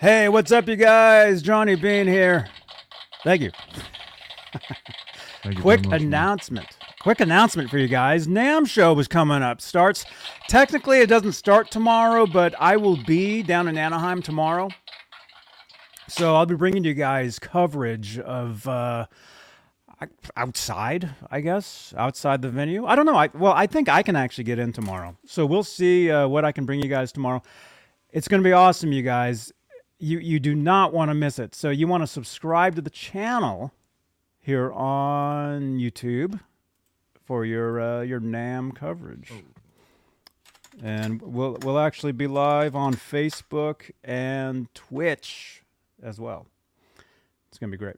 Hey, what's up, you guys? Johnny Bean here. Thank you. Thank you Quick much, man. announcement. Quick announcement for you guys. NAMM show was coming up. Starts technically it doesn't start tomorrow, but I will be down in Anaheim tomorrow. So I'll be bringing you guys coverage of uh, outside, I guess, outside the venue. I don't know. I well, I think I can actually get in tomorrow. So we'll see uh, what I can bring you guys tomorrow. It's going to be awesome, you guys. You you do not want to miss it. So you want to subscribe to the channel here on YouTube for your uh, your NAMM coverage. And we'll we'll actually be live on Facebook and Twitch as well. It's gonna be great.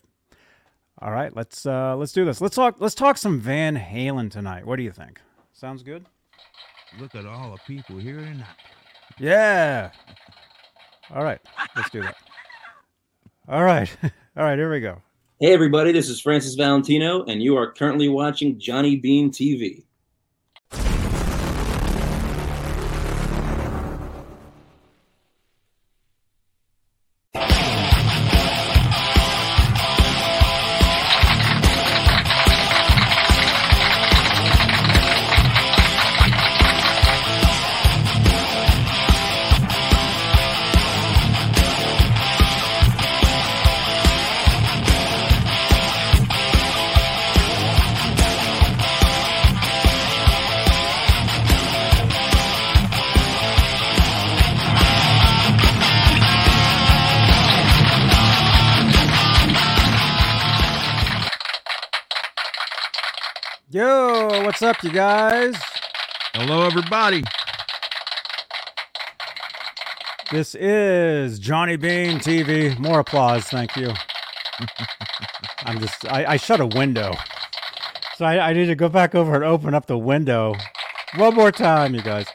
All right, let's uh, let's do this. Let's talk let's talk some Van Halen tonight. What do you think? Sounds good? Look at all the people here tonight. Yeah. All right, let's do that. All right, all right. Here we go. Hey, everybody, this is Francis Valentino, and you are currently watching Johnny Bean TV. Up, you guys? Hello, everybody. This is Johnny Bean TV. More applause, thank you. I'm just, I, I shut a window. So I, I need to go back over and open up the window one more time, you guys.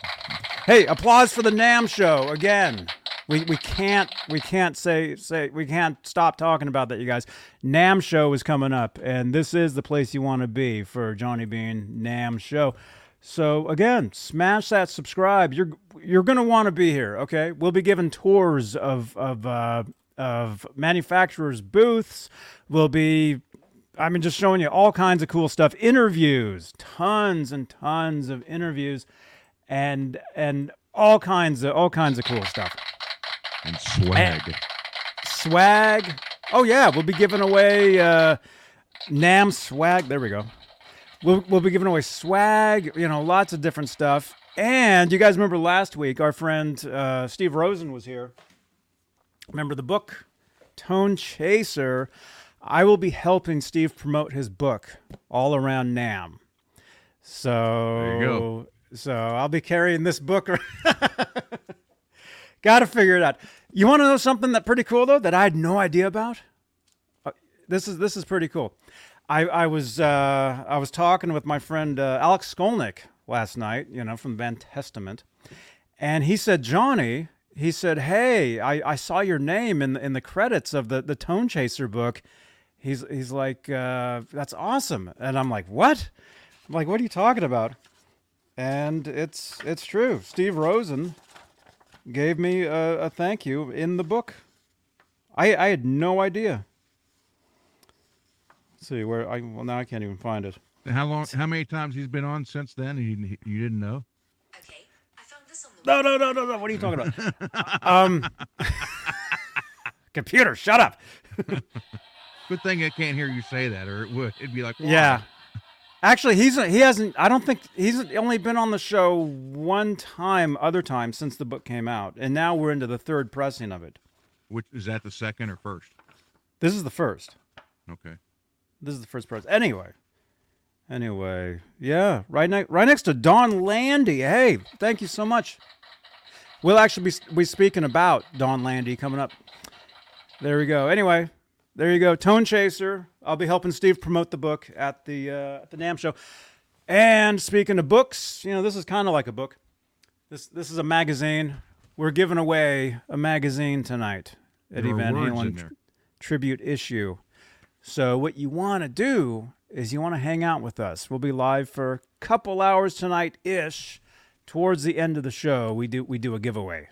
Hey, applause for the NAMM show again. We, we can't we can't say say we can't stop talking about that, you guys. NAMM show is coming up, and this is the place you want to be for Johnny Bean NAMM show. So again, smash that subscribe. You're you're gonna want to be here. Okay, we'll be giving tours of of uh, of manufacturers' booths. We'll be, I mean, just showing you all kinds of cool stuff. Interviews, tons and tons of interviews, and and all kinds of all kinds of cool stuff. And swag. Swag. Oh yeah, we'll be giving away uh, NAMM swag. There we go. We'll, we'll be giving away swag, you know, lots of different stuff. And you guys remember last week, our friend uh, Steve Rosen was here. Remember the book, Tone Chaser? I will be helping Steve promote his book, All Around NAMM. So, There you go. so I'll be carrying this book. Got to figure it out. You want to know something that pretty cool though that I had no idea about? Uh, this is this is pretty cool. I I was uh, I was talking with my friend uh, Alex Skolnick last night, you know, from band Testament, and he said, Johnny, he said, hey, I, I saw your name in the, in the credits of the the Tone Chaser book. He's he's like, uh, that's awesome, and I'm like, what? I'm like, what are you talking about? And it's it's true. Steve Rosen gave me a, a thank you in the book. I I had no idea. Let's see where I well now I can't even find it. How long? How many times he's been on since then? and You, you didn't know? Okay, I found this on the No no no no no. What are you talking about? um, computer, shut up. Good thing I can't hear you say that, or it would. It'd be like, "Why?" Yeah. Actually, he's he hasn't. I don't think he's only been on the show one time, other time since the book came out, and now we're into the third pressing of it. Which is that the second or first? This is the first. Okay. This is the first press. Anyway, anyway, yeah, right next right next to Don Landee. Hey, thank you so much. We'll actually be be speaking about Don Landee coming up. There we go. Anyway, there you go. Tone Chaser. I'll be helping Steve promote the book at the uh, at the NAMM show. And speaking of books, you know, this is kind of like a book. This this is a magazine. We're giving away a magazine tonight. Eddie There Van Halen tribute issue. So what you want to do is you want to hang out with us. We'll be live for a couple hours tonight ish. Towards the end of the show, we do we do a giveaway.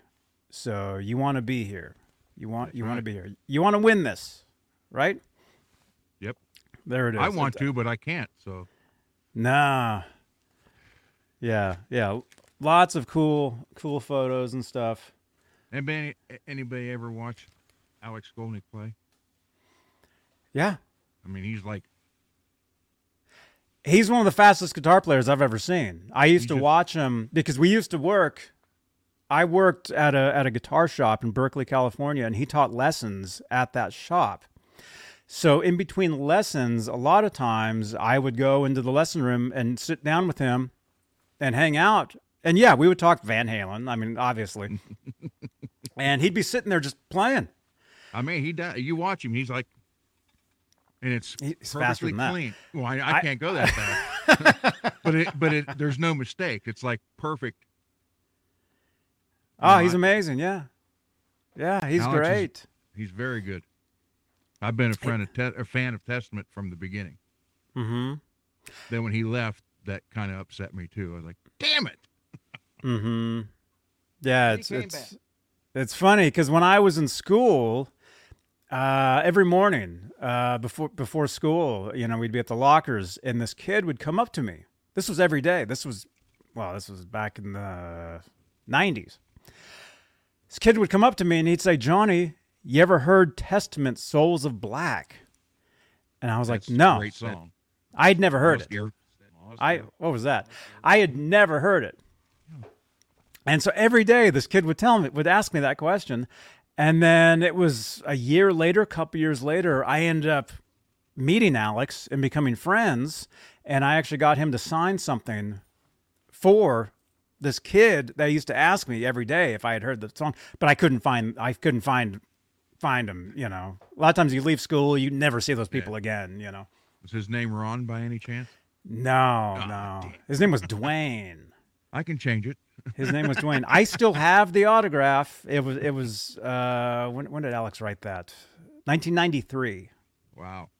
So you want to be here. You want you want to be here. You want to win this, right? Yep. There it is. I want It's- to, but I can't. So Nah. Yeah, yeah. Lots of cool cool photos and stuff. anybody anybody ever watch Alex Skolnick play? Yeah. I mean, he's like He's one of the fastest guitar players I've ever seen. I used to just- watch him because we used to work. I worked at a at a guitar shop in Berkeley, California, and he taught lessons at that shop. So in between lessons, a lot of times I would go into the lesson room and sit down with him and hang out. And yeah, we would talk Van Halen. I mean, obviously. and he'd be sitting there just playing. I mean, he does. You watch him, he's like, and it's He's faster perfectly clean. Well, I, I I- can't go that fast, but it, but it, there's no mistake. It's like perfect. Oh, know, he's I- amazing. Yeah. Yeah, he's Alex is- great. He's very good. I've been a friend of te- a fan of Testament from the beginning. Mm-hmm. Then when he left, that kind of upset me too. I was like, damn it. Mm-hmm. Yeah, And it's came it's it's funny because when I was in school, uh, every morning uh, before before school, you know, we'd be at the lockers, and this kid would come up to me. This was every day. This was, well, this was back in the '90s. This kid would come up to me and he'd say, "Johnny, you ever heard Testament Souls of Black?" And I was That's like, "No, great song. I'd never heard Lost it." Ear- I what was that? I had never heard it. And so every day this kid would tell me would ask me that question. And then it was a year later, a couple years later, I ended up meeting Alex and becoming friends. And I actually got him to sign something for this kid that used to ask me every day if I had heard the song, but I couldn't find I couldn't find find him, you know. A lot of times you leave school, you never see those people again, you know. Was his name Ron by any chance? No, no. His name was Dwayne. I can change it. His name was Dwayne. I still have the autograph. It was it was uh when when did Alex write that? 1993. Wow.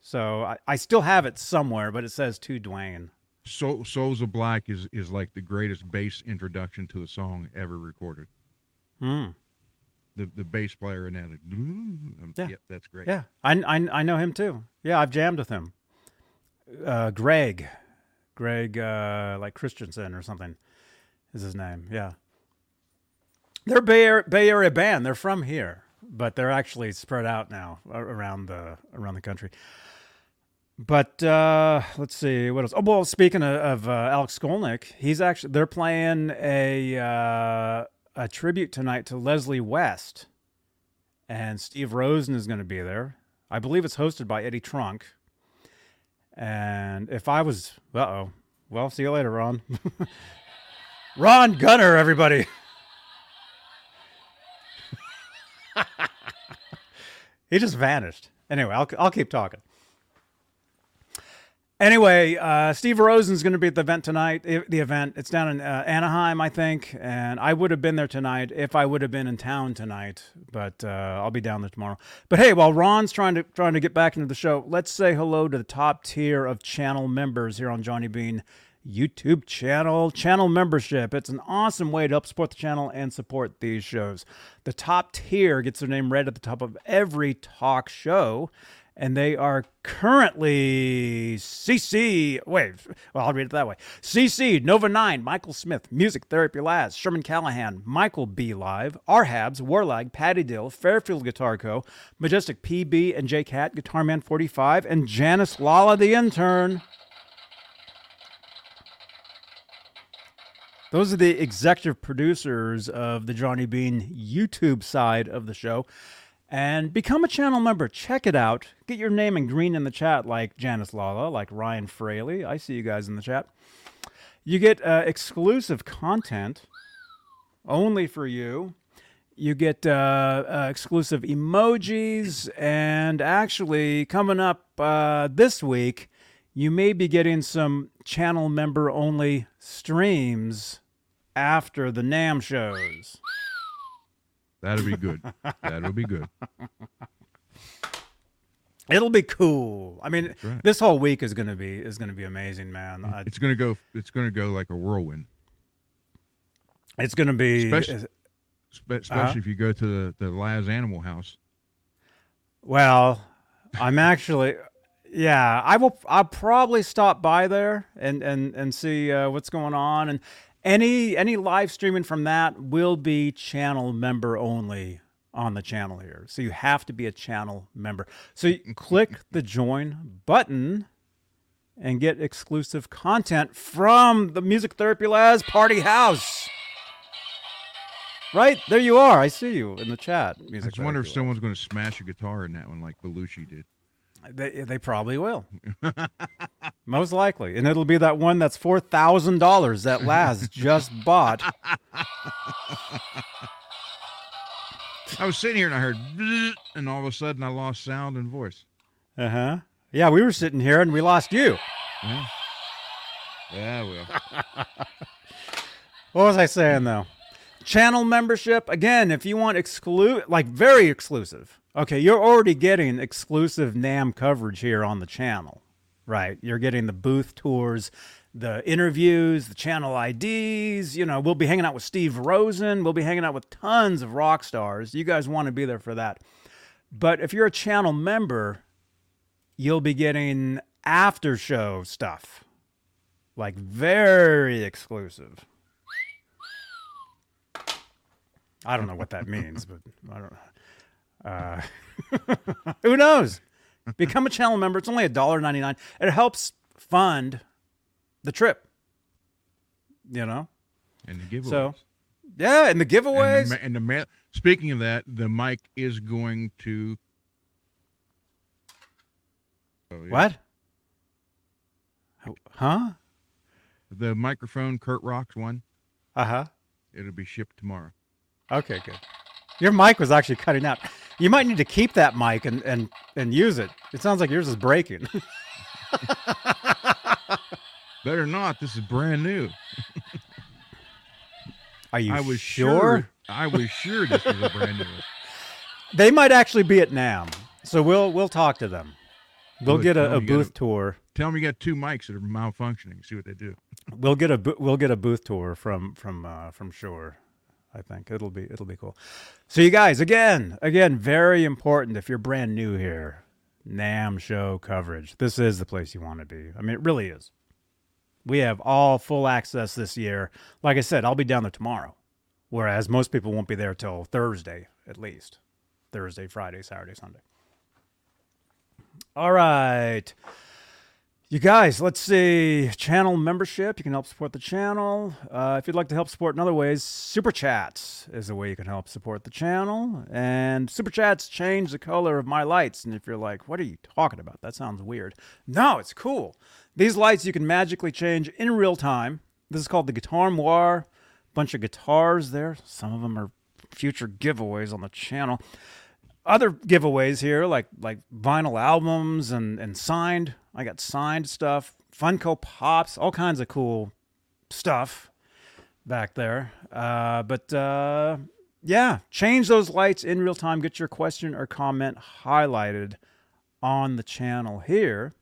So I, I still have it somewhere, but it says to Dwayne. So Souls of Black is is like the greatest bass introduction to the song ever recorded. Hmm. The the bass player in that. um, Yeah. Yep, that's great. Yeah, I, I I know him too. Yeah, I've jammed with him. Uh, Greg, Greg, uh, like Christensen or something, is his name. Yeah, they're Bay Area, Bay Area band. They're from here, but they're actually spread out now around the around the country. But uh, let's see what else. Oh well, speaking of, of uh, Alex Skolnick, he's actually they're playing a uh, a tribute tonight to Leslie West and Steve Rosen is going to be there. I believe it's hosted by Eddie Trunk. And if I was, uh oh, well, see you later, Ron. Ron Gunner, everybody. he just vanished. Anyway, I'll I'll keep talking. Anyway, uh, Steve Rosen's going to be at the event tonight. The event it's down in uh, Anaheim, I think, and I would have been there tonight if I would have been in town tonight. But uh, I'll be down there tomorrow. But hey, while Ron's trying to trying to get back into the show, let's say hello to the top tier of channel members here on Johnny Bean YouTube channel. Channel membership. It's an awesome way to help support the channel and support these shows. The top tier gets their name read at the top of every talk show and they are currently CC. Wait, well, I'll read it that way. CC, Nova 9, Michael Smith, Music Therapy Laz, Sherman Callahan, Michael B. Live, Arhabs, Warlag, Patty Dill, Fairfield Guitar Co., Majestic PB and J Cat, Guitar Man 45, and Janice Lala, the intern. Those are the executive producers of the Johnny Bean YouTube side of the show and become a channel member. Check it out. Get your name in green in the chat, like Janice Lala, like Ryan Fraley. I see you guys in the chat. You get uh, exclusive content only for you. You get uh, uh, exclusive emojis, and actually, coming up uh, this week, you may be getting some channel member only streams after the NAMM shows. That'll be good. That'll be good. It'll be cool. I mean, right. this whole week is gonna be is gonna be amazing, man. I, It's gonna go. It's gonna go like a whirlwind. it's gonna be Especially- spe- especially if you go to the the Laz Animal House. Well, I'm actually, yeah, I will. I'll probably stop by there and and and see uh, what's going on. And any any live streaming from that will be channel member only on the channel here. So you have to be a channel member. So you can click the join button and get exclusive content from the Music Therapy Labs Party House. Right there, you are. I see you in the chat. I just wonder if Labs. someone's going to smash a guitar in that one like Belushi did. They, they probably will. Most likely. And it'll be that one that's $4,000 that Laz just bought. I was sitting here and I heard, and all of a sudden I lost sound and voice. Uh huh. Yeah, we were sitting here and we lost you. Yeah, yeah, well, What was I saying though? Channel membership again. If you want exclusive, like very exclusive. Okay, you're already getting exclusive NAMM coverage here on the channel, right? You're getting the booth tours, the interviews, the channel IDs. You know, we'll be hanging out with Steve Rosen. We'll be hanging out with tons of rock stars. You guys want to be there for that. But if you're a channel member, you'll be getting after show stuff, like very exclusive. I don't know what that means, but I don't. Uh, who knows? Become a channel member. It's only a dollar ninety nine. It helps fund the trip. You know. and the giveaways. So, Yeah, and the giveaways. and the, and the ma- speaking of that, the mic is going to. Oh, yeah. what? Huh? The microphone Kurt Rocks one. Uh huh. It'll be shipped tomorrow. Okay, good. Your mic was actually cutting out. You might need to keep that mic and and and use it. It sounds like yours is breaking. Better not. This is brand new. Are you I was sure? sure. I was sure this was a brand new. They might actually be at NAMM, so we'll we'll talk to them. We'll Good. get a, a gotta- booth tour. Tell them you got two mics that are malfunctioning. See what they do. We'll get a we'll get a booth tour from from uh, from Shure. I think it'll be it'll be cool. So you guys, again, again, very important if you're brand new here. NAMM show coverage. This is the place you want to be. I mean, it really is. We have all full access this year. Like I said, I'll be down there tomorrow, whereas most people won't be there till Thursday at least. Thursday, Friday, Saturday, Sunday. All right. You guys, let's see. Channel membership. You can help support the channel. Uh, if you'd like to help support in other ways, Super Chats is a way you can help support the channel. And Super Chats change the color of my lights. And if you're like, what are you talking about? That sounds weird. No, it's cool. These lights you can magically change in real time. This is called the Guitar Moire. Bunch of guitars there. Some of them are future giveaways on the channel other giveaways here, like like vinyl albums and and signed. I got signed stuff, Funko Pops, all kinds of cool stuff back there. Uh, but uh, yeah, change those lights in real time. Get your question or comment highlighted on the channel here.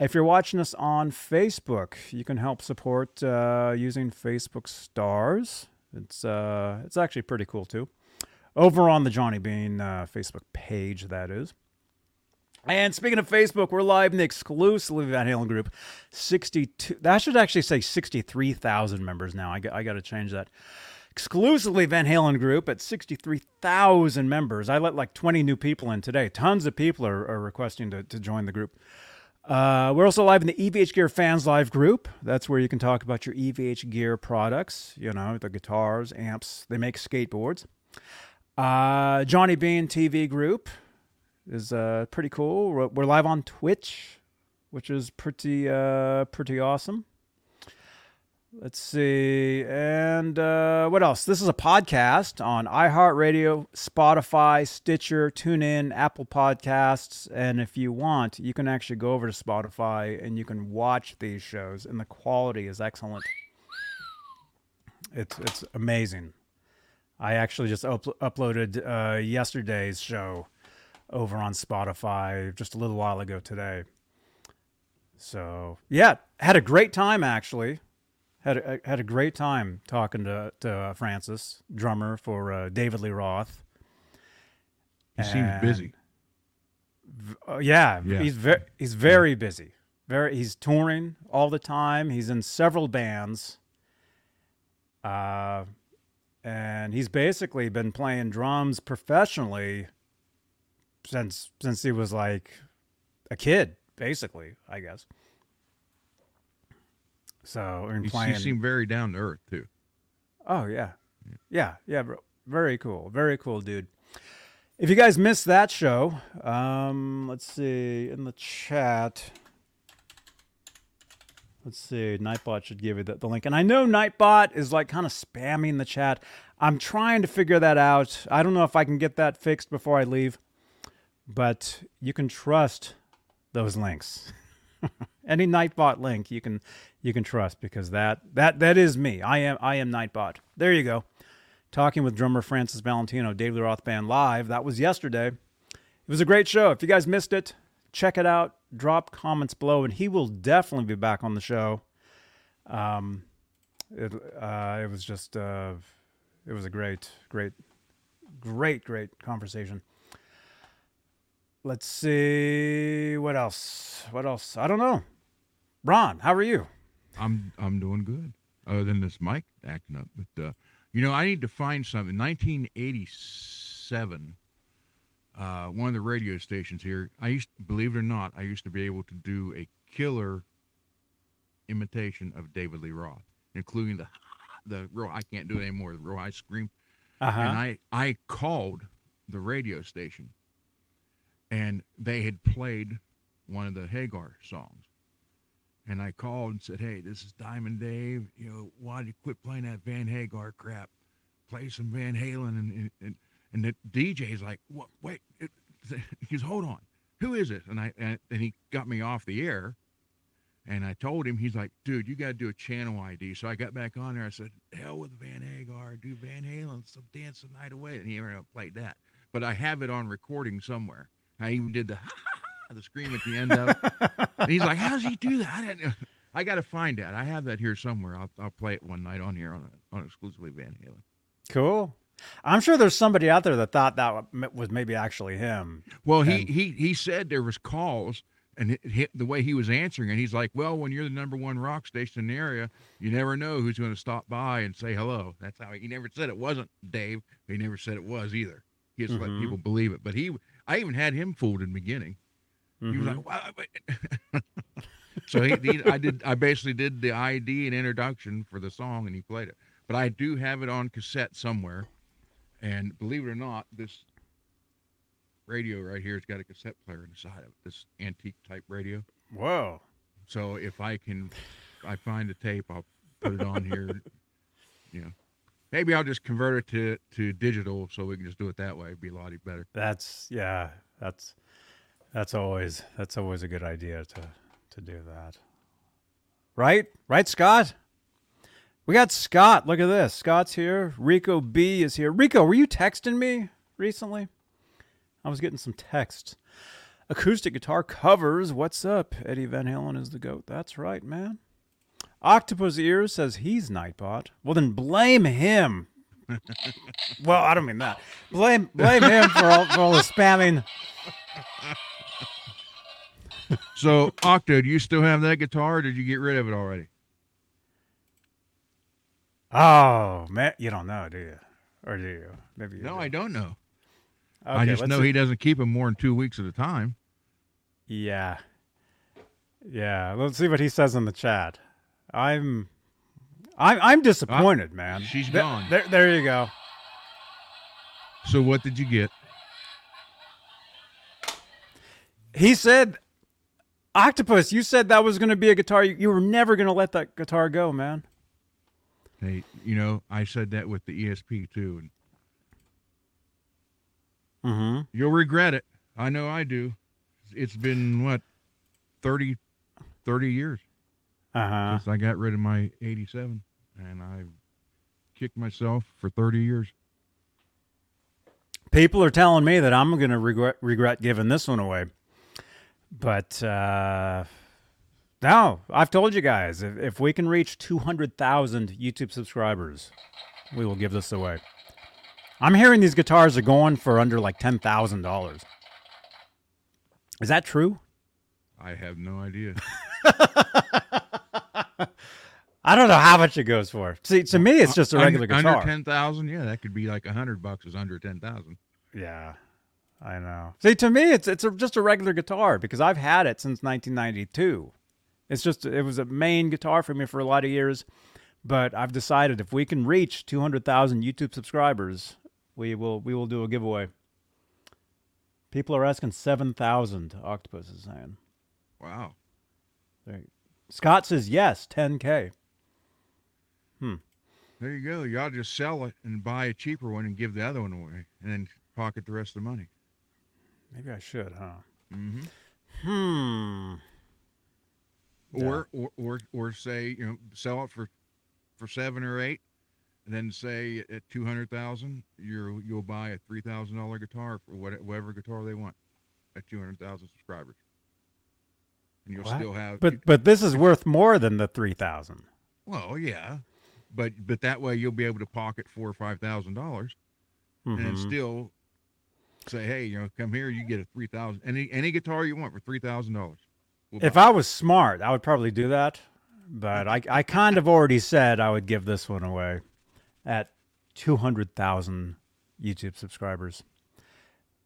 If you're watching us on Facebook, you can help support uh, using Facebook stars. It's uh, it's actually pretty cool too over on the Johnny Bean uh, Facebook page, that is. And speaking of Facebook, we're live in the exclusively Van Halen group. 62, that should actually say 63,000 members now. I got, I got to change that. Exclusively Van Halen group at 63,000 members. I let like 20 new people in today. Tons of people are, are requesting to, to join the group. Uh, we're also live in the EVH Gear Fans Live group. That's where you can talk about your EVH Gear products, you know, the guitars, amps. They make skateboards. Uh, Johnny Bean TV group is uh, pretty cool. We're, we're live on Twitch, which is pretty uh, pretty awesome. Let's see, and uh, what else? This is a podcast on iHeartRadio, Spotify, Stitcher, TuneIn, Apple Podcasts, and if you want, you can actually go over to Spotify and you can watch these shows, and the quality is excellent. It's it's amazing. I actually just up- uploaded uh, yesterday's show over on Spotify just a little while ago today. So, yeah, had a great time actually. Had a, had a great time talking to to uh, Francis, drummer for uh, David Lee Roth. He seems busy. Uh, yeah, Yeah. he's very he's very busy. Very he's touring all the time. He's in several bands. Uh and he's basically been playing drums professionally since since he was like a kid, basically, I guess. So He, playing he seemed very down to earth too. Oh yeah, yeah, yeah, bro. Very cool, very cool, dude. If you guys missed that show, um, let's see in the chat. Let's see. Nightbot should give you the, the link, and I know Nightbot is like kind of spamming the chat. I'm trying to figure that out. I don't know if I can get that fixed before I leave, but you can trust those links. Any Nightbot link you can you can trust because that that that is me. I am I am Nightbot. There you go. Talking with drummer Francis Valentino, David Lee Roth Band live. That was yesterday. It was a great show. If you guys missed it, check it out. Drop comments below, and he will definitely be back on the show. Um, it uh, it was just uh, it was a great, great, great, great conversation. Let's see what else. What else? I don't know. Ron, how are you? I'm I'm doing good. Other than this mic acting up, but uh, you know I need to find something. 1987, uh, one of the radio stations here. I used, believe it or not, I used to be able to do a killer imitation of David Lee Roth, including the the real. I can't do it anymore. The real high scream. uh-huh. and I I called the radio station, and they had played one of the Hagar songs, and I called and said, "Hey, this is Diamond Dave. You know, why do you quit playing that Van Hagar crap? Play some Van Halen." And and and the DJ's like, "What? Wait." It, he "Hold on, who is it?" And I and, and he got me off the air. And I told him, he's like, dude, you got to do a channel ID. So I got back on there. I said, hell with Van Hagar, do Van Halen, some dance the night away. And he never played that. But I have it on recording somewhere. I even did the the scream at the end of it. and he's like, how does he do that? I, didn't, I got to find that. I have that here somewhere. I'll, I'll play it one night on here on, on exclusively Van Halen. Cool. I'm sure there's somebody out there that thought that was maybe actually him. Well, he, And- he, he said there was calls and it, hit the way he was answering it, he's like, well, when you're the number one rock station in the area, you never know who's going to stop by and say hello. That's how he, he never said it wasn't Dave. He never said it was either. He just let Mhm. people believe it. But he, I even had him fooled in the beginning. He was like, mm-hmm. "Wow, but-" so he, he, I did, I basically did the ID and introduction for the song, and he played it. But I do have it on cassette somewhere, and believe it or not, this radio right here has got a cassette player inside of it. This antique type radio. Whoa. So if I can, I find the tape, I'll put it on here. You know, maybe I'll just convert it to to digital, so we can just do it that way. It'd be a lot better. That's yeah. That's that's always that's always a good idea to to do that. Right? Right, Scott? We got Scott. Look at this. Scott's here. Rico B is here. Rico, were you texting me recently? I was getting some texts. Acoustic guitar covers. What's up? Eddie Van Halen is the goat. That's right, man. Octopus Ears says he's Nightbot. Well, then blame him. well, I don't mean that. Blame blame him for all, for all the spamming. So Octo, do you still have that guitar, or did you get rid of it already? Oh man, you don't know, do you? Or do you? Maybe you No, do. I don't know. Okay, I just let's know see. he doesn't keep them more than two weeks at a time. Yeah, yeah. Let's see what he says in the chat. I'm, I'm, I'm disappointed, man. she's Th- gone. There, there you go. So what did you get? He said, "Octopus, you said that was going to be a guitar. You, you were never going to let that guitar go, man." Hey, you know, I said that with the ESP too, and Mm-hmm. you'll regret it. I know I do. It's been what 30, 30 years Uh huh. since I got rid of my 87 and I've kicked myself for 30 years. People are telling me that I'm going to regret regret giving this one away, but uh, No, I've told you guys if, if we can reach 200,000 YouTube subscribers, we will give this away. I'm hearing these guitars are going for under like $10,000. Is that true? I have no idea. I don't know how much it goes for. See, to me, it's uh, just a regular under, guitar. Under ten thousand, yeah, that could be like a hundred bucks. Is under ten thousand. Yeah, I know. See, to me, it's it's a, just a regular guitar because I've had it since 1992. It's just it was a main guitar for me for a lot of years, but I've decided if we can reach 200,000 YouTube subscribers, we will we will do a giveaway. People are asking 7,000. Octopus is saying. Wow. There- Scott says yes, 10k. There you go. Y'all just sell it and buy a cheaper one and give the other one away, and then pocket the rest of the money. Maybe I should, huh? Mm-hmm. Hmm. Or, or or or say you know sell it for for seven or eight, and then say at two hundred thousand you're you'll buy a three thousand dollar guitar for whatever guitar they want at two hundred thousand subscribers, and you'll What? still have. But but this is worth more than the 3,000. well, yeah, but but that way you'll be able to pocket four or five thousand dollars, and then Mhm. still say, hey, you know, come here, you get a three thousand any any guitar you want for three thousand dollars. If I was smart, I would probably do that. But I, I kind of already said I would give this one away at 200,000 YouTube subscribers.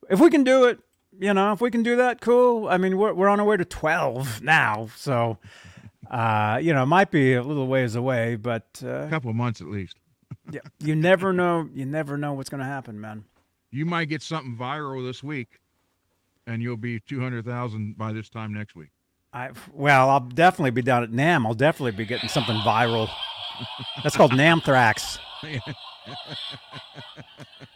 If we can do it, you know, if we can do that, cool. I mean, we're, we're on our way to 12 now. So, uh, you know, it might be a little ways away, but uh, a couple of months at least. yeah, you never know. You never know what's going to happen, man. you might get something viral this week and you'll be 200,000 by this time next week. I well, I'll definitely be down at NAMM. I'll definitely be getting something viral. That's called Namthrax.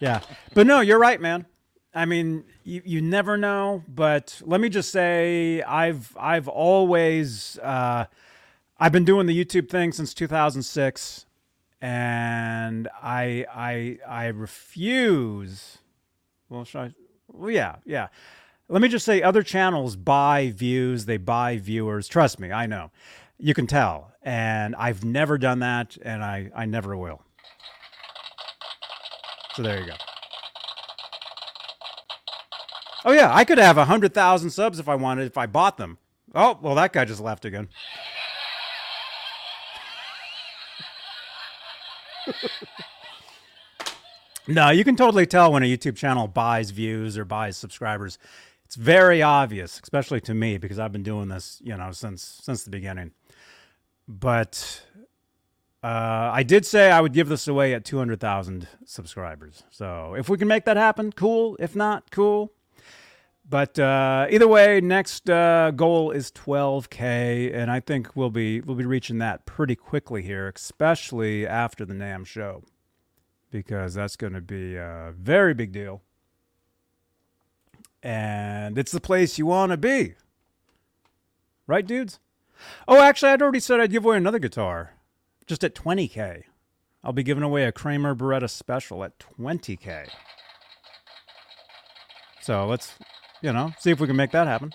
yeah, but no, you're right, man. I mean, you, you never know. But let me just say, I've I've always uh, I've been doing the YouTube thing since 2006, and I I I refuse. Well, should I? Well, yeah, yeah. Let me just say, other channels buy views, they buy viewers. Trust me, I know. You can tell. And I've never done that, and I, I never will. So there you go. Oh, yeah, I could have a 100,000 subs if I wanted, if I bought them. Oh, well, that guy just left again. No, you can totally tell when a YouTube channel buys views or buys subscribers. It's very obvious, especially to me because I've been doing this, you know, since since the beginning. But uh, I did say I would give this away at 200,000 subscribers. So if we can make that happen, cool. If not, cool. But uh, either way, next uh, goal is 12k, and I think we'll be we'll be reaching that pretty quickly here, especially after the NAMM show because that's going to be a very big deal. And it's the place you want to be. Right, dudes? Oh, actually, I'd already said I'd give away another guitar just at 20K. I'll be giving away a Kramer Beretta Special at 20K. So let's, you know, see if we can make that happen.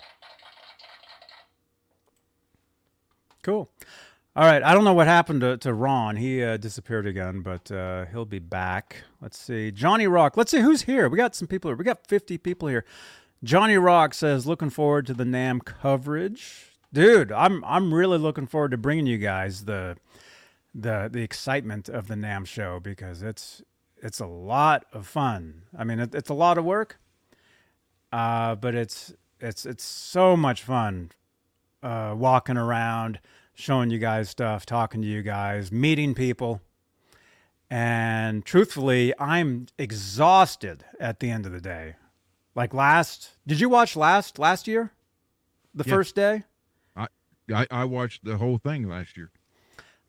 Cool. All right, I don't know what happened to, to Ron. He uh, disappeared again, but uh, he'll be back. Let's see. Johnny Rock. Let's see who's here. We got some people here. We got 50 people here. Johnny Rock says, looking forward to the NAMM coverage. Dude, I'm I'm really looking forward to bringing you guys the the the excitement of the NAMM show because it's it's a lot of fun. I mean, it, it's a lot of work, uh, but it's it's it's so much fun uh, walking around, showing you guys stuff, talking to you guys, meeting people. And truthfully, I'm exhausted at the end of the day. Like last, did you watch last last year? The Yeah. first day? I, I watched the whole thing last year.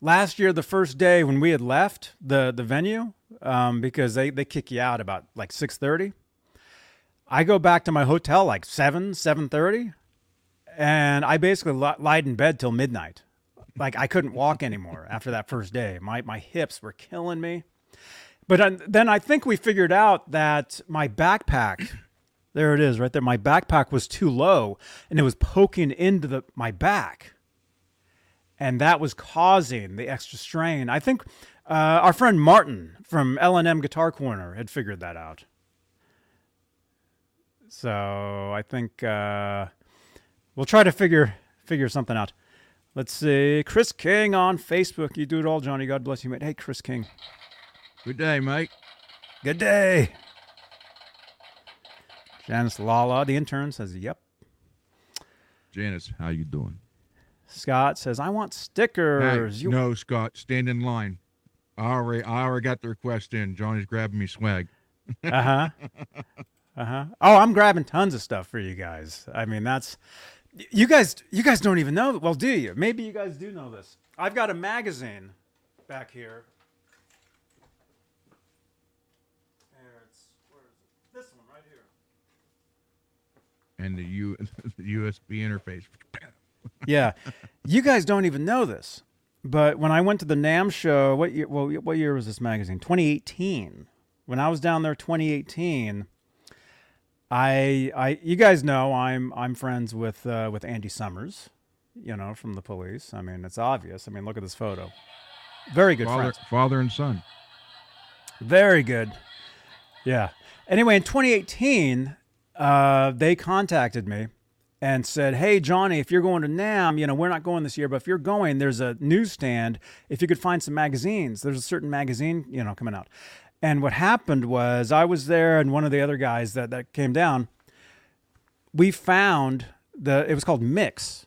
last year the first day when we had left the the venue um, because they they kick you out about like 6.30 i go back to my hotel like 7 7.30 and i basically li- lied in bed till midnight like i couldn't walk anymore after that first day my my hips were killing me but then i think we figured out that my backpack there it is right there my backpack was too low and it was poking into the my back and that was causing the extra strain. I think uh, our friend Martin from L&M Guitar Corner had figured that out. So I think uh, we'll try to figure figure something out. Let's see. Chris King on Facebook. You do it all, Johnny. God bless you, mate. Hey, Chris King. Good day, mate. Good day. Janice Lala, the intern, says, "Yep." Janice, how you doing? Scott says, "I want Hey, stickers." You- no, Scott, stand in line. I already, I already got the request in. Johnny's grabbing me swag. Uh huh. Uh huh. Oh, I'm grabbing tons of stuff for you guys. I mean, that's you guys. You guys don't even know. Well, do you? Maybe you guys do know this. I've got a magazine back here. There it's where is it? This one right here. and the U the USB interface. Yeah, you guys don't even know this, but when I went to the NAMM show, what year? Well, what year was this magazine? 2018. When I was down there, 2018. I, I, you guys know I'm, I'm friends with, uh, with Andy Summers, you know, from the police. I mean, it's obvious. I mean, look at this photo. Very good Father, friends. father and son. Very good. Yeah. Anyway, in 2018, uh, they contacted me and said, "Hey, Johnny, if you're going to NAMM, you know we're not going this year, but if you're going, there's a newsstand. If you could find some magazines, there's a certain magazine, you know, coming out." And what happened was, I was there, and one of the other guys that that came down, we found the. It was called Mix,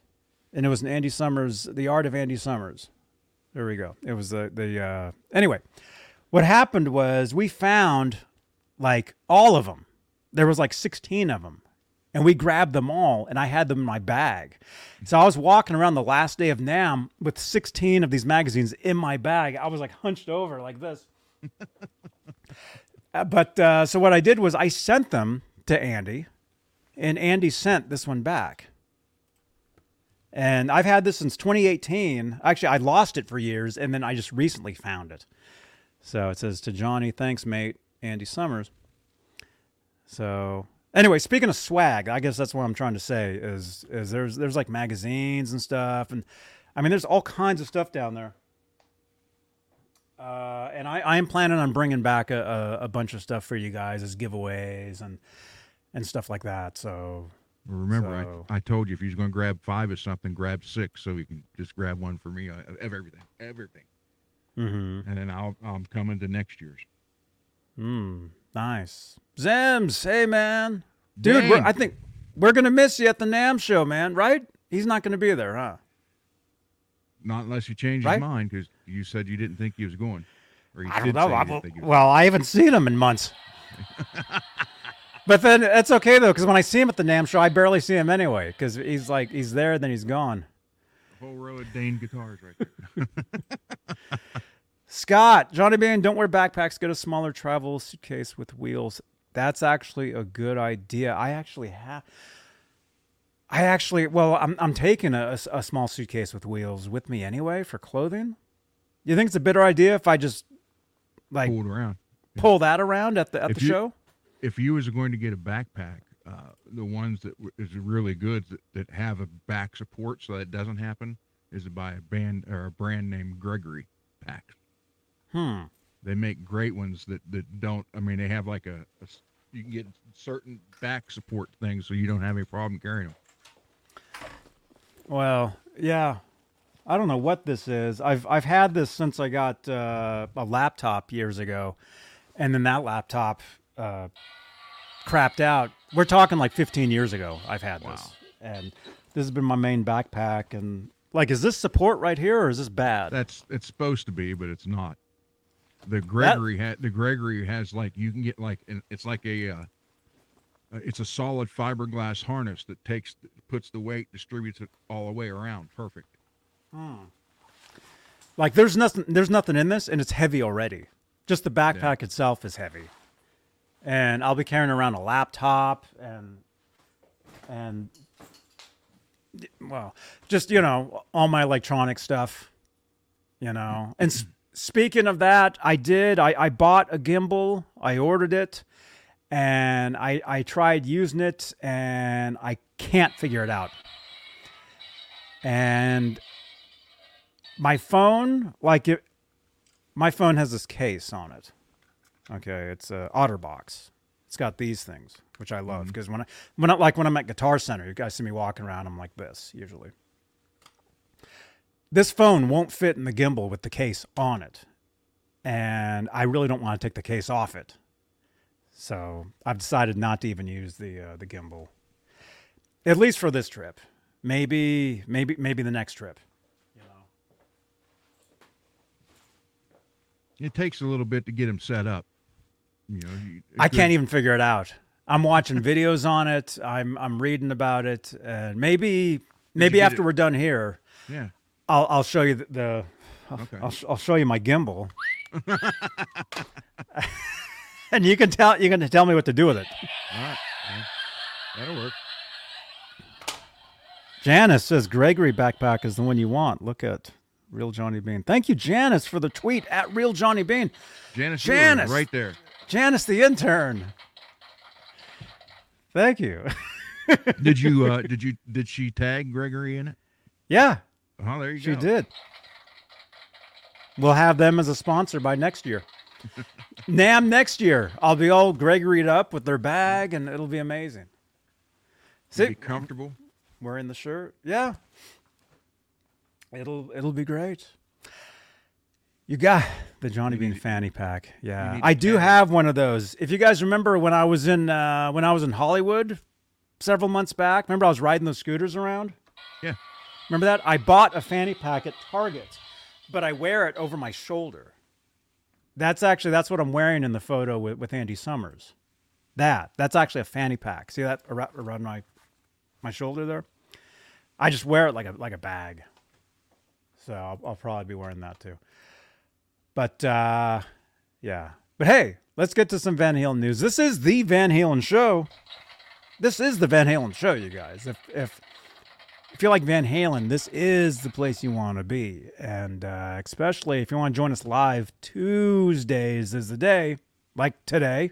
and it was an Andy Summers, The Art of Andy Summers. There we go. It was the the. Uh, anyway, what happened was we found like all of them. There was like 16 of them. And we grabbed them all and I had them in my bag. So I was walking around the last day of NAMM with 16 of these magazines in my bag. I was like hunched over like this. Uh, but uh, so what I did was I sent them to Andy and Andy sent this one back. And I've had this since 2018. Actually, I lost it for years and then I just recently found it. So it says to Johnny, thanks, mate, Andy Summers. So anyway, speaking of swag, I guess that's what I'm trying to say is is there's there's like magazines and stuff, and I mean there's all kinds of stuff down there. Uh, and I, I am planning on bringing back a, a, a bunch of stuff for you guys as giveaways and and stuff like that. So Remember, So- I, I told you if you're going to grab five of something, grab six, so you can just grab one for me uh, of everything, everything, mhm. and then I'll I'm coming to next year's. mm, nice. Zems, hey man, dude. I think we're gonna miss you at the NAMM show, man. Right? He's not gonna be there, huh? Not unless you change Right? his mind, because you said you didn't think he was going, or you I don't know. I, didn't think he was. well, I haven't seen him in months. but then it's okay though, because when I see him at the NAMM show, I barely see him anyway, because he's like he's there, then he's gone. A whole row of Dane guitars right there. Scott, Johnny Bean, don't wear backpacks. Get a smaller travel suitcase with wheels. That's actually a good idea. I actually have. I actually, well, I'm I'm taking a, a small suitcase with wheels with me anyway for clothing. You think it's a better idea if I just like Pulled around. pull that around at the at If the you- show? If you was going to get a backpack, uh, the ones that w- really good that, that have a back support so that it doesn't happen is by a band or a brand named Gregory packs. Hmm. They make great ones that, that don't. I mean, they have like a you can get certain back support things so you don't have any problem carrying them. Well, yeah. I don't know what this is. I've I've had this since I got uh, a laptop years ago, and then that laptop uh, crapped out. We're talking like 15 years ago. I've had this, and this has been my main backpack. And like, is this support right here, or is this bad? That's it's supposed to be, but it's not. The Gregory ha- the Gregory has like you can get like an, it's like a uh, uh, it's a solid fiberglass harness that takes puts the weight distributes it all the way around perfect. Like, there's nothing. There's nothing in this, and it's heavy already. Just the backpack itself is heavy, and I'll be carrying around a laptop and and well, just you know, all my electronic stuff. You know, and s- speaking of that, I did. I I bought a gimbal. I ordered it, and I I tried using it, and I can't figure it out. And my phone, like it, my phone has this case on it. Okay, it's a OtterBox. It's got these things, which I love mm-hmm. because when I when I like when I'm at Guitar Center, you guys see me walking around, I'm like this usually. This phone won't fit in the gimbal with the case on it, and I really don't want to take the case off it. So I've decided not to even use the uh, the gimbal, at least for this trip. Maybe maybe maybe the next trip. It takes a little bit to get them set up. You know, you, I can't even figure it out. I'm watching videos on it. I'm I'm reading about it, and maybe maybe after it- we're done here, Yeah. I'll I'll show you the. the Okay. I'll, I'll show you my gimbal, and you can tell you can tell me what to do with it. All right. Well, that'll work. Janice says Gregory backpack is the one you want. Look at Real Johnny Bean. Thank you, Janice, for the tweet at Real Johnny Bean. Janice, Janice! right there. Janice, the intern. Thank you. Did you? uh Did you? Did she tag Gregory in it? yeah, Oh, there you she go. She did. We'll have them as a sponsor by next year. NAMM next year. I'll be all Gregory'd up with their bag, and it'll be amazing. Be See, comfortable. wearing the shirt. Yeah. It'll it'll be great. You got the Johnny Bean fanny pack. Yeah. I do have one of those. If you guys remember when I was in uh, when I was in Hollywood several months back, remember I was riding those scooters around? Yeah. Remember that? I bought a fanny pack at Target, but I wear it over my shoulder. That's actually that's what I'm wearing in the photo with, with Andy Summers. That that's actually a fanny pack. See that around, my my shoulder there? I just wear it like a like a bag. So I'll, I'll probably be wearing that too. But uh, yeah. But hey, let's get to some Van Halen news. This is the Van Halen show. This is the Van Halen show, you guys. If if if you're like Van Halen, this is the place you want to be. And uh, especially if you want to join us live, Tuesdays is the day, like today.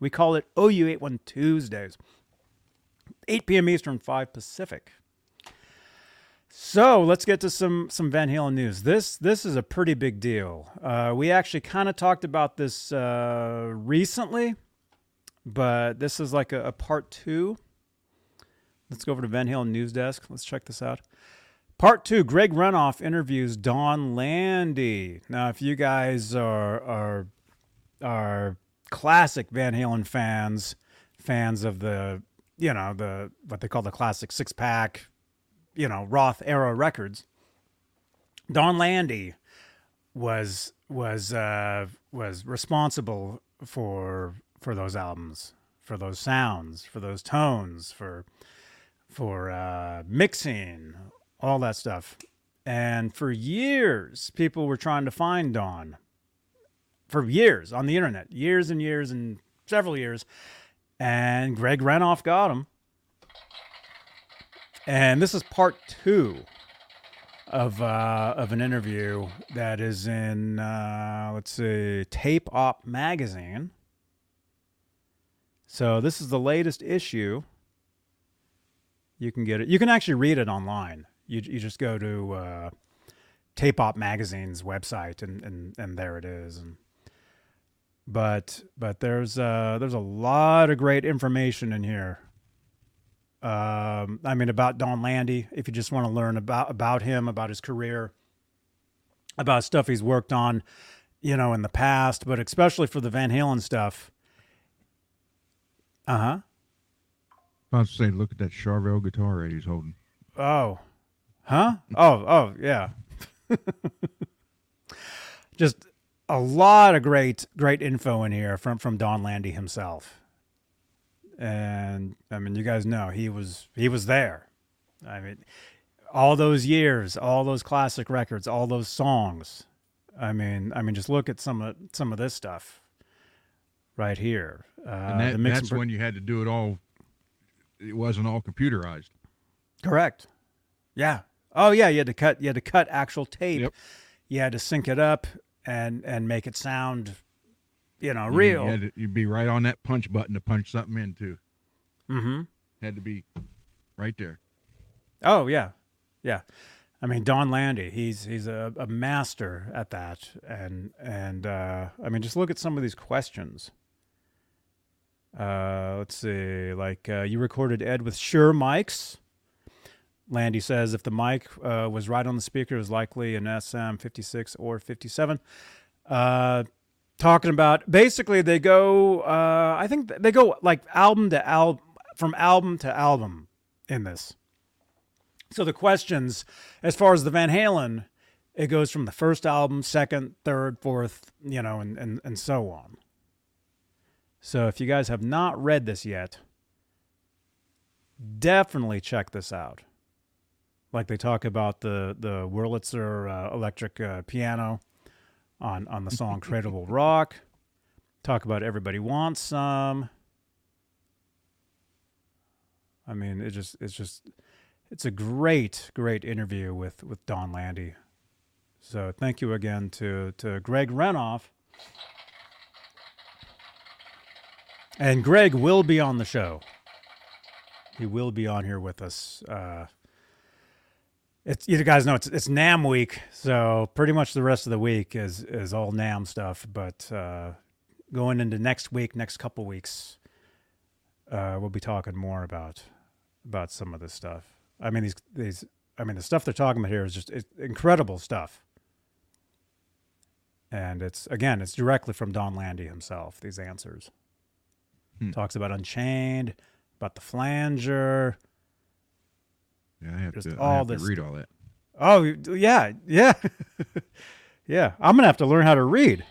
We call it OU81 Tuesdays. 8 p.m. Eastern, 5 Pacific. So let's get to some some Van Halen news. This this is a pretty big deal. Uh, we actually kind of talked about this uh, recently, but this is like a, a part two. Let's go over to Van Halen news desk. Let's check this out. Part two: Greg Renoff interviews Don Landee. Now, if you guys are are are classic Van Halen fans, fans of the you know the what they call the classic six pack, you know Roth era records. Don Landee was was uh, was responsible for for those albums, for those sounds, for those tones, for for uh, mixing, all that stuff. And for years, people were trying to find Don. For years on the internet, years and years and several years. And Greg Renoff got him. And this is part two of uh, of an interview that is in uh, let's see, Tape Op magazine. So this is the latest issue. You can get it. You can actually read it online. You you just go to uh, Tape Op magazine's website and, and and there it is. And but but there's uh, there's a lot of great information in here. Um, I mean about Don Landee. If you just want to learn about about him, about his career, about stuff he's worked on, you know, in the past, but especially for the Van Halen stuff. Uh huh. I was say, look at that Charvel guitar Eddie's he's holding. Oh, huh? Oh, oh, yeah. Just a lot of great, great info in here from from Don Landee himself. And I mean, you guys know he was he was there. I mean, all those years, all those classic records, all those songs. I mean, I mean, just look at some of some of this stuff right here. Uh, and that, the mix and that's when you had to do it all. It wasn't all computerized. Correct. Yeah. Oh yeah, you had to cut you had to cut actual tape. Yep. You had to sync it up and and make it sound you know real. You you'd be right on that punch button to punch something into. mm-hmm. Had to be right there. Oh yeah. Yeah. I mean, Don Landee, he's he's a, a master at that, and and uh, I mean, just look at some of these questions. Uh, let's see, like uh, you recorded Ed with Shure mics. Landee says if the mic uh, was right on the speaker, it was likely an SM56 or 57. Uh, talking about basically they go, uh, I think they go like album to album, from album to album in this. So the questions, as far as the Van Halen, it goes from the first album, second, third, fourth, you know, and, and, and so on. So if you guys have not read this yet, definitely check this out. Like they talk about the the Wurlitzer uh, electric uh, piano on on the song "Cradle Rock." Talk about "Everybody Wants Some." I mean, it just it's just it's a great great interview with with Don Landee. So thank you again to to Greg Renoff. And Greg will be on the show. He will be on here with us. Uh, it's you guys know it's it's NAMM week, so pretty much the rest of the week is is all NAMM stuff. But uh, going into next week, next couple weeks, uh, we'll be talking more about about some of this stuff. I mean these these I mean the stuff they're talking about here is just incredible stuff. And it's again, it's directly from Don Landee himself. These answers Hmm. talks about Unchained, about the flanger. Yeah, I have Just to. all I have this- to read all that. Oh yeah, yeah, yeah. I'm gonna have to learn how to read.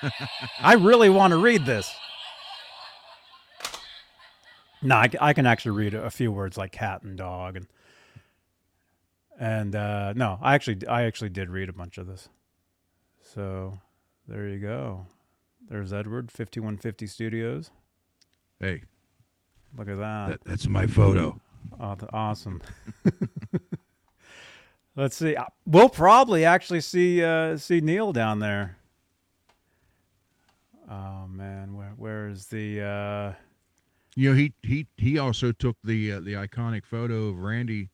I really want to read this. No, I can actually read a, a few words like cat and dog and and uh, no, I actually I actually did read a bunch of this. So there you go. There's Edward, 5150 Studios. Hey, Look at that. that, that's my photo. Oh, awesome. Let's see. Uh, We'll probably actually see uh, see Neil down there. Oh man, where where is the? Uh, You know, he he he also took the uh, the iconic photo of Randy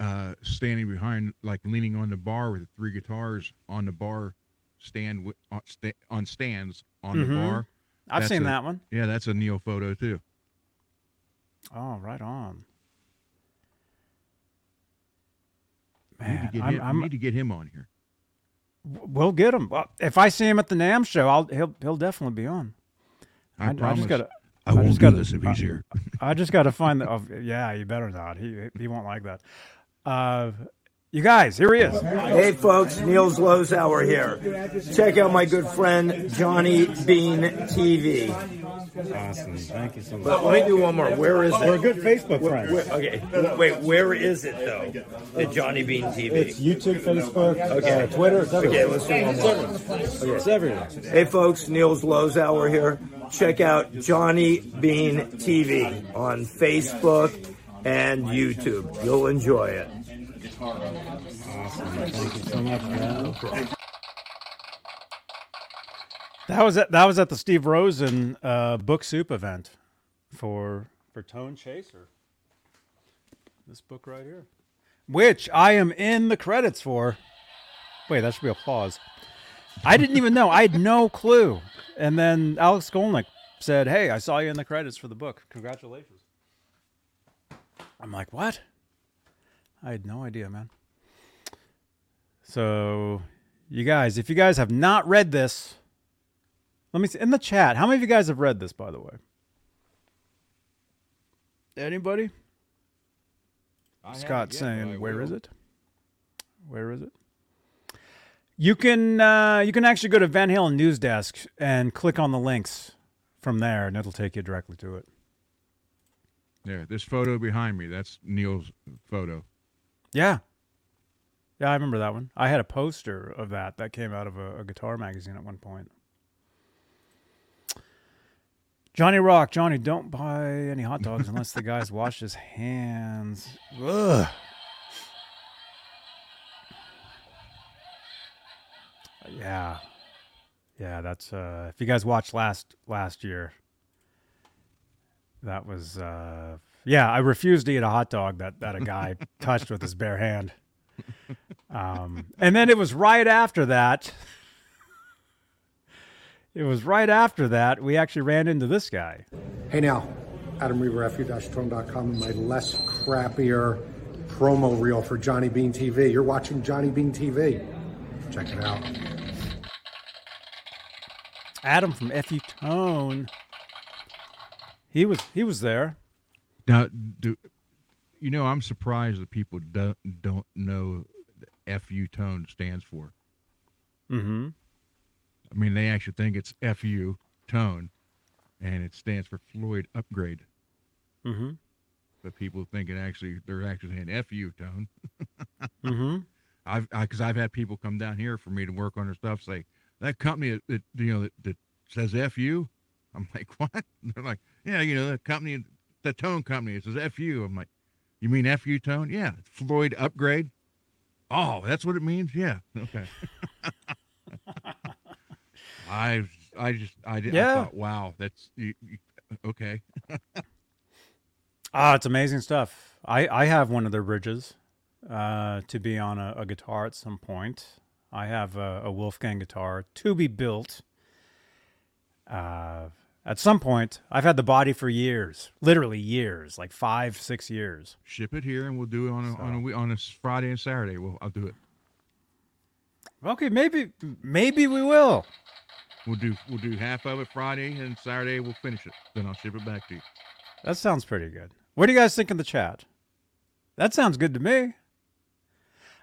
uh, standing behind, like leaning on the bar with the three guitars on the bar stand on, sta- on stands on Mhm. the bar. I've That's seen a- that one. Yeah, that's a Neil photo too. Oh, right on. We need, to Man, get I'm, him, I'm, we need to get him on here. we'll get him. If I see him at the NAMM show, I'll he'll he'll definitely be on. I, I, I just gotta I I won't just do gotta- this if he's here. I just got to find the. Oh, yeah, you better not. He he won't like that. Uh, you guys, here he is. Hey folks, Neil Zlozower here. Check out my good friend Johnny Bean TV. Awesome. Thank you so much. But let me do one more. Where is it? We're good Facebook friends. where- okay, wait. Where is it though? The Johnny Bean TV. It's YouTube, Facebook, Okay. uh, Twitter. It's Okay, let's do one more. It's everywhere. Hey folks, Neil Zlozower here. Check out Johnny Bean TV on Facebook and YouTube. You'll enjoy it. That was at that was at the Steve Rosen uh, Book Soup event for for Tone Chaser. This book right here, which I am in the credits for. Wait, that should be applause. I didn't even know. I had no clue. And then Alex Skolnick said, "Hey, I saw you in the credits for the book. Congratulations." I'm like, "What?" I had no idea, man. So, you guys, if you guys have not read this, let me see in the chat. How many of you guys have read this, by the way? Anybody? Scott saying, "Where is it? Where is it?" You can uh, you can actually go to Van Halen News Desk and click on the links from there, and it'll take you directly to it. There, this photo behind me, that's Neil's photo. Yeah, yeah, I remember that one. I had a poster of that that came out of a, a guitar magazine at one point. Johnny Rock, Johnny, don't buy any hot dogs unless the guy's washed his hands. Ugh. Yeah, yeah. That's uh, if you guys watched last last year, that was uh, yeah. I refused to eat a hot dog that that a guy touched with his bare hand. um, and then it was right after that. It was right after that we actually ran into this guy. Hey now, Adam Reaver, fu-tone.com, my less crappier promo reel for Johnny Bean TV. You're watching Johnny Bean TV. Check it out. Adam from FU Tone. He was he was there. Now, do you know? I'm surprised that people don't don't know the FU tone stands for. Mm-hmm. I mean, they actually think it's FU tone, and it stands for Floyd Upgrade. Mm-hmm. But people think it actually they're actually saying FU tone. Mm-hmm. I've because I've had people come down here for me to work on their stuff. Say that company that, that you know that, that says FU. I'm like, what? They're like, yeah, you know, the company, the tone company. It says FU. I'm like, you mean FU tone? Yeah, Floyd Upgrade. Oh, that's what it means. Yeah. Okay. I I just I did. Yeah. I thought, wow, that's you, you, okay. Ah, it's amazing stuff. I, I have one of their bridges uh, to be on a, a guitar at some point. I have a, a Wolfgang guitar to be built. Uh, at some point, I've had the body for years, literally years, like five, six years. Ship it here, and we'll do it on a on a on a Friday and Saturday. Well, I'll do it. Okay, maybe maybe we will. We'll do we'll do half of it Friday, and Saturday we'll finish it. Then I'll ship it back to you. That sounds pretty good. What do you guys think in the chat? That sounds good to me.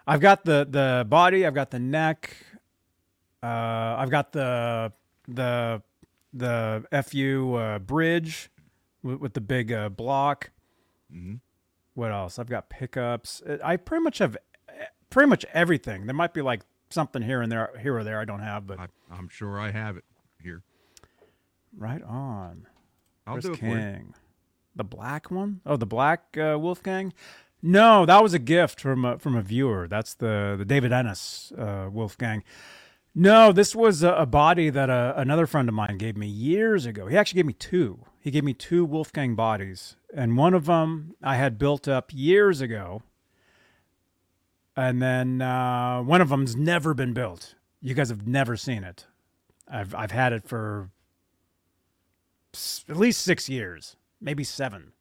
I've got the the body. I've got the neck. Uh, I've got the the the fu uh, bridge with, with the big uh, block. Mhm. What else? I've got pickups. Uh, I pretty much have eh, pretty much everything. There might be like something here and there, here or there I don't have, but I, I'm sure I have it here. right on. I'll Chris do it. King. The black one? Oh, the black uh, Wolfgang? No, that was a gift from a, from a viewer. That's the the David Ennis uh, Wolfgang. No, this was a, a body that uh another friend of mine gave me years ago. He actually gave me two. He gave me two Wolfgang bodies, and one of them I had built up years ago, and then uh, one of them's never been built. You guys have never seen it. I've I've had it for at least six years, maybe seven.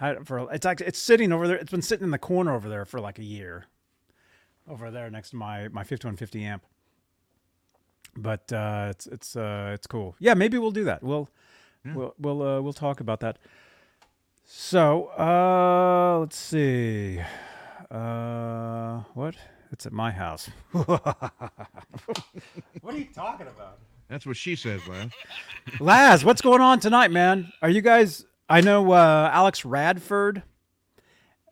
It for it's actually it's sitting over there. It's been sitting in the corner over there for like a year, over there next to my my 5150 amp. But uh, it's it's uh, it's cool. Yeah, maybe we'll do that. We'll we'll we'll uh, we'll talk about that. So uh, let's see. Uh, what? It's at my house. what are you talking about? That's what she says, Laz. Laz, what's going on tonight, man? Are you guys? I know uh, Alex Radford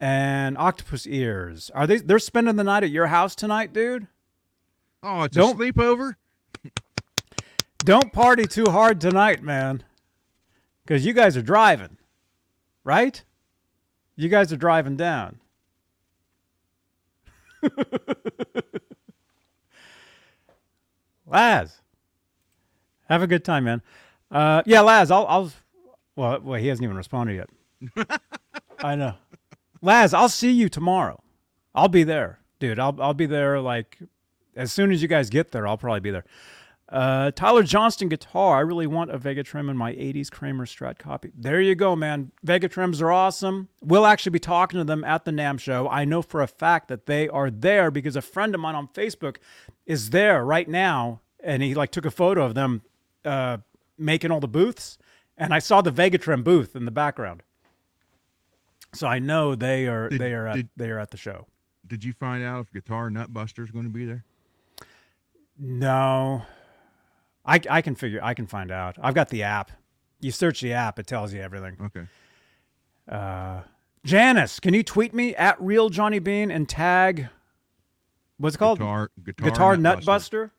and Octopus Ears. Are they? They're spending the night at your house tonight, dude. Oh, it's Don't- a sleepover. Don't party too hard tonight, man, because you guys are driving, right? You guys are driving down. Laz, have a good time, man. Uh, yeah, Laz, I'll, I'll. Well, well, he hasn't even responded yet. I know, Laz. I'll see you tomorrow. I'll be there, dude. I'll I'll be there like as soon as you guys get there. I'll probably be there. Uh, Tyler Johnston guitar. I really want a VegaTrem in my 80s Kramer Strat copy. There you go, man. VegaTrems are awesome. We'll actually be talking to them at the NAMM show. I know for a fact that they are there because a friend of mine on Facebook is there right now, and he like took a photo of them uh, making all the booths, and I saw the VegaTrem booth in the background. So I know they are Did- they are at, did- they are at the show. Did you find out if Guitar Nutbuster is going to be there? No. I, I can figure I can find out. I've got the app. You search the app, it tells you everything. Okay. Uh, Janice, can you tweet me at real Johnny Bean and tag what's it called Guitar Guitar, Guitar Nutbuster. Nutbuster?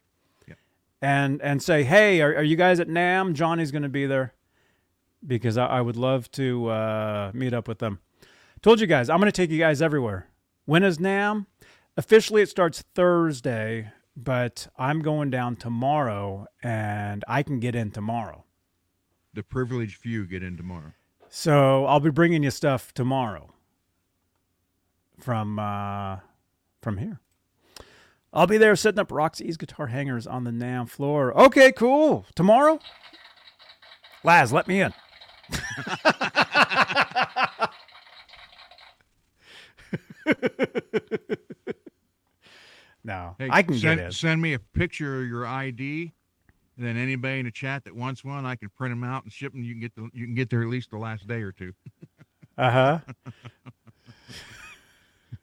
Yep. And and say, hey, are, are you guys at NAMM? Johnny's going to be there because I, I would love to uh, meet up with them. Told you guys, I'm going to take you guys everywhere. When is NAMM? Officially, it starts Thursday, but I'm going down tomorrow, and I can get in tomorrow. The privileged few get in tomorrow. So I'll be bringing you stuff tomorrow from uh, from here. I'll be there setting up Roxy's guitar hangers on the NAMM floor. Okay, cool. Tomorrow? Laz, let me in. no, Hey, I can send, get in. Send me a picture of your ID, and then anybody in the chat that wants one, I can print them out and ship them. You can get the, you can get there at least the last day or two. Uh huh.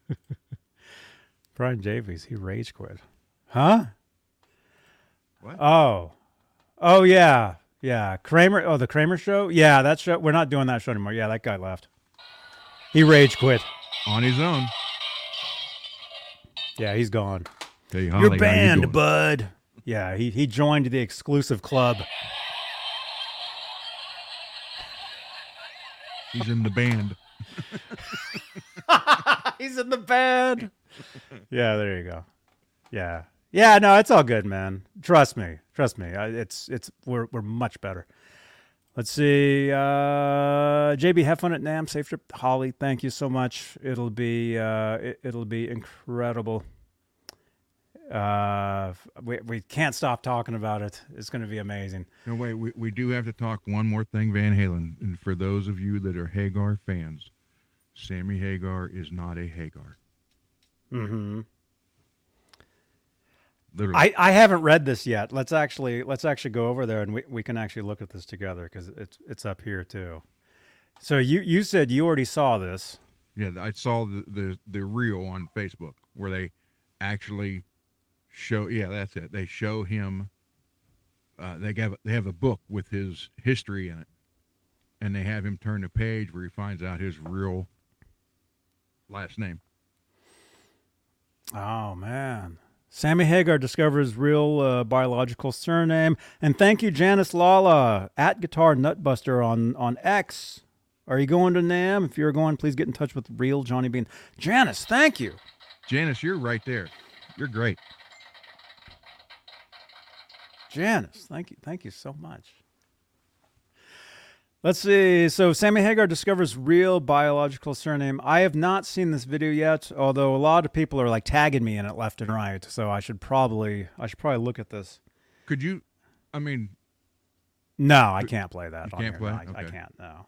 Brian Davies, he rage quit. Huh? What? Oh. Oh yeah. Yeah. Kramer oh the Kramer show? Yeah, that show we're not doing that show anymore. Yeah, that guy left. He rage quit. On his own. Yeah, he's gone. Hey, You're Holly, how you banned, bud. Yeah, he, he joined the exclusive club. He's in the band. He's in the band. yeah, there you go. Yeah, yeah. No, it's all good, man. Trust me. Trust me. It's it's we're we're much better. Let's see. Uh, JB, have fun at NAMM. Safe trip, Holly. Thank you so much. It'll be uh, it, it'll be incredible. Uh, we we can't stop talking about it. It's going to be amazing. No, wait, we, we do have to talk one more thing, Van Halen. And for those of you that are Hagar fans, Sammy Hagar is not a Hagar. Mm-hmm. Literally. I, I haven't read this yet. Let's actually let's actually go over there and we, we can actually look at this together because it's it's up here too. So you you said you already saw this. yeah, I saw the, the, the reel on Facebook where they actually show, yeah, that's it. They show him, uh, they, have, they have a book with his history in it. And they have him turn the page where he finds out his real last name. Oh man. Sammy Hagar discovers real uh, biological surname, and thank you, Janice Lala at Guitar Nutbuster on on X. Are you going to NAMM? If you're going, please get in touch with real Johnny Bean. Janice, thank you. Janice, you're right there. You're great. Janice, thank you, thank you so much. Let's see. So Sammy Hagar discovers real biological surname. I have not seen this video yet, although a lot of people are like tagging me in it left and right. So I should probably I should probably look at this. Could you, I mean, No, I can't play that. You on can't here. Play? I, I Okay. can't. No,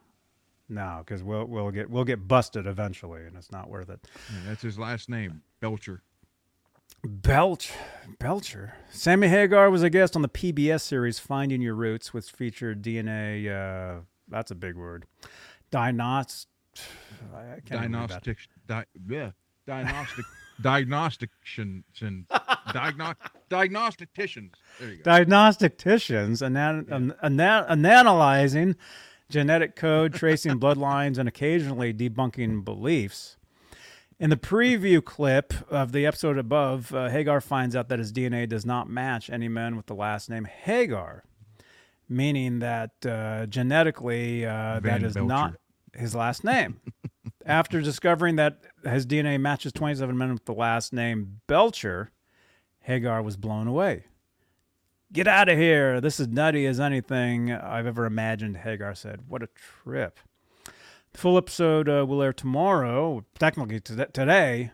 no, because we'll we'll get we'll get busted eventually, and it's not worth it. yeah, that's his last name, Belcher. Belch, Belcher. Sammy Hagar was a guest on the PBS series Finding Your Roots, which featured DNA. Uh, that's a big word. Diagnost. I can't even. Diagnostic, di, yeah, diagnostic, diagnosticians, diagno, diagnosticians. There you go. Diagnosticians anan- an- ana- analyzing genetic code, tracing bloodlines, and occasionally debunking beliefs. In the preview clip of the episode above, uh, Hagar finds out that his DNA does not match any men with the last name Hagar, meaning that uh, genetically uh, that is Belcher. not his last name. After discovering that his DNA matches 27 men with the last name Belcher, Hagar was blown away. Get out of here. This is nutty as anything I've ever imagined, Hagar said. What a trip. The full episode uh, will air tomorrow, technically to- today,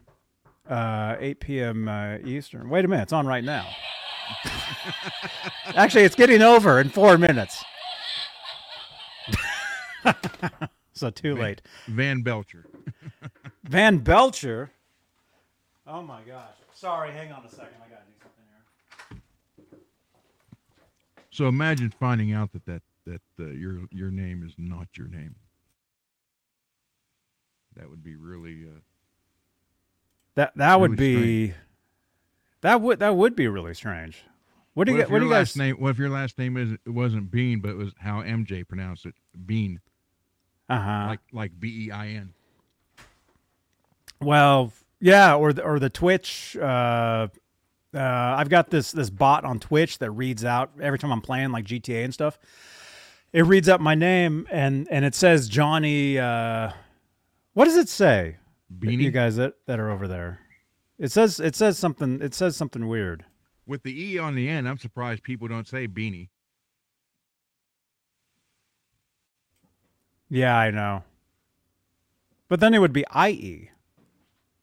uh, 8 p.m. Uh, Eastern. Wait a minute, it's on right now. Actually, it's getting over in four minutes. so too late. Van Belcher. Van Belcher. Oh my gosh. Sorry, hang on a second. I gotta do something here. So imagine finding out that that that uh, your your name is not your name. That would be really. Uh, That that would Really be that would that would be really strange. What do you if what do you last guys name? What if your last name is it wasn't Bean, but it was how MJ pronounced it, Bean, Uh-huh. like like B E I N. Well, yeah, or the, or the Twitch. Uh, uh, I've got this this bot on Twitch that reads out every time I'm playing like GTA and stuff. It reads out my name and and it says Johnny. Uh, what does it say? Beanie You guys that, that are over there. It says it says something. It says something weird. with the E on the end. I'm surprised people don't say Beanie. Yeah, I know. But then it would be IE,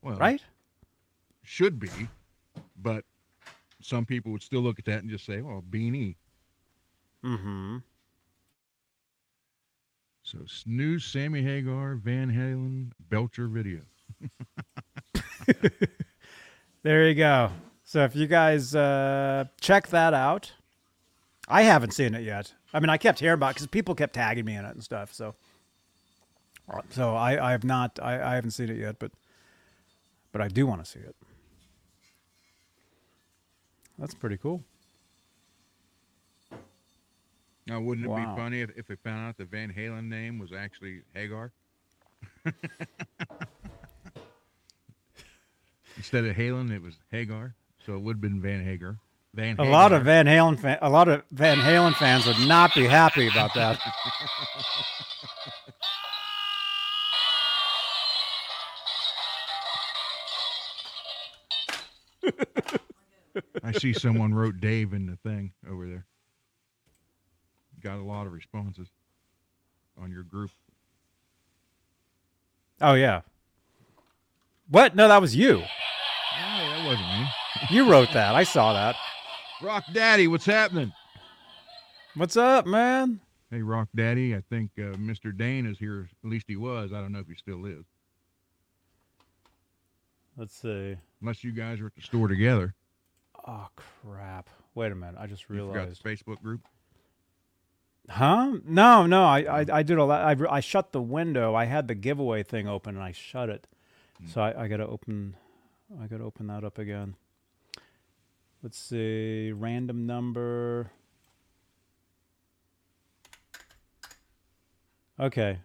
Well, right? should be, but some people would still look at that and just say, "Well, beanie." Mm-hmm. So snooze Sammy Hagar, Van Halen, Belcher video. There you go. So if you guys uh, check that out, I haven't seen it yet. I mean, I kept hearing about because people kept tagging me in it and stuff. So, so I, I have not, I, I haven't seen it yet, but, but I do want to see it. That's pretty cool. Now, wouldn't it Wow. be funny if, if they found out the Van Halen name was actually Hagar? Instead of Halen, it was Hagar. So it would have been Van Hagar. Van A lot of Van Halen, fan, a lot of Van Halen fans would not be happy about that. I see someone wrote Dave in the thing over there. Got a lot of responses on your group. Oh yeah. What? No, that was you. Wasn't me. You wrote that. I saw that. Rock Daddy, what's happening? What's up, man? Hey, Rock Daddy, I think uh, Mr. Dane is here. At least he was. I don't know if he still is. Let's see. Unless you guys are at the store together. Oh crap! Wait a minute. I just realized. You forgot the Facebook group. Huh? No, no. I, I, I did all that. I, I shut the window. I had the giveaway thing open, and I shut it. So I, I gotta open. I gotta open that up again. Let's see. Random number. Okay.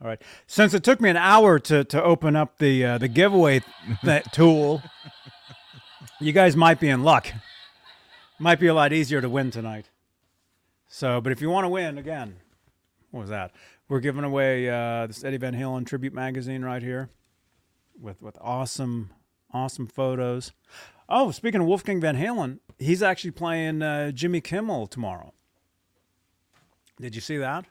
All right. Since it took me an hour to, to open up the uh, the giveaway th- tool, you guys might be in luck. Might be a lot easier to win tonight. So, but if you want to win again, what was that? We're giving away uh, this Eddie Van Halen tribute magazine right here, with with awesome, awesome photos. Oh, speaking of Wolfgang Van Halen, he's actually playing uh, Jimmy Kimmel tomorrow. Did you see that?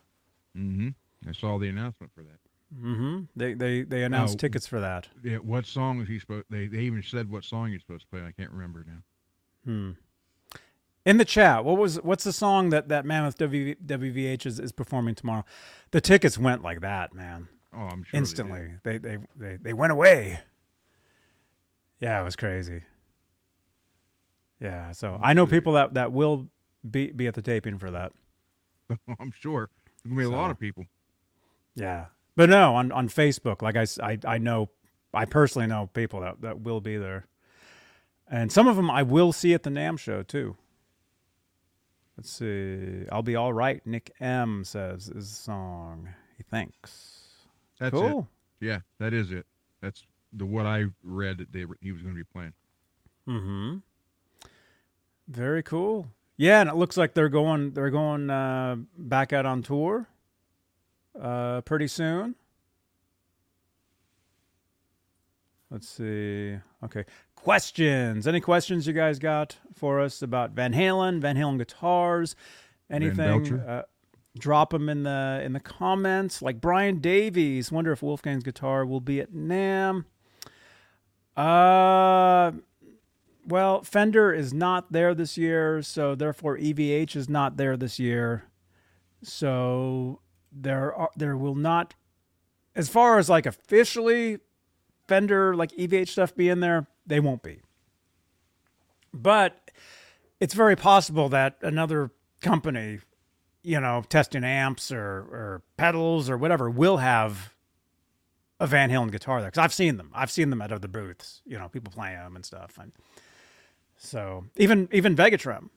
Mm-hmm. I saw the announcement for that. Mm-hmm. They they they announced Oh. tickets for that. Yeah, what song is he supposed? They they even said what song he's supposed to play. I can't remember now. Hmm. In the chat, what was what's the song that that Mammoth w, WVH is, is performing tomorrow? The tickets went like that, man. Oh, I'm sure. they instantly. They, they they they went away. Yeah, it was crazy. Yeah, so I know people that that will be be at the taping for that. I'm sure. There's gonna be a lot of people. Yeah, but no, on on Facebook, like I, I I know, I personally know people that that will be there, and some of them I will see at the NAMM show too. Let's see. I'll be all right. Nick M says is the song. He thinks. That's cool. it. Yeah, that is it. That's the what I read that they were, he was going to be playing. Mm-hmm. Very cool. Yeah, and it looks like they're going they're going uh, back out on tour uh, pretty soon. Let's see. Okay, questions. Any questions you guys got for us about Van Halen, Van Halen guitars, anything? Belcher? Uh, drop them in the in the comments. Like Brian Davies, wonder if Wolfgang's guitar will be at NAMM. Uh, well, Fender is not there this year, so therefore EVH is not there this year. So there are there will not as far as like officially Fender like EVH stuff be in there, they won't be. But it's very possible that another company, you know, testing amps or or pedals or whatever will have a Van Halen guitar there because I've seen them. I've seen them at other booths. You know, people playing them and stuff. And so even even VegaTrem,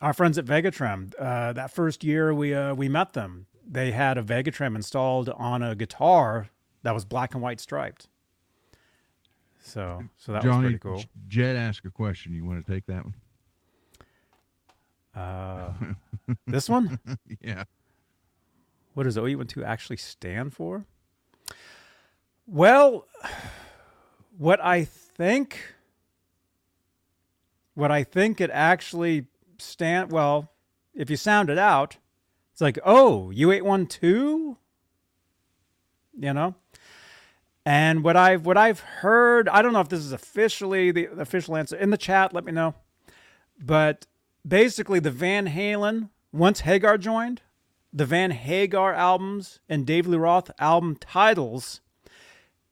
our friends at VegaTrem, uh, that first year we uh, we met them, they had a VegaTrem installed on a guitar that was black and white striped. So so that Johnny, was pretty cool. Jed asked a question. You want to take that one? Uh, this one, yeah. what does OE12 actually stand for? Well, what I think, what I think it actually stand. Well, if you sound it out, it's like, oh, U812. You know, And what I've what I've heard, I don't know if this is officially the official answer in the chat. Let me know. But basically, the Van Halen once Hagar joined, the Van Hagar albums and David Lee Roth album titles,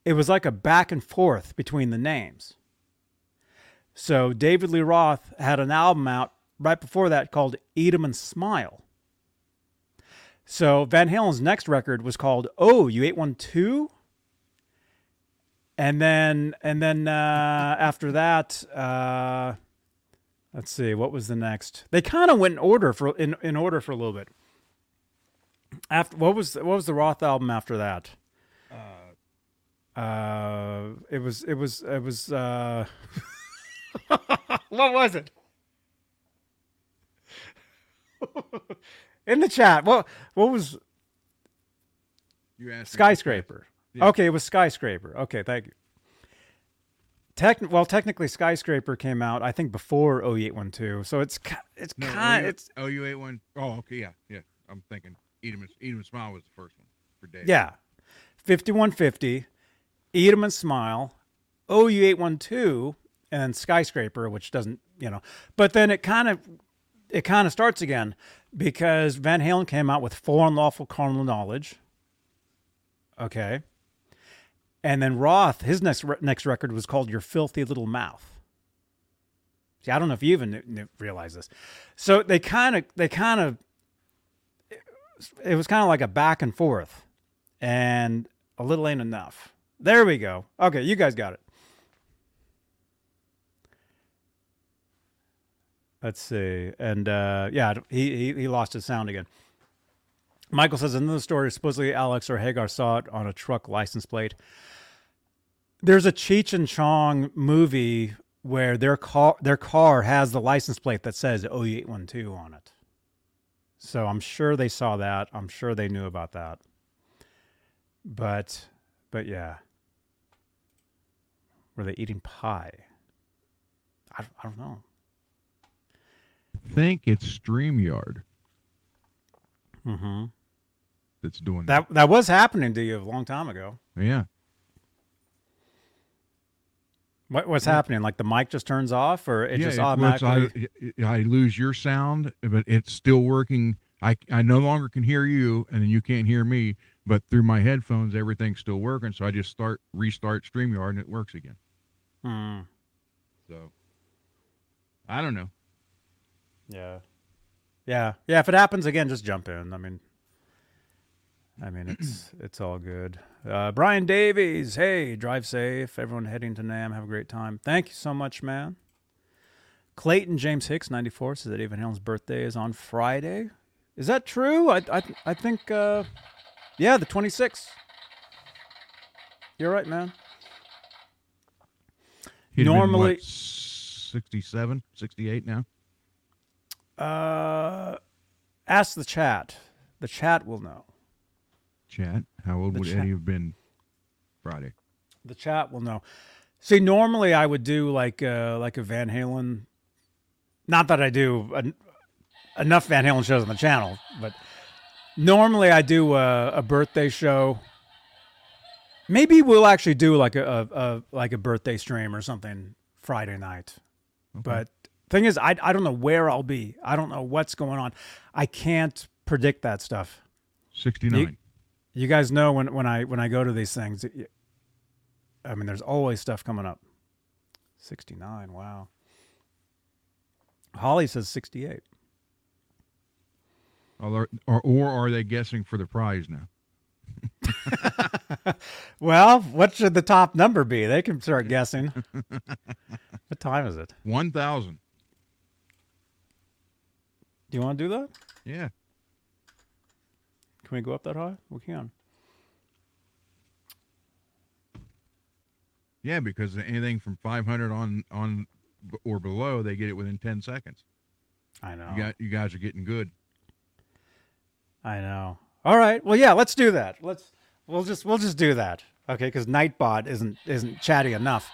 it was like a back and forth between the names. So David Lee Roth had an album out right before that called Eat 'em and Smile. So Van Halen's next record was called Oh, You Ate One Too? And then and then uh, after that, uh, let's see, what was the next? They kind of went in order for in, in order for a little bit. After what was what was the Roth album after that? Uh, uh it was it was it was uh, what was it? in the chat, what what was You asked skyscraper? Yeah. Okay, it was skyscraper. Okay, thank you. Tech, well, technically, skyscraper came out I think before 0812, so it's it's No, kind it's OU eight one. Oh, okay, yeah, yeah. I'm thinking Eat 'em and, Eat 'em and Smile was the first one for Dave. yeah, 5150, Eat 'em and Smile, OU 812, and then skyscraper, which doesn't you know, but then it kind of it kind of starts again because Van Halen came out with For Unlawful Carnal Knowledge. Okay. And then Roth, his next re- next record was called Your Filthy Little Mouth. See, I don't know if you even knew, knew, realize this. So they kind of, they kind of, it was kind of like a back and forth, and a little ain't enough. There we go. Okay, you guys got it. Let's see. And uh, yeah, he, he he lost his sound again. Michael says another story. Supposedly, Alex or Hagar saw it on a truck license plate. There's a Cheech and Chong movie where their car their car has the license plate that says OU812 on it. So I'm sure they saw that. I'm sure they knew about that. But but yeah. Were they eating pie? I, I don't know. think it's Streamyard Mm-hmm. that's doing That that was happening to you a long time ago. Yeah, What what's happening? Like the mic just turns off, or it yeah. just it works. automatically? I, I lose your sound, but it's still working. I I no longer can hear you, and then you can't hear me. But through my headphones, everything's still working. So I just start restart Streamyard, and it works again. Hmm. So I don't know. Yeah. Yeah. Yeah. If it happens again, just jump in. I mean, I mean, it's it's all good. Uh, Brian Davies, hey, drive safe. Everyone heading to NAMM, have a great time. Thank you so much, man. Clayton James Hicks, ninety four, says that Evan Halen's birthday is on Friday. Is that true? I I I think, uh, yeah, the twenty sixth. You're right, man. He'd been, Normally- what, 67, 68 now. Uh, ask the chat. The chat will know. Chat. How old The would chat- Eddie have been Friday? The chat will know. See, normally I would do like uh, like a Van Halen. Not that I do en- enough Van Halen shows on the channel, but normally I do a, a birthday show. Maybe we'll actually do like a, a, a like a birthday stream or something Friday night. But thing is, I I don't know where I'll be. I don't know what's going on. I can't predict that stuff. 69. You guys know when, when I when I go to these things, it- I mean, there's always stuff coming up. Sixty nine, wow. Holly says sixty eight. Or, or, or are they guessing for the prize now? Well, what should the top number be? They can start guessing. what time is it? 1,000. Do you want to do that? Yeah. Can we go up that high? We can. Yeah, because anything from 500 on on or below, they get it within 10 seconds. I know. You got you guys are getting good. I know. All right. Well, yeah. Let's do that. Let's. We'll just. We'll just do that. Okay. Because Nightbot isn't isn't chatty enough.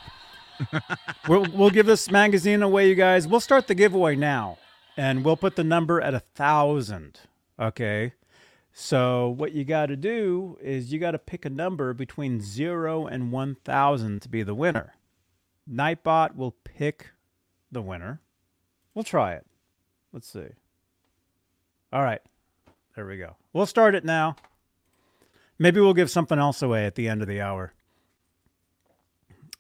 we'll we'll give this magazine away, you guys. We'll start the giveaway now, and we'll put the number at a thousand. Okay. So what you got to do is you got to pick a number between 0 and 1000 to be the winner. Nightbot will pick the winner. We'll try it. Let's see. All right. There we go. We'll start it now. Maybe we'll give something else away at the end of the hour.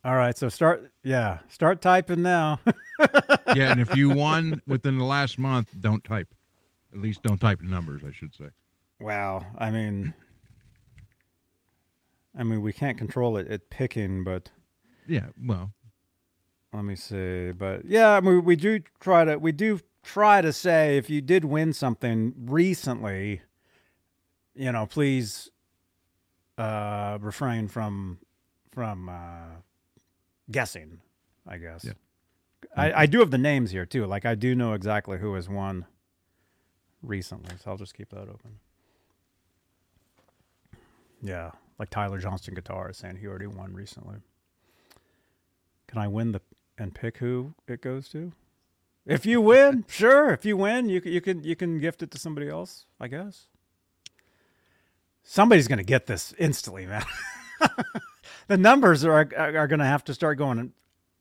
All right, so start yeah, start typing now. yeah, and if you won within the last month, don't type. At least don't type numbers, I should say. Wow, I mean I mean we can't control it at picking, but Yeah, well, let me see. But yeah, I mean, we do try to we do try to say if you did win something recently, you know, please uh refrain from from uh guessing, I guess. Yeah. I, I do have the names here too. Like I do know exactly who has won recently, so I'll just keep that open. Yeah, like Tyler Johnston Guitar is saying he already won recently. Can I win the and pick who it goes to? If you win, sure. If you win, you can you can you can gift it to somebody else. I guess. Somebody's gonna get this instantly, man. the numbers are are, are gonna have to start going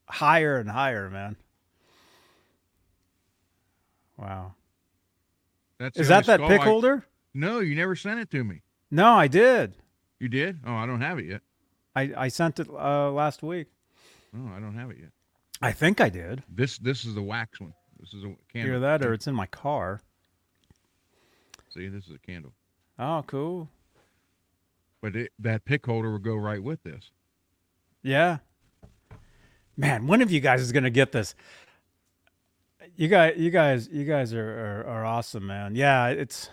higher and higher, man. Wow. that's Is that that pick I- holder? No, you never sent it to me. No, I did. You did? Oh, I don't have it yet. I, I sent it uh, last week. Oh, I don't have it yet. I think I did. This this is the wax one. This is a candle. Hear that, or it's in my car. See, this is a candle. Oh, cool. But it, that pick holder will go right with this. Yeah. Man, one of you guys is gonna get this. You guys, you guys, you guys are, are are awesome, man. Yeah, it's.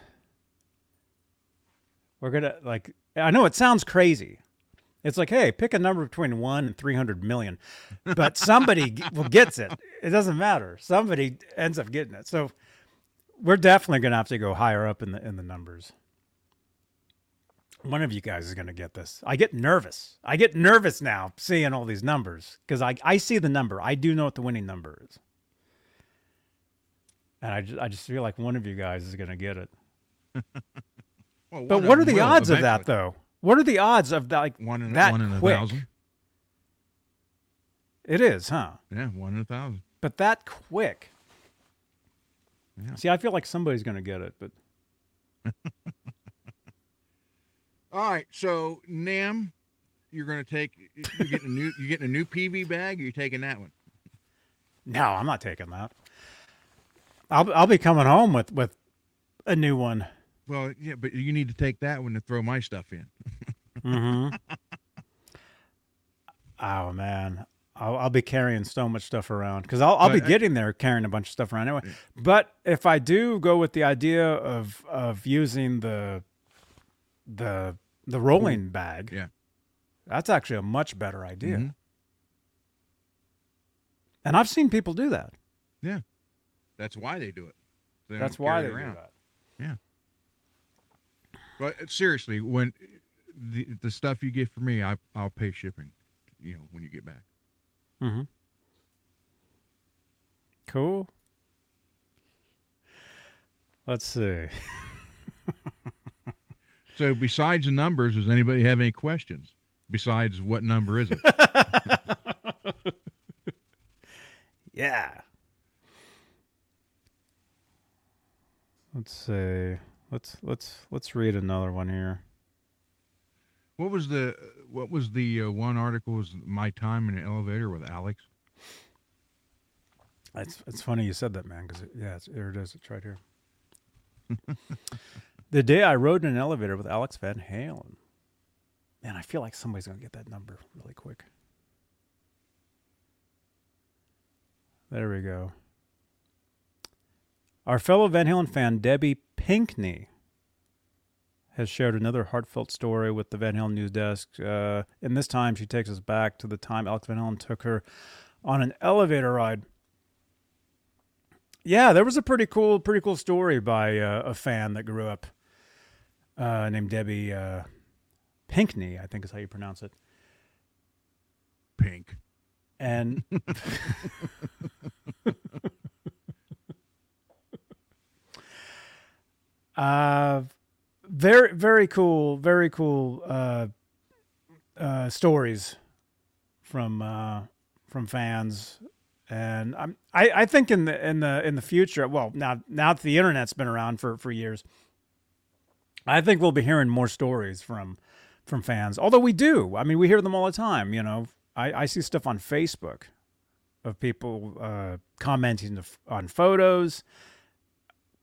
We're gonna like. I know it sounds crazy. It's like, hey, pick a number between one and three hundred million, but somebody gets it. It doesn't matter. Somebody ends up getting it. So, we're definitely gonna have to go higher up in the in the numbers. One of you guys is going to get this. I get nervous. I get nervous now seeing all these numbers because I, I see the number. I do know what the winning number is. And I just, I just feel like one of you guys is going to get it. Well, But what are the odds of that, though? What are the odds of that? Like One in that one in a quick? thousand. It is, huh? Yeah, one in a thousand. But that quick. Yeah. See, I feel like somebody's going to get it, but All right, so NAMM, you're going to take. You're getting a new. You're getting a new PV bag. Or you're taking that one. no, I'm not taking that. I'll I'll be coming home with with a new one. Well, yeah, but you need to take that one to throw my stuff in. Mm-hmm. oh man, I'll, I'll be carrying so much stuff around because I'll I'll be I- getting there carrying a bunch of stuff around anyway. But if I do go with the idea of of using the the the rolling bag, Yeah. that's actually a much better idea. Mhm. And I've seen people do that. Yeah, that's why they do it. They That's why they it do around. that. But uh, seriously, when the the stuff you get for me, I I'll pay shipping. You know, when you get back. Mm-hmm. Cool. Let's see. So besides the numbers, does anybody have any questions? Besides, what number is it? Yeah. Let's see. Let's let's let's read another one here. what was the what was the uh, one article? Was my time in an elevator with Alex? It's it's funny you said that, man. Because it, yeah, it's, here it is. It's right here. the day I rode in an elevator with Alex Van Halen. Man, I feel like somebody's gonna get that number really quick. There we go. Our fellow Van Halen fan Debbie Pinkney has shared another heartfelt story with the Van Halen news desk. Uh, and this time, she takes us back to the time Alex Van Halen took her on an elevator ride. Yeah, there was a pretty cool, pretty cool story by uh, a fan that grew up uh, named Debbie uh, Pinkney, I think is how you pronounce it. Pink. And uh, very very cool, very cool uh, uh, stories from uh, from fans, and I'm I, I think in the in the in the future, well now now that the internet's been around for for years, I think we'll be hearing more stories from from fans. Although we do, I mean, we hear them all the time. You know, I, I see stuff on Facebook of people uh, commenting on photos,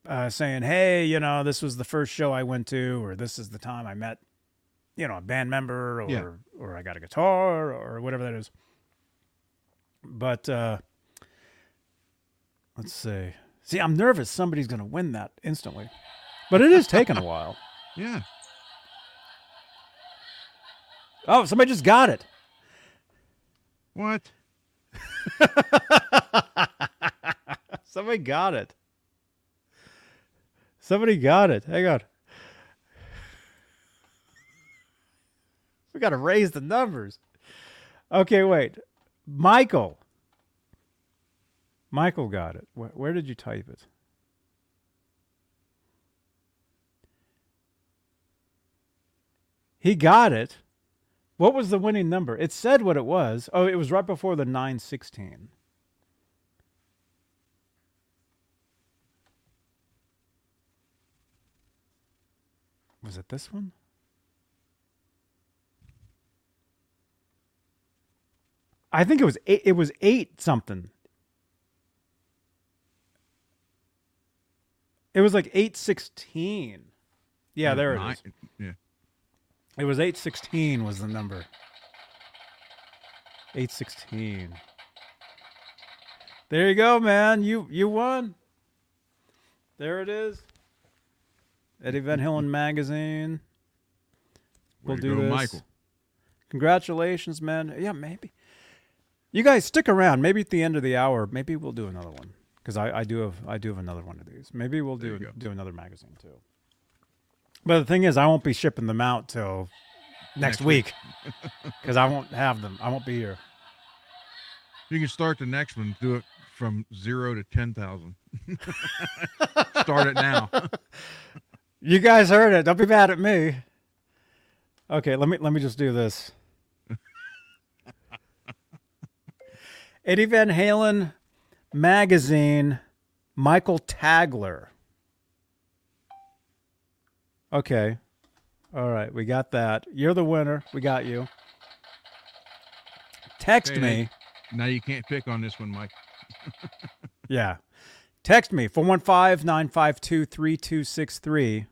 uh, saying, "Hey, you know, this was the first show I went to, or this is the time I met, you know, a band member, or Yeah. or I got a guitar, or whatever that is." But uh, let's see. See, I'm nervous. Somebody's going to win that instantly, but it is taking a while. Yeah. Oh, somebody just got it. What? Somebody got it. Somebody got it. Hang on. We got to raise the numbers. Okay, wait. Michael. Michael got it. Where, where did you type it? He got it. What was the winning number? It said what it was. Oh, it was right before the 916. Was it this one? I think it was eight, it was eight something. It was like eight sixteen. Yeah, there it is. Yeah. It was eight sixteen was the number. Eight sixteen. There you go, man. You you won. There it is. Eddie Van Halen magazine. Way We'll do go, this. Michael. Congratulations, man. Yeah, maybe. You guys stick around. Maybe at the end of the hour, maybe we'll do another one because I, I do have I do have another one of these. Maybe we'll do do another magazine too. But the thing is, I won't be shipping them out till next, Next week. week because I won't have them. I won't be here. You can start the next one. Do it from zero to ten thousand. start it now. You guys heard it. Don't be mad at me. Okay, let me let me just do this. Eddie Van Halen magazine, Michael Tagler. Okay. All right, we got that. You're the winner. We got you. Text Okay, me. now you can't pick on this one, Mike. Yeah. Text me 415 952 3263.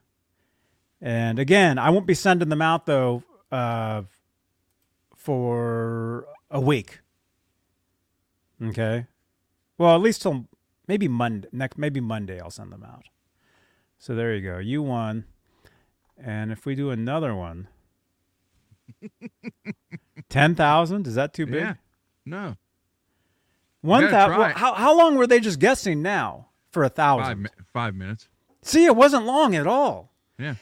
And again, I won't be sending them out though uh, for a week. Okay. Well, at least till maybe Monday. Next, maybe Monday, I'll send them out. So there you go. You won. And if we do another one, 10,000? Is that too big? Yeah. No. Thousand. try it. how how long were they just guessing now for a Five thousand? mi- five minutes. See, it wasn't long at all, Yeah.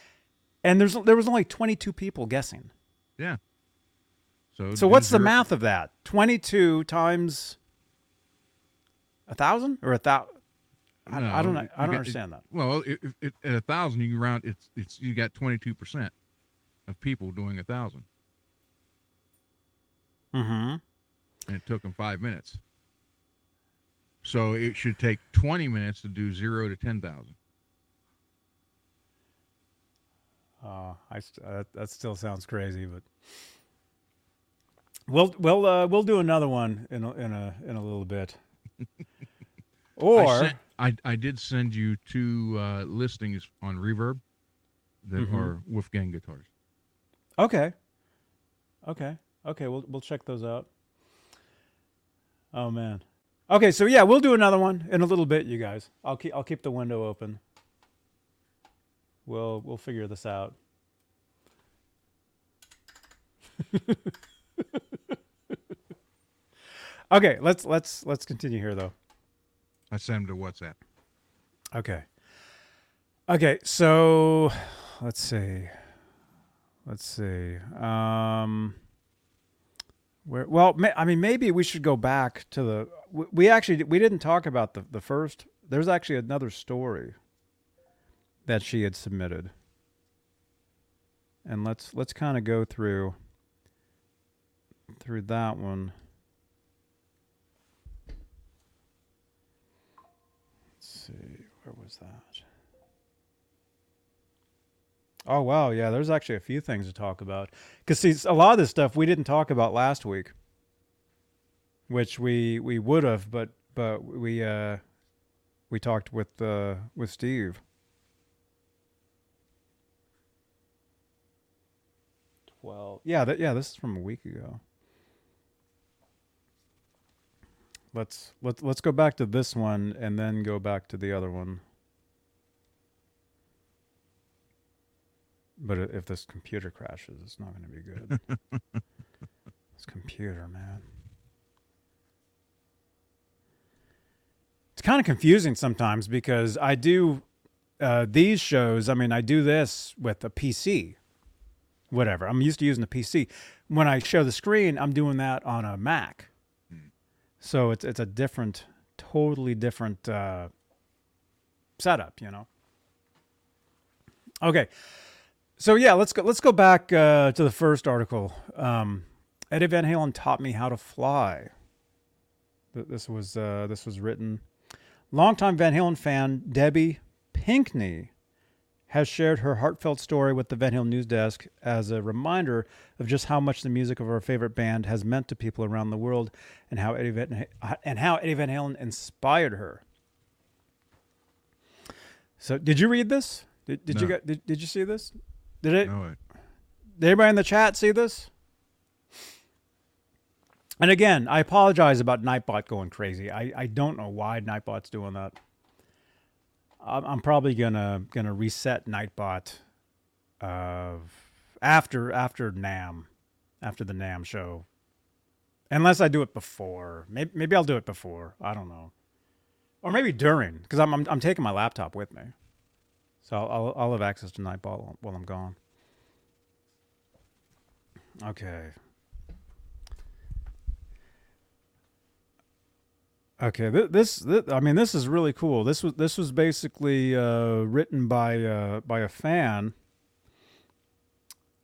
and there's there was only twenty two people guessing. Yeah. So So what's the math of that? Twenty two times a thousand or a thousand? I, I don't know. I don't got- understand that. Well, it, it, it, at a thousand, you round. It's it's you got twenty two percent of people doing a thousand, Mm-hmm. and it took them five minutes. So it should take twenty minutes to do zero to ten thousand. Uh, I uh, that still sounds crazy, but we'll we'll uh, we'll do another one in a, in a in a little bit. Or I, sent, I I did send you two uh, listings on Reverb that Mhm. are Wolfgang guitars. Okay. Okay. Okay. We'll we'll check those out. Oh man. Okay, so yeah, we'll do another one in a little bit, you guys. I'll keep I'll keep the window open. We'll we'll figure this out. okay, let's let's let's continue here though. I sent them to WhatsApp. Okay. Okay, so let's see. Let's see. Um where well, I mean maybe we should go back to the we, we actually we didn't talk about the the first. There's actually another story that she had submitted. and let's let's kind of go through through that one. Let's see, where was that? Oh wow, yeah. There's actually a few things to talk about because see, a lot of this stuff we didn't talk about last week, which we we would have, but but we uh we talked with uh with Steve. Twelve. Yeah, that yeah. This is from a week ago. Let's let's let's go back to this one and then go back to the other one. But if this computer crashes, it's not going to be good. this computer, man. It's kind of confusing sometimes because I do uh, these shows. I mean, I do this with a PC, whatever. I'm used to using the PC. When I show the screen, I'm doing that on a Mac. So it's it's a different, totally different uh, setup, you know. Okay, so yeah, let's go. Let's go back uh, to the first article. Um, Eddie Van Halen taught me how to fly. Th- This was uh, this was written. Longtime Van Halen fan Debbie Pinkney has shared her heartfelt story with the Van Halen News Desk as a reminder of just how much the music of our favorite band has meant to people around the world, and how Eddie Van and how Eddie Van Halen inspired her. So, did you read this? Did, did you get? Did, did you see this? Did it? No, it, Did everybody in the chat see this? And again, I apologize about Nightbot going crazy. I, I don't know why Nightbot's doing that. I'm, I'm probably gonna gonna reset Nightbot uh, after after NAMM, after the NAMM show. Unless I do it before, maybe maybe I'll do it before. I don't know, or maybe during, because I'm, I'm I'm taking my laptop with me, so I'll I'll, have access to Nightbot while, I'm gone. Okay. Okay, th- this, th- I mean, this is really cool. This was this was basically uh, written by uh, by a fan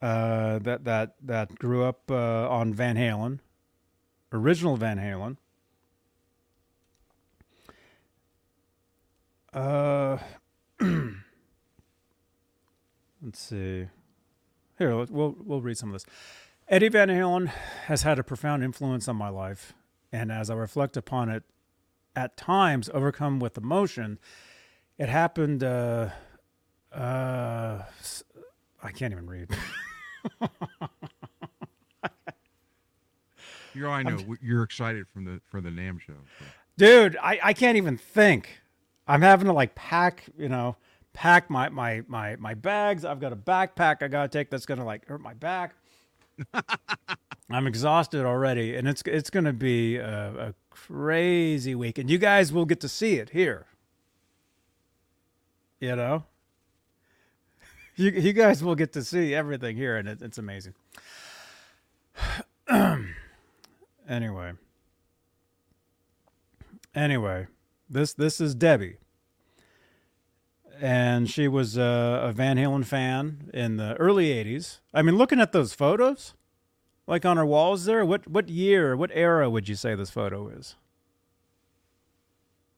uh, that that that grew up uh, on Van Halen, original Van Halen. Uh, let's see. Here, we'll we'll read some of this. Eddie Van Halen has had a profound influence on my life, and as I reflect upon it, at times overcome with emotion, it happened. Uh, uh, I can't even read. you're I know. You're excited from the for the NAMM show. so. dude I, I can't even think i'm having to like pack you know pack my my my my bags. I've got a backpack i gotta take that's gonna like hurt my back. I'm exhausted already and it's it's gonna be a, a crazy week and you guys will get to see it here. You know? You, you guys will get to see everything here and it, it's amazing. Anyway. Anyway, this this is Debbie, and she was uh, a Van Halen fan in the early '80s. I mean, looking at those photos, like on her walls there, what what year, what era would you say this photo is?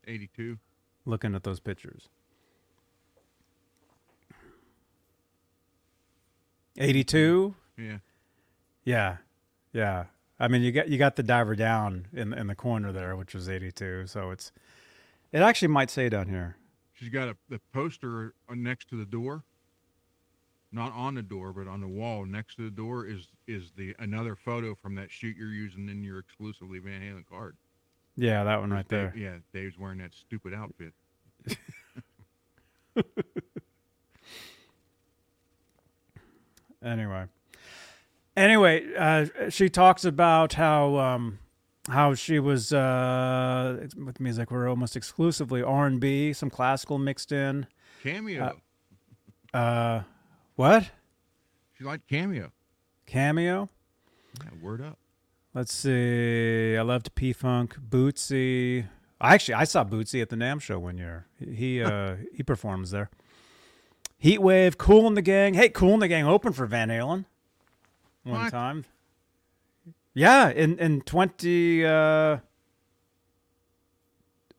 82. Looking at those pictures, '82. Yeah. Yeah, yeah. I mean, you got you got the diver down in in the corner there, which was '82. So it's it actually might say down here. She's got a the poster next to the door. Not on the door, but on the wall next to the door is is the another photo from that shoot you're using in your exclusively Van Halen card. Yeah, that one right Dave- there. yeah, Dave's wearing that stupid outfit. Anyway, anyway, uh, she talks about how um, how she was uh, with music were almost exclusively R and B, some classical mixed in. Cameo. Uh, what she liked Cameo. cameo? Yeah, word up. Let's see. I loved P Funk, Bootsy. Actually, I saw Bootsy at the NAMM show one year. He uh, he performs there. Heatwave, Kool & the Gang. Hey, Kool & the Gang opened for Van Halen one What? time. Yeah, in in twenty. Uh,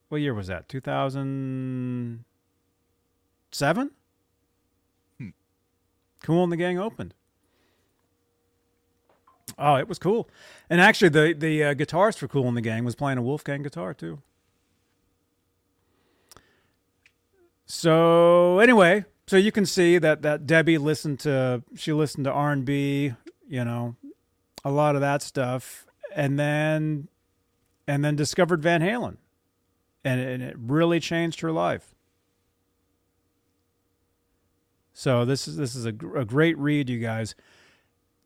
what year was that? Two thousand seven. Hmm. Kool & the Gang opened. Oh, it was cool, and actually, the the uh, guitarist for Kool & the Gang was playing a Wolfgang guitar too. So anyway, so you can see that that Debbie listened to she listened to R and B, you know, a lot of that stuff, and then and then discovered Van Halen, and it, and it really changed her life. So this is this is a, a great read, you guys.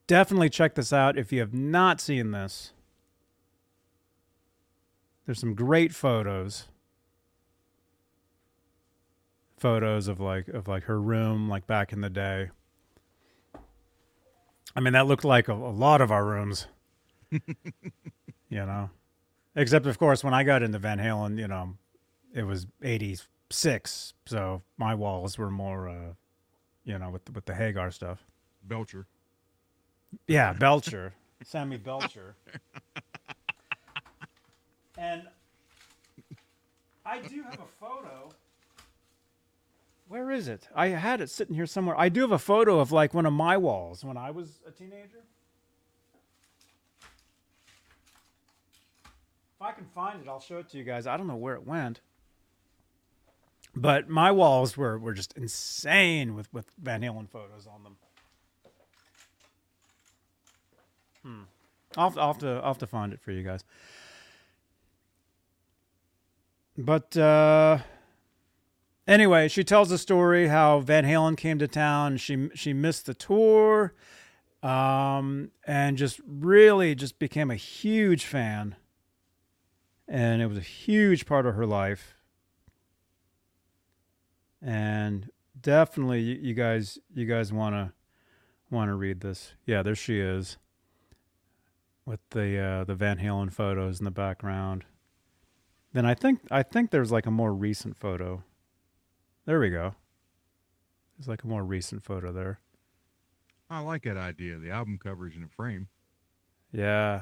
Definitely check this out if you have not seen this. There's some great photos photos of like of like her room like back in the day. I mean that looked like a, a lot of our rooms. you know. Except of course when I got into Van Halen, you know, it was 86, so my walls were more uh you know with the, with the Hagar stuff. Belcher. Yeah, Belcher. Sammy Belcher. and I do have a photo. Where is it? I had it sitting here somewhere. I do have a photo of like one of my walls when I was a teenager. If I can find it, I'll show it to you guys. I don't know where it went. But my walls were, were just insane with, with Van Halen photos on them. Hmm. I'll, I'll have to I'll have to find it for you guys. But uh, anyway, she tells the story how Van Halen came to town. She she missed the tour, um, and just really just became a huge fan. And it was a huge part of her life. And definitely, you, you guys you guys want to want to read this. Yeah, there she is with the uh, the Van Halen photos in the background. Then I think I think there's like a more recent photo. There we go. There's like a more recent photo there. I like that idea. The album covers in a frame. Yeah.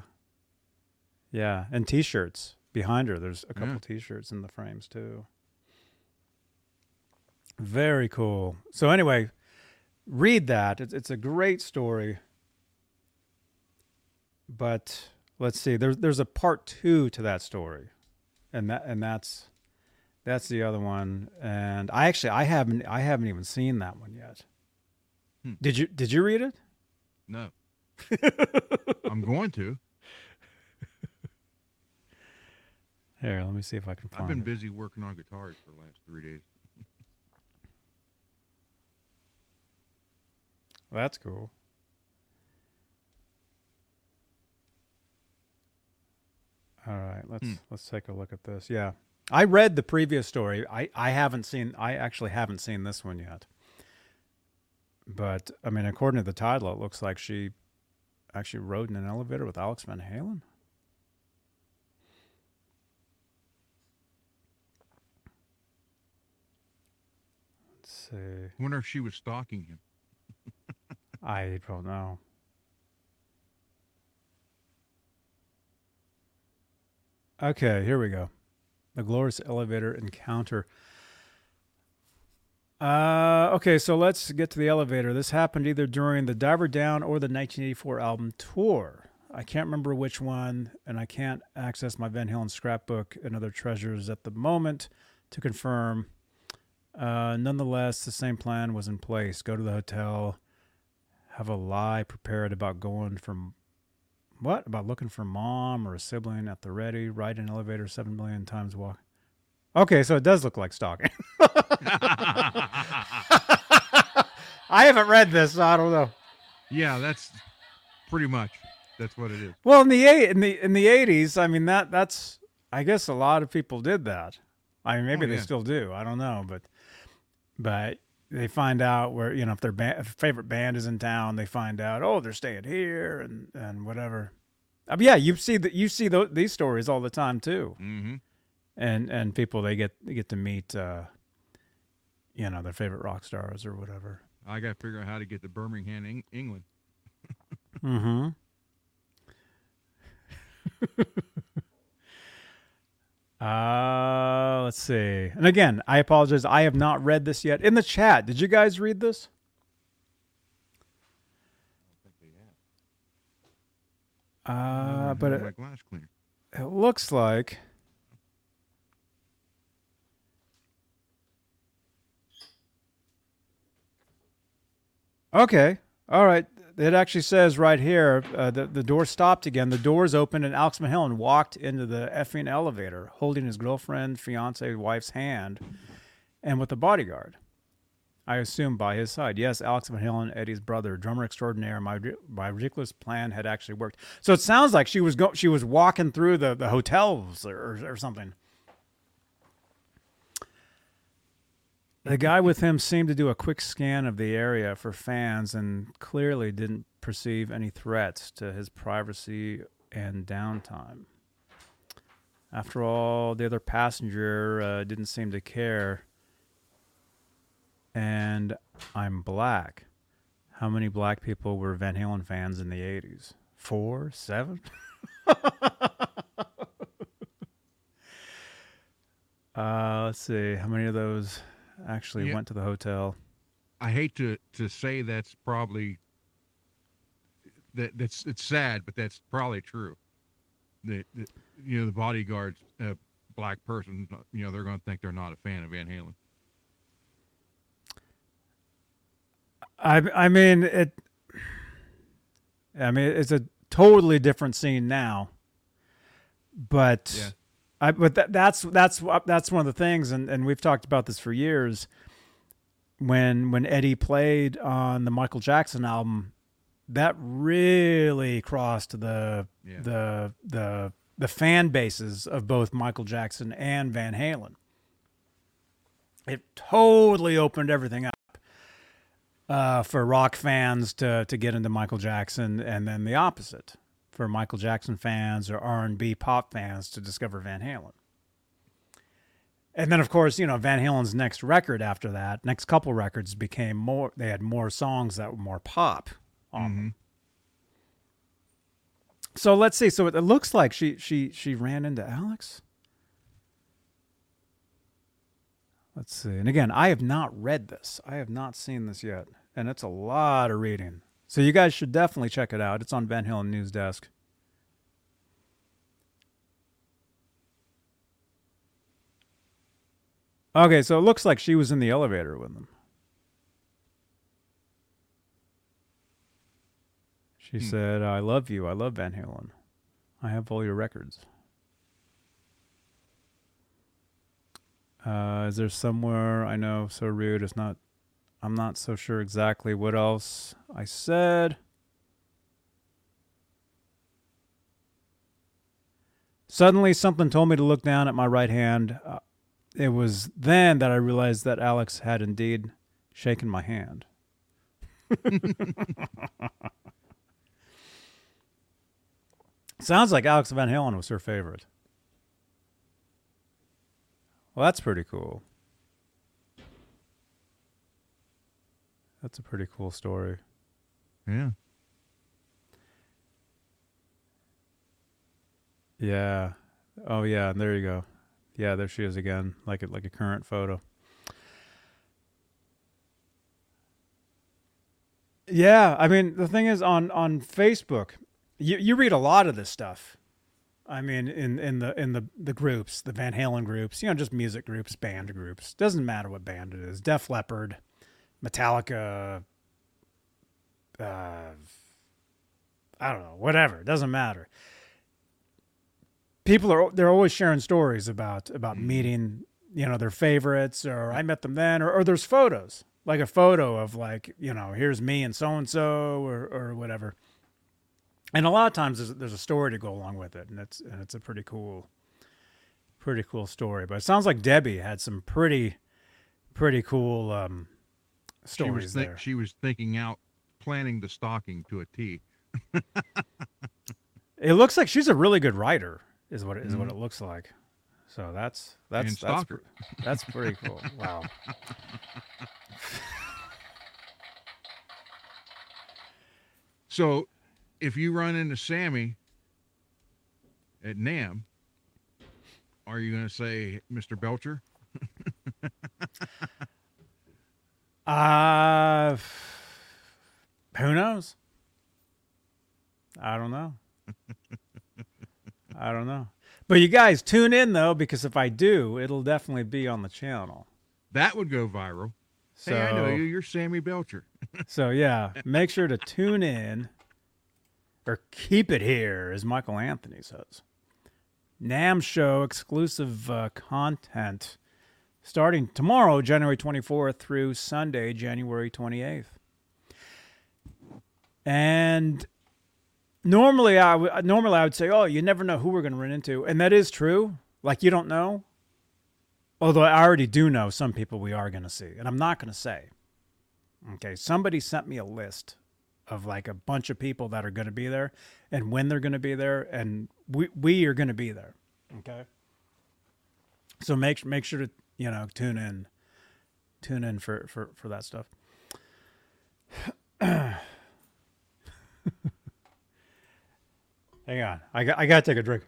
Yeah, and t-shirts behind her. There's a couple Yeah. t-shirts in the frames too. Very cool. So anyway, read that. It's it's a great story. But let's see. There's there's a part 2 to that story. And that and that's that's the other one and I actually I haven't I haven't even seen that one yet. Hmm. Did you did you read it? No. I'm going to. Here, let me see if I can find I've been it. busy working on guitars for the last three days. That's cool. All right, let's Hmm. let's take a look at this. Yeah. I read the previous story. I I haven't seen I actually haven't seen this one yet. But I mean according to the title it looks like she actually rode in an elevator with Alex Van Halen. Let's see. I wonder if she was stalking him. I don't know. Okay, here we go. The glorious elevator encounter. Uh, okay, so let's get to the elevator. This happened either during the Diver Down or the 1984 album tour. I can't remember which one, and I can't access my Van Halen scrapbook and other treasures at the moment to confirm. Uh, nonetheless, the same plan was in place. Go to the hotel, have a lie prepared about going from what about looking for mom or a sibling at the ready ride an elevator seven million times walk okay so it does look like stalking i haven't read this so i don't know Yeah, that's pretty much. That's what it is. well in the eight in the in the 80s i mean that that's i guess a lot of people did that i mean maybe Oh, they still do i don't know but but they find out where you know if their ba- if favorite band is in town they find out oh they're staying here and and whatever uh, yeah you see that you see these stories all the time too Mm-hmm. and and people they get they get to meet uh you know, their favorite rock stars or whatever. I got to figure out how to get to Birmingham, Eng- England. Mm-hmm. uh, let's see. And again, I apologize. I have not read this yet. In the chat, did you guys read this? Uh, but it, it looks like. Okay. All right. It actually says right here uh, the, the door stopped again. The doors opened, and Alex Van Halen walked into the effing elevator holding his girlfriend, fiance, wife's hand, and with a bodyguard. I assume by his side. Yes, Alex Van Halen, Eddie's brother, drummer extraordinaire. My my ridiculous plan had actually worked. So it sounds like she was go- she was walking through the, the hotels or, or something. The guy with him seemed to do a quick scan of the area for fans and clearly didn't perceive any threats to his privacy and downtime. After all, the other passenger uh, didn't seem to care. And I'm black. How many black people were Van Halen fans in the 80s? Four? Seven? uh, let's see. How many of those actually Yeah. went to the hotel? I hate to to say that's probably that that's it's sad, but that's probably true. That, that you know the bodyguard's a black person. You know they're going to think they're not a fan of Van Halen. I I mean it. I mean it's a totally different scene now. But Yeah. I but that, that's that's that's one of the things, and, and we've talked about this for years. When when Eddie played on the Michael Jackson album, that really crossed the Yeah. the the the fan bases of both Michael Jackson and Van Halen. It totally opened everything up uh, for rock fans to to get into Michael Jackson, and then the opposite for Michael Jackson fans or R and B pop fans to discover Van Halen. And then, of course, you know Van Halen's next record after that, next couple records became more. They had more songs that were more pop on them. Mm-hmm. So let's see. So it, it looks like she she she ran into Alex. Let's see. And again, I have not read this. I have not seen this yet, and it's a lot of reading. So you guys should definitely check it out. It's on Van Halen News Desk. Okay, so it looks like she was in the elevator with them. She said, "I love you. I love Van Halen. I have all your records." Uh, is there somewhere I know? So rude. It's not. I'm not so sure exactly what else I said. Suddenly, something told me to look down at my right hand. Uh, it was then that I realized that Alex had indeed shaken my hand. Sounds like Alex Van Halen was her favorite. Well, that's pretty cool. That's a pretty cool story. Yeah. Yeah. Oh yeah, and there you go. Yeah, there she is again, like a, like a current photo. Yeah, I mean the thing is on on Facebook, you you read a lot of this stuff. I mean in in the in the the groups, the Van Halen groups, you know, just music groups, band groups. Doesn't matter what band it is. Def Leppard, Metallica, uh, I don't know, whatever. It doesn't matter. People are they're always sharing stories about about meeting you know their favorites or I met them then or, or there's photos like a photo of like you know here's me and so and so or or whatever. And a lot of times there's, there's a story to go along with it and it's and it's a pretty cool pretty cool story. But it sounds like Debbie had some pretty pretty cool um She was stories think, there she was thinking out, planning the stocking to a T. it looks like she's a really good writer is what it, is what mm-hmm. it looks like So that's that's And that's, stalker. that's pretty cool. Wow. So, if you run into Sammy at NAMM, are you going to say, Mr. Belcher? Uh, who knows? I don't know. I don't know. But you guys tune in though, because if I do, it'll definitely be on the channel. That would go viral. So, hey, I know you. You're Sammy Belcher. so yeah, make sure to tune in or keep it here, as Michael Anthony says. NAMM Show exclusive uh, content starting tomorrow, January 24th through Sunday, January 28th. And normally I would normally I would say, "Oh, you never know who we're going to run into." And that is true. Like you don't know. Although I already do know some people we are going to see, and I'm not going to say. Okay, somebody sent me a list of like a bunch of people that are going to be there and when they're going to be there and we we are going to be there. Okay? So make make sure to, you know, tune in tune in for for for that stuff. Hang on. I got I got to take a drink.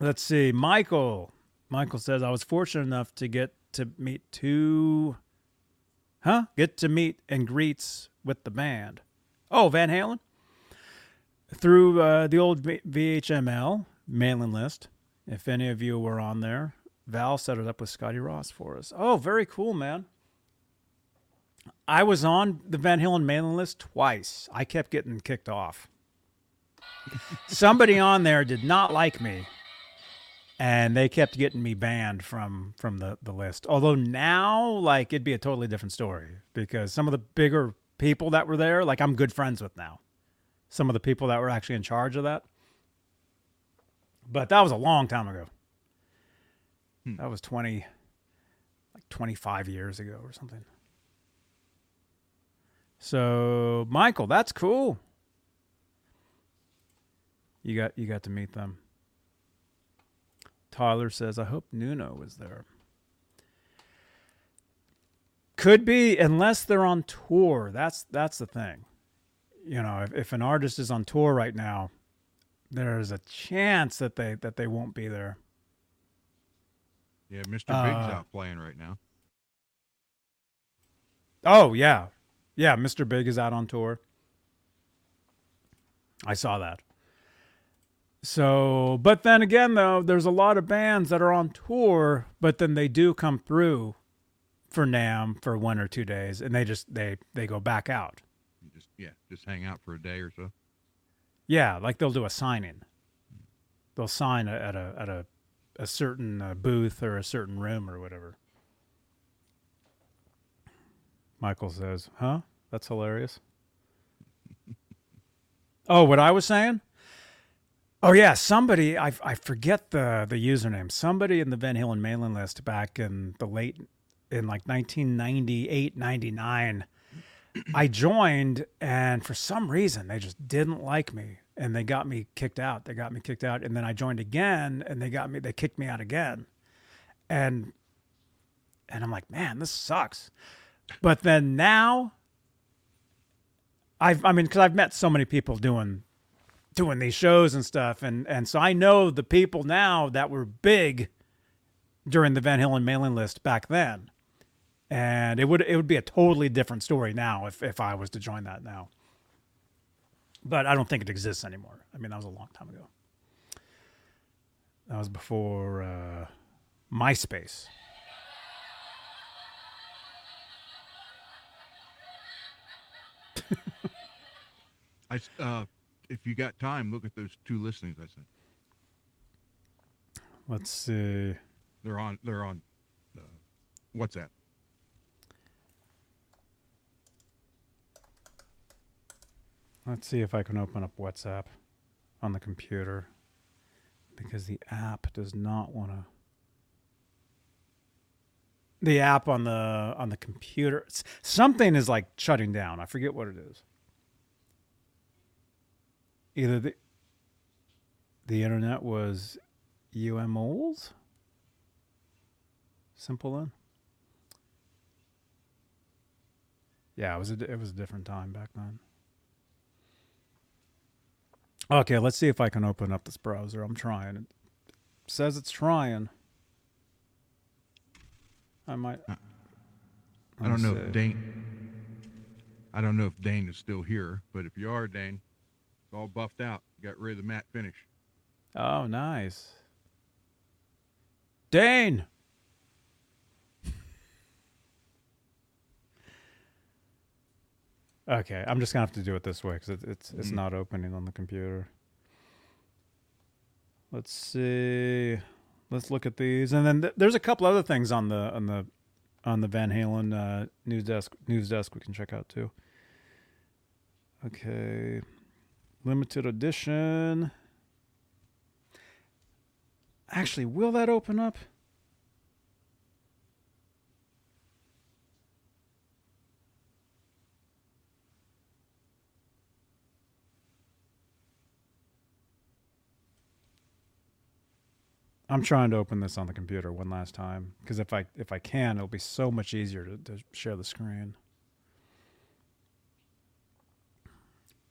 Let's see. Michael. Michael says I was fortunate enough to get to meet two Huh? Get to meet and greets with the band. Oh, Van Halen? Through uh, the old VHML mailing list. If any of you were on there, Val set it up with Scotty Ross for us. Oh, very cool, man. I was on the Van Halen mailing list twice. I kept getting kicked off. Somebody on there did not like me and they kept getting me banned from from the the list. Although now, like, it'd be a totally different story because some of the bigger people that were there, like, I'm good friends with now. Some of the people that were actually in charge of that. But that was a long time ago. Hmm. That was twenty, like twenty five years ago or something. So, Michael, that's cool. You got you got to meet them. Tyler says, I hope Nuno was there. Could be, unless they're on tour. That's that's the thing. You know, if, if an artist is on tour right now, there's a chance that they that they won't be there. Yeah, Mr. Big's Uh, out playing right now. Oh yeah, yeah. Mr. Big is out on tour. I saw that. So, but then again, though, there's a lot of bands that are on tour, but then they do come through for NAMM for one or two days, and they just they they go back out. Yeah, just hang out for a day or so. Yeah, like they'll do a signing. They'll sign at a at a a certain uh, booth or a certain room or whatever. Michael says, "Huh? That's hilarious." oh, what I was saying? Oh yeah, somebody I I forget the the username. Somebody in the Van Halen mailing list back in the late in like 1998, 99 I joined, and for some reason, they just didn't like me, and they got me kicked out. They got me kicked out, and then I joined again, and they got me. They kicked me out again, and and I'm like, man, this sucks. But then now, I've I mean, because I've met so many people doing doing these shows and stuff, and and so I know the people now that were big during the Van Halen mailing list back then and it would it would be a totally different story now if if I was to join that now. But I don't think it exists anymore. I mean, that was a long time ago. That was before uh, MySpace. I uh, if you got time, look at those two listings I sent. Let's see. They're on. They're on. Uh, WhatsApp. Let's see if I can open up WhatsApp on the computer because the app does not want to. The app on the on the computer, something is like shutting down. I forget what it is. Either the the internet was UMOs. Simple then. Yeah, it was a it was a different time back then. Okay, let's see if I can open up this browser. I'm trying. It says it's trying. I might. Uh, I don't know see. if Dane. I don't know if Dane is still here, but if you are Dane, it's all buffed out. Got rid of the matte finish. Oh, nice. Dane. Okay, I'm just gonna have to do it this way because it, it's it's Mhm. not opening on the computer. Let's see. Let's look at these, and then th- there's a couple other things on the on the on the Van Halen uh, news desk news desk we can check out too. Okay, limited edition. Actually, will that open up? I'm trying to open this on the computer one last time because if I if I can, it'll be so much easier to, to share the screen.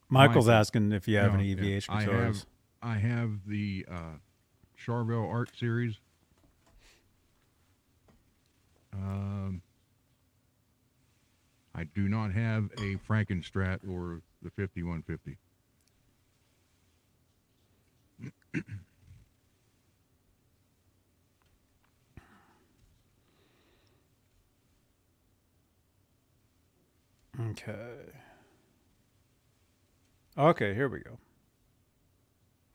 Michael's Michael. asking if you have No, any yeah, EVH I have I have the uh, Charvel Art Series. Um, I do not have a Frankenstrat or the 5150. Okay. Okay, here we go.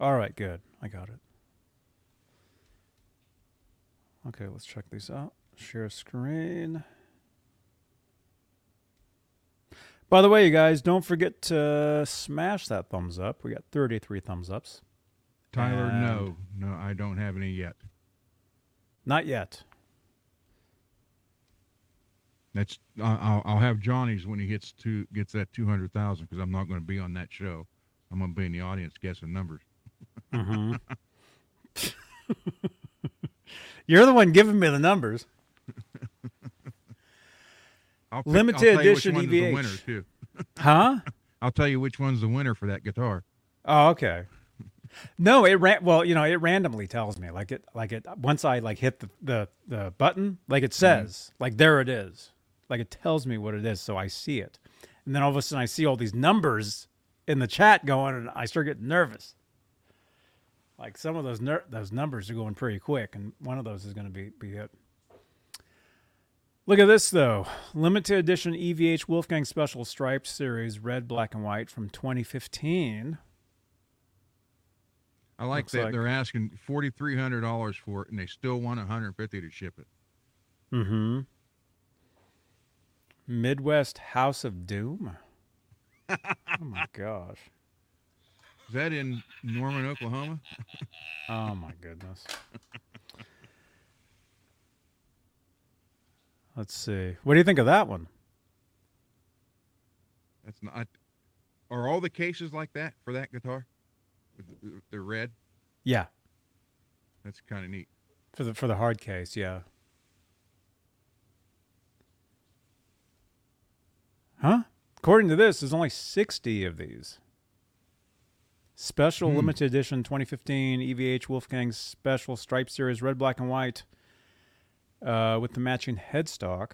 All right, good. I got it. Okay, let's check these out. Share screen. By the way, you guys, don't forget to smash that thumbs up. We got 33 thumbs ups. Tyler, And- no, no, I don't have any yet. Not yet. That's I'll, I'll have Johnny's when he gets to gets that 200,000 because I'm not going to be on that show. I'm going to be in the audience guessing numbers. hmm You're the one giving me the numbers. I'll pick, Limited I'll edition EVH. winner too. Huh? I'll tell you which one's the winner for that guitar. Oh, okay. No, it ran. Well, you know, it randomly tells me like it, like it. Once I like hit the the, the button, like it says, like there it is, like it tells me what it is, so I see it, and then all of a sudden I see all these numbers in the chat going, and I start getting nervous. Like some of those ner- those numbers are going pretty quick, and one of those is going to be be it. Look at this though, limited edition EVH Wolfgang Special Striped Series, red, black, and white from 2015. I like Looks that like- they're asking forty three hundred dollars for it, and they still want one hundred fifty to ship it. Mm-hmm. Midwest House of Doom. oh my gosh. Is that in Norman, Oklahoma? Oh my goodness. Let's see. What do you think of that one? That's not. Are all the cases like that for that guitar? They're red. Yeah, That's kind of neat. for the for the hard case, yeah. Huh? According to this, there's only 60 of these. Special Hmm. limited edition 2015 EVH Wolfgang Special Stripe Series red, black, and white uh, with the matching headstock.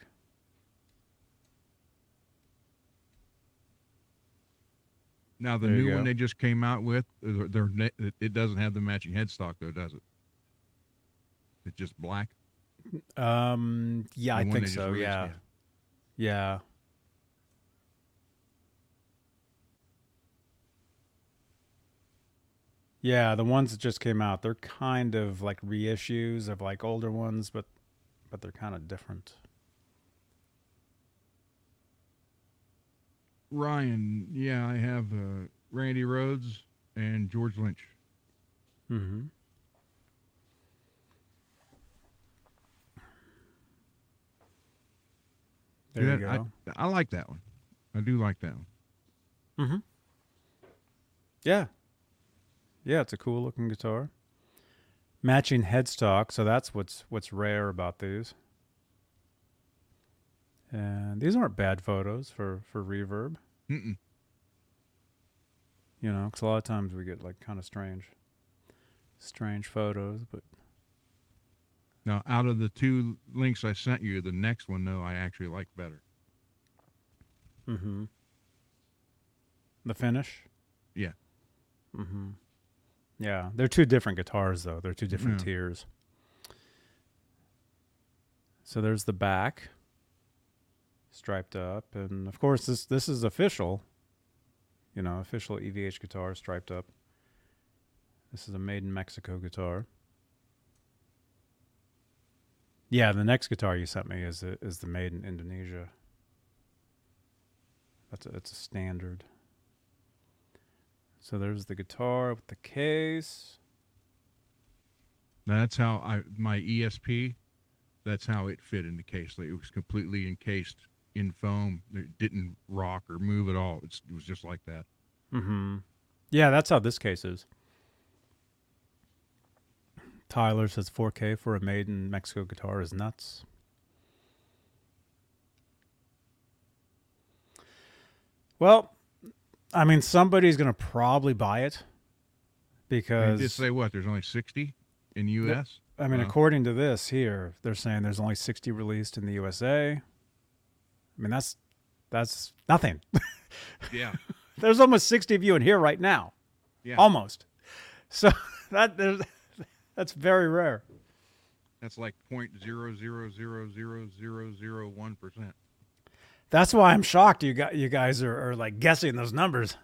Now the There new one they just came out with, they're, they're, it- doesn't have the matching headstock though, does it? It's just black. Um, yeah, The I think so. released, Yeah. yeah. Yeah, the ones that just came out, they're kind of like reissues of like older ones, but but they're kind of different. Ryan, yeah, I have uh, Randy Rhoads and George Lynch. Mm-hmm. There Yeah, you go. I, I like that one. I do like that one. Mm-hmm. Yeah. Yeah, it's a cool looking guitar. Matching headstock, so that's what's what's rare about these. And these aren't bad photos for for reverb. Mm-mm. You know, because a lot of times we get like kind of strange, strange photos. But Now, out of the two links I sent you, the next one, though, I actually like better. mm-hmm. the finish. Yeah. Mm-hmm. Yeah, they're two different guitars though. They're two different Yeah. tiers. So there's the back, striped up, and of course this this is official. You know, official EVH guitar, striped up. This is a made in Mexico guitar. Yeah, the next guitar you sent me is the, is the made in Indonesia. That's a, it's a standard. So there's the guitar with the case. That's how I my ESP. That's how it fit in the case. Like, it was completely encased in foam. It didn't rock or move at all. It's, it was just like that. Mm-hmm. Yeah, that's how this case is. Tyler says 4K for a made in Mexico guitar is nuts. Well, I mean, somebody's going to probably buy it They because just say what? There's only 60 in U.S. I mean, Wow. according to this here, they're saying there's only 60 released in the USA. I mean, that's that's nothing. Yeah. there's almost 60 of you in here right now. Yeah. Almost. So that there's, that's very rare. That's like point zero zero zero zero zero zero one percent. That's why I'm shocked you got you guys are, are like guessing those numbers.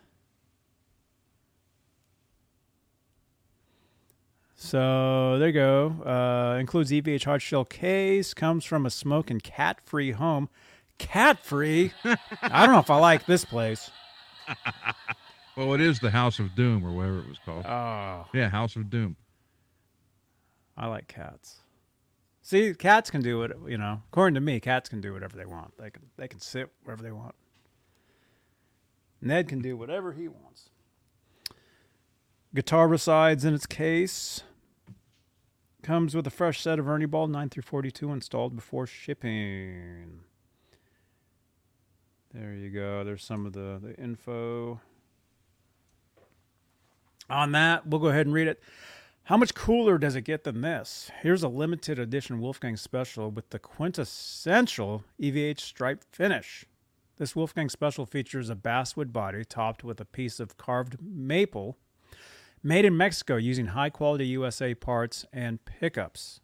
So there you go. Uh, includes EVH hard shell case. Comes from a smoke and cat free home. Cat free? I don't know if I like this place. Well, it is the House of Doom or whatever it was called. Oh, yeah, House of Doom. I like cats. See, cats can do it. You know, according to me, cats can do whatever they want. They can they can sit wherever they want. Ned can do whatever he wants. Guitar resides in its case. Comes with a fresh set of Ernie Ball 9 through 42 installed before shipping. There you go. There's some of the, the info. On that, we'll go ahead and read it. How much cooler does it get than this? Here's a limited edition Wolfgang special with the quintessential EVH stripe finish. This Wolfgang special features a basswood body topped with a piece of carved maple made in Mexico using high quality USA parts and pickups.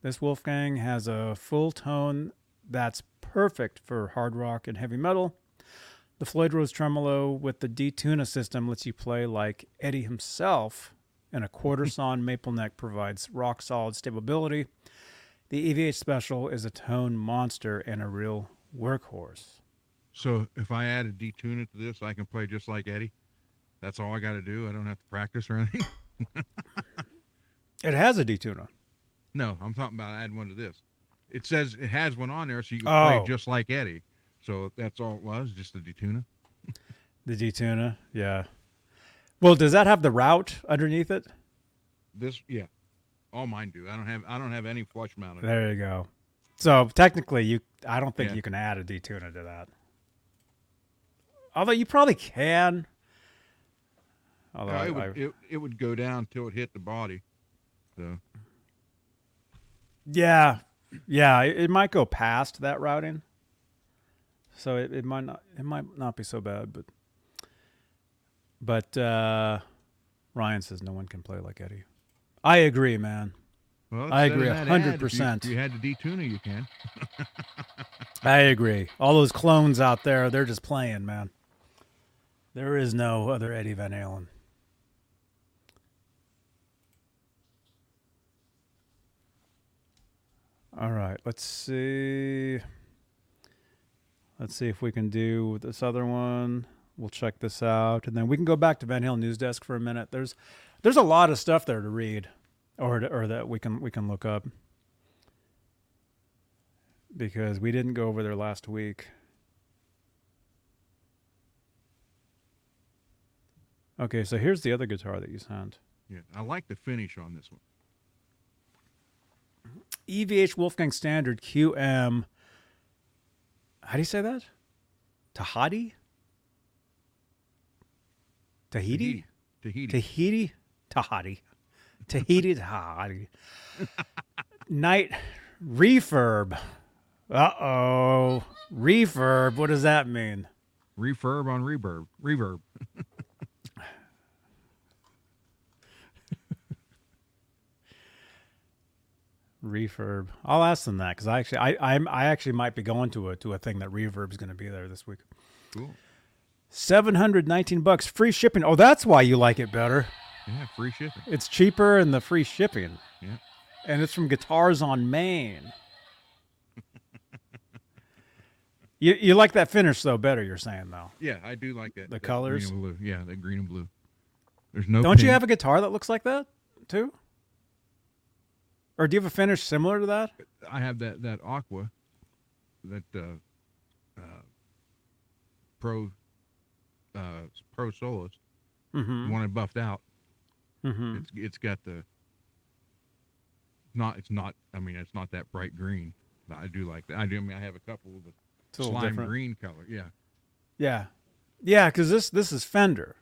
This Wolfgang has a full tone that's perfect for hard rock and heavy metal. The Floyd Rose tremolo with the D-Tuna system lets you play like Eddie himself, and a quarter sawn maple neck provides rock solid stability. The EVH special is a tone monster and a real workhorse. So if I add a detune to this, I can play just like Eddie. That's all I got to do. I don't have to practice or anything. It has a D-Tuna. no, I'm talking about adding one to this. It says it has one on there, so you can Oh. play just like Eddie. So that's all it was, just a D-Tuna. The D-Tuna, yeah. Well, does that have the route underneath it? This, yeah, all mine do. I don't have, I don't have any flush mounted. There you go. So technically, you I don't think Yeah. you can add a detuner to that. Although you probably can. Although No, I- it, would, I- it, it would go down till it hit the body. So Yeah, yeah, it, it might go past that routing, so it, it might not it might not be so bad, but but uh, Ryan says no one can play like Eddie. I agree, man. well, I agree ad, if you- 100%. If you had the D-Tuna, you can. I agree. All those clones out there, they're just playing, man. There is no other Eddie Van Halen. All right, let's see. Let's see if we can do this other one. We'll check this out, and then we can go back to Van Halen News Desk for a minute. There's there's a lot of stuff there to read, or to, or that we can we can look up because we didn't go over there last week. Okay, so here's the other guitar that you sent. Yeah, I like the finish on this one. EVH Wolfgang Standard QM. How do you say that? Tahiti? Tahiti? Tahiti. Tahiti? Tahiti. Tahiti, Tahiti. Night refurb. Uh oh. Refurb. What does that mean? Refurb on reverb. Reverb. Refurb. I'll ask them that because I actually, I, I'm, I actually might be going to a to a thing that Reverb's going to be there this week. Cool. Seven hundred nineteen bucks, free shipping. Oh, that's why you like it better. Yeah, free shipping. It's cheaper and the free shipping. Yeah. And it's from Guitars on Main. you you like that finish though better? You're saying though. Yeah, I do like that. The that colors? Green and blue. Yeah, that green and blue. There's no. Don't you have a guitar that looks like that too? Or do you have a finish similar to that? I have that that aqua, that uh, uh, pro uh, pro soloist Mm-hmm. one I buffed out. mm-hmm. It's it's got the not it's not I mean it's not that bright green. But I do like that. I do. I mean I have a couple of the slime different. green color. Yeah. Yeah, yeah, because this this is Fender.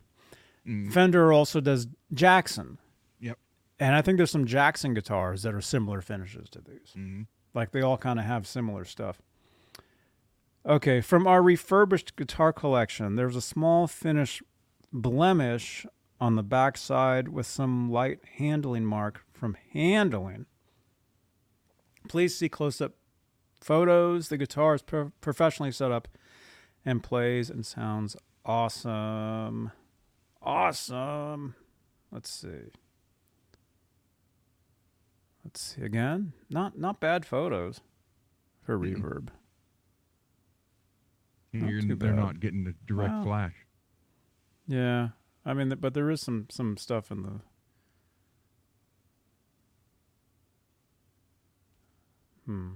Mm. Fender also does Jackson, Yep. and I think there's some Jackson guitars that are similar finishes to these. hmm Like they all kind of have similar stuff. Okay, from our refurbished guitar collection, there's a small finish blemish on the backside with some light handling mark from handling. Please see close up photos. The guitar is pro- professionally set up and plays and sounds awesome. Awesome. Let's see. Let's see again. Not not bad photos for Mm-mm. reverb. Not You're, too they're not getting the direct Wow. flash. Yeah, I mean, but there is some some stuff in the. Hmm.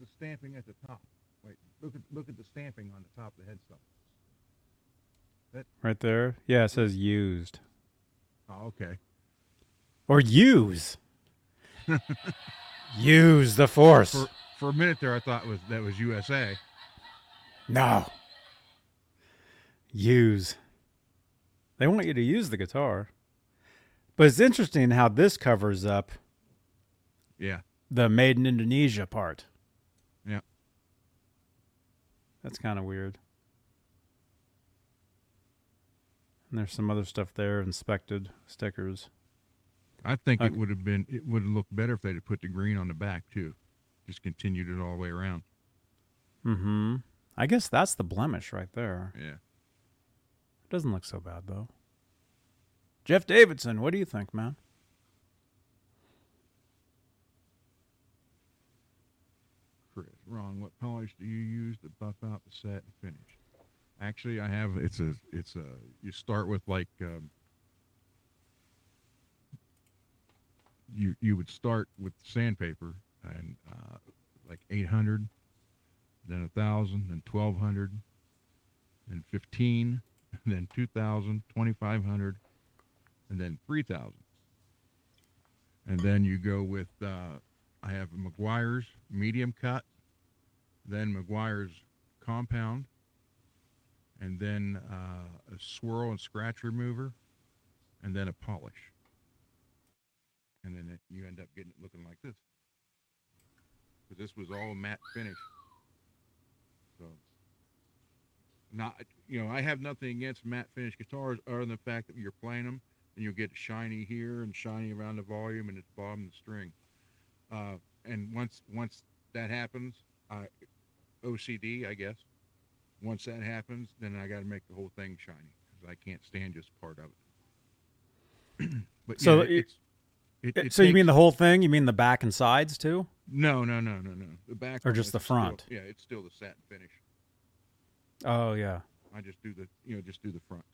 The stamping at the top. Wait, look at look at the stamping on the top of the headstone. Right there. Yeah, it says used Oh, okay. Or use. use the force. For for a minute there, I thought was that was USA. no. Use. They want you to use the guitar. But it's interesting how this covers up Yeah. the made in Indonesia part. Yeah. That's kind of weird. And there's some other stuff there, inspected stickers. I think Okay. it would have been it would have looked better if they'd have put the green on the back too. Just continued it all the way around. Mm-hmm. I guess that's the blemish right there. Yeah. It Doesn't look so bad though. Jeff Davidson, what do you think, man? Chris, wrong. What polish do you use to buff out the set and finish? Actually, I have. It's a. It's a. You start with like. Um, you you would start with sandpaper and uh, like 800, then a thousand, then 1200, then 15, then 2000, 2500, and then 3000. And then you go with. Uh, I have Meguiar's medium cut, then Meguiar's compound, and then uh, a swirl and scratch remover, and then a polish. And then it, you end up getting it looking like this. But this was all matte finish. So, not you know, I have nothing against matte finish guitars other than the fact that you're playing them and you'll get shiny here and shiny around the volume and at the bottom of the string. Uh, and once once that happens, I, OCD, I guess. Once that happens, then I got to make the whole thing shiny because I can't stand just part of it. but So yeah, it- it's, it, it so you mean the whole thing? You mean the back and sides too? no, no, no, no, no. The back Or just the is still- front? yeah, it's still the satin finish. Oh yeah. I just do the you know just do the front,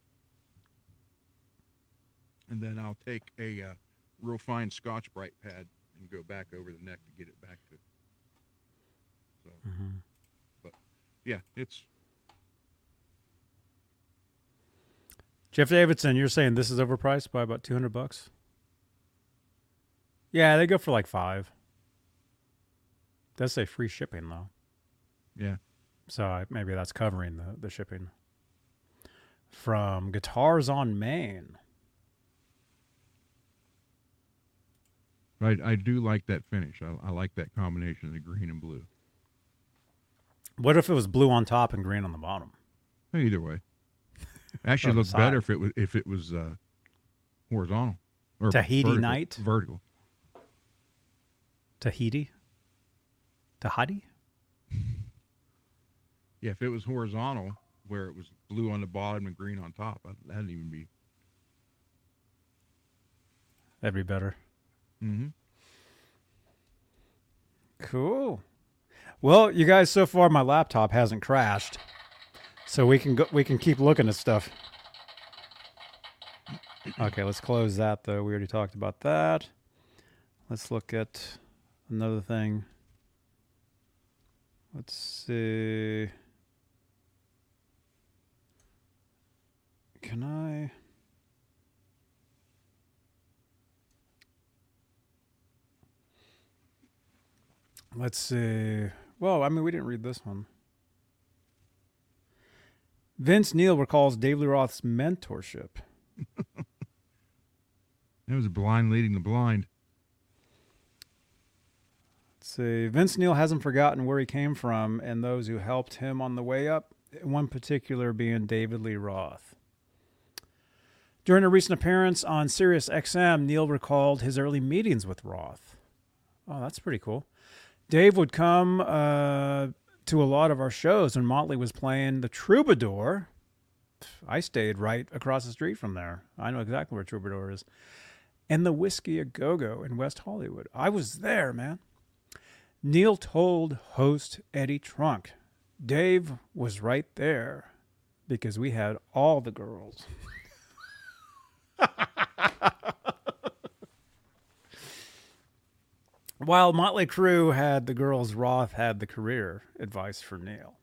and then I'll take a uh, real fine Scotch Brite pad and go back over the neck to get it back to. So Mhm. yeah, it's Jeff Davidson, you're saying this is overpriced by about 200 bucks? Yeah, they go for like five. Does say free shipping though, yeah. so I, maybe that's covering the, the shipping. From Guitars on Main. I I do like that finish. I, I like that combination of the green and blue. What if it was blue on top and green on the bottom? Either way, actually On the look better if it was if it was uh, horizontal or Tahiti vertical, night? vertical. Tahiti? Tahiti? Yeah, if it was horizontal, where it was blue on the bottom and green on top, that- that'd even be. That'd be better. Mm-hmm. Cool. Well, you guys, so far my laptop hasn't crashed, so we can go. We can keep looking at stuff. Okay, let's close that though. We already talked about that. Let's look at another thing. Let's see. Can I? Let's see. Well, I mean, we didn't read this one. Vince Neil recalls Dave Lee Roth's mentorship. It was blind leading the blind. See. Vince Neil hasn't forgotten where he came from and those who helped him on the way up, one particular being David Lee Roth. During a recent appearance on Sirius XM, Neil recalled his early meetings with Roth. Oh, that's pretty cool. Dave would come uh, to a lot of our shows when Motley was playing the Troubadour. I stayed right across the street from there. I know exactly where Troubadour is. And the Whisky a Go Go in West Hollywood. I was there, man. Neil told host Eddie Trunk, Dave was right there because we had all the girls. While Motley Crue had the girls, Roth had the career advice for Neil.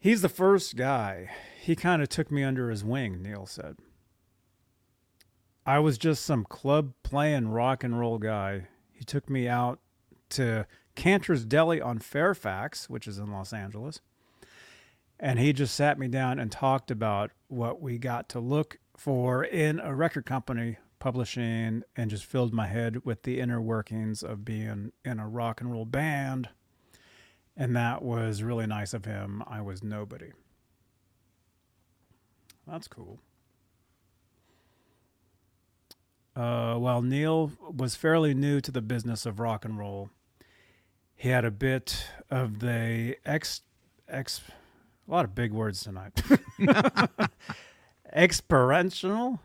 He's the first guy. He kind of took me under his wing, Neil said. I was just some club playing rock and roll guy. He took me out to Canter's Deli on Fairfax, which is in Los Angeles. And he just sat me down and talked about what we got to look for in a record company publishing and just filled my head with the inner workings of being in a rock and roll band. And that was really nice of him. I was nobody. That's cool. Uh, while Neil was fairly new to the business of rock and roll, he had a bit of the ex, ex, a lot of big words tonight. Experiential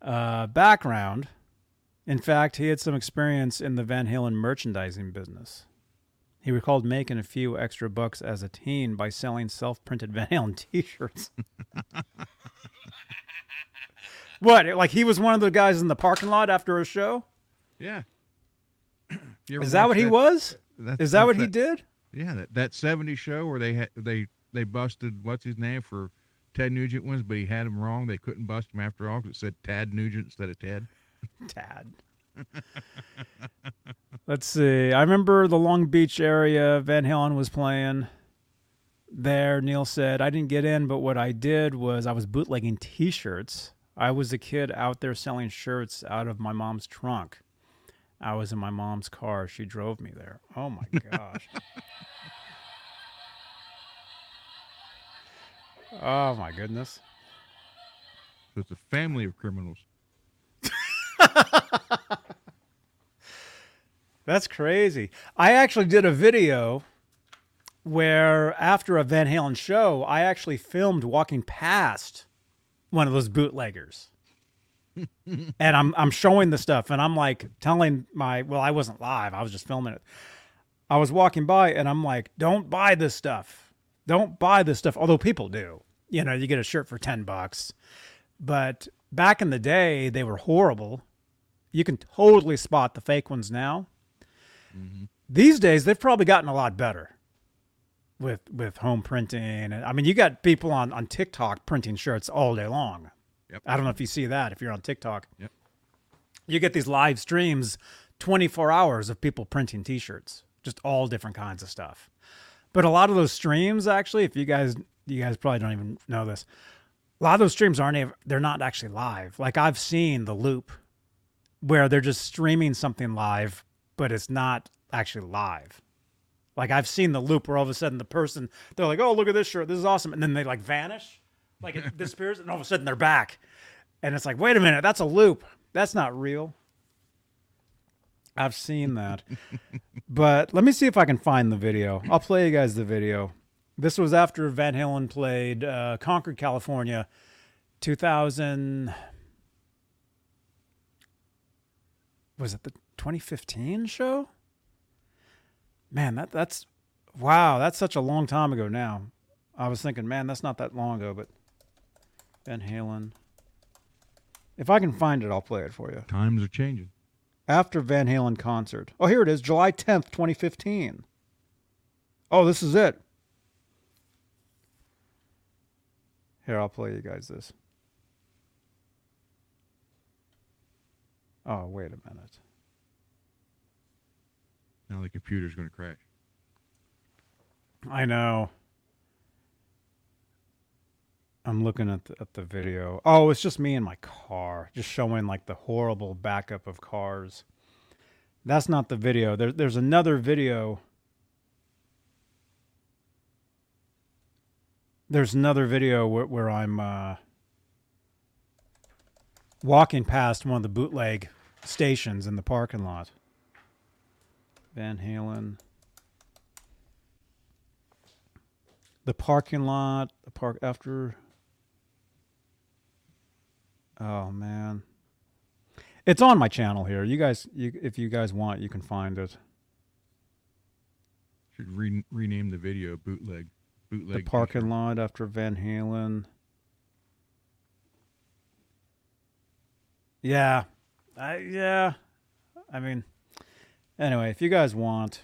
uh, background. In fact, he had some experience in the Van Halen merchandising business. He recalled making a few extra bucks as a teen by selling self printed Van Halen t shirts. what? Like he was one of the guys in the parking lot after a show? Yeah. Is that what he was? Uh, that's- Is that what he did? Yeah, that that '70s show where they had they they busted what's his name for Ted Nugent ones, but he had him wrong. They couldn't bust him after all because it said Tad Nugent instead of Ted. Tad. Let's see. I remember the Long Beach area Van Halen was playing there. Neil said, I didn't get in, but what I did was I was bootlegging t shirts. I was a kid out there selling shirts out of my mom's trunk. I was in my mom's car. She drove me there. Oh my gosh. oh my goodness. So it's a family of criminals. That's crazy. I actually did a video where after a Van Halen show, I actually filmed walking past one of those bootleggers. and I'm I'm showing the stuff and I'm like telling my well, I wasn't live, I was just filming it. I was walking by and I'm like, don't buy this stuff. Don't buy this stuff. Although people do. You know, you get a shirt for 10 bucks. But back in the day, they were horrible. You can totally spot the fake ones now. Mm-hmm. These days, they've probably gotten a lot better with with home printing. And I mean, you got people on on TikTok printing shirts all day long. Yep. I don't know if you see that if you're on TikTok. Yep. You get these live streams, 24 hours of people printing T-shirts, just all different kinds of stuff. But a lot of those streams, actually, if you guys you guys probably don't even know this, a lot of those streams aren't they're not actually live. Like I've seen the loop where they're just streaming something live, but it's not actually live. Like I've seen the loop where all of a sudden the person they're like, "Oh, look at this shirt, this is awesome," and then they like vanish, like it disappears, and all of a sudden they're back, and it's like, "Wait a minute, that's a loop. That's not real." I've seen that, but let me see if I can find the video. I'll play you guys the video. This was after Van Halen played uh, Concord, California, 2000. Was it the 2015 show? Man, that that's wow, that's such a long time ago now. I was thinking, man, that's not that long ago, but Van Halen. If I can find it, I'll play it for you. Times are changing. After Van Halen concert. Oh, here it is, July 10th, 2015. Oh, this is it. Here, I'll play you guys this. Oh, wait a minute. Now the computer's going to crash. I know. I'm looking at the, at the video. Oh, it's just me in my car, just showing like the horrible backup of cars. That's not the video. There, there's another video. There's another video where, where I'm uh, walking past one of the bootleg stations in the parking lot. Van Halen. The parking lot, the park after. Oh man, it's on my channel here. You guys, you, if you guys want, you can find it. Should re- rename the video bootleg. Bootleg. the parking lot after Van Halen. Yeah, I yeah, I mean, anyway, if you guys want,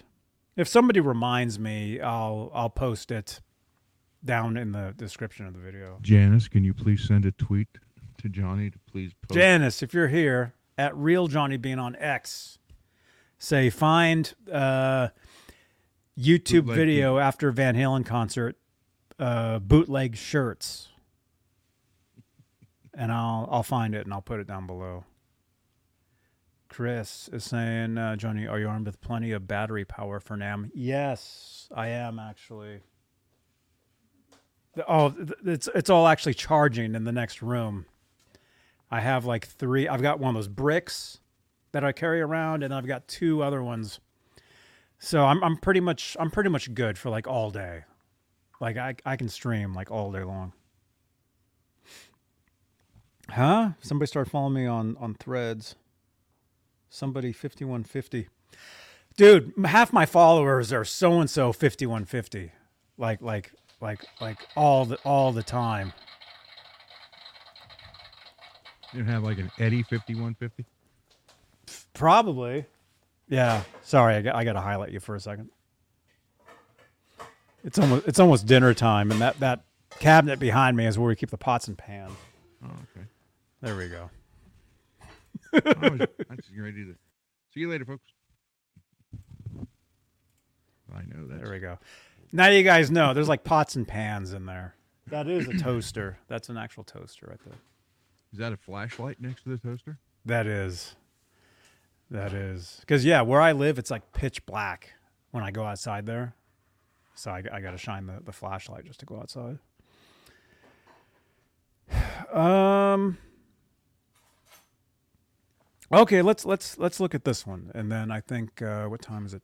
if somebody reminds me, I'll I'll post it down in the description of the video. Janice, can you please send a tweet to Johnny to please post? Janice, if you're here at Real Johnny Bean on X, say find uh, YouTube Bootleg video after Van Halen concert, uh, bootleg shirts, and I'll I'll find it and I'll put it down below. Chris is saying, uh, Johnny, are you armed with plenty of battery power for NAMM? Yes, I am actually. Oh, it's it's all actually charging in the next room. I have like three. I've got one of those bricks that I carry around, and I've got two other ones. So I'm I'm pretty much I'm pretty much good for like all day. Like I I can stream like all day long. Huh? Somebody started following me on on Threads. Somebody fifty one fifty. Dude, half my followers are so and so fifty one fifty. Like like like like all the all the time. You have like an Eddie 5150? Probably. Yeah. Sorry, I got, I got to highlight you for a second. It's almost it's almost dinner time, and that that cabinet behind me is where we keep the pots and pans. Oh, okay. There we go. I was, I'm just getting ready to. See you later, folks. I know that. There we go. Now you guys know there's like pots and pans in there. That is a toaster. That's an actual toaster right there. Is that a flashlight next to the toaster? That is. That is because yeah, where I live, it's like pitch black when I go outside there. So I, I got to shine the, the flashlight just to go outside. Um. Okay, let's let's let's look at this one, and then I think uh, what time is it?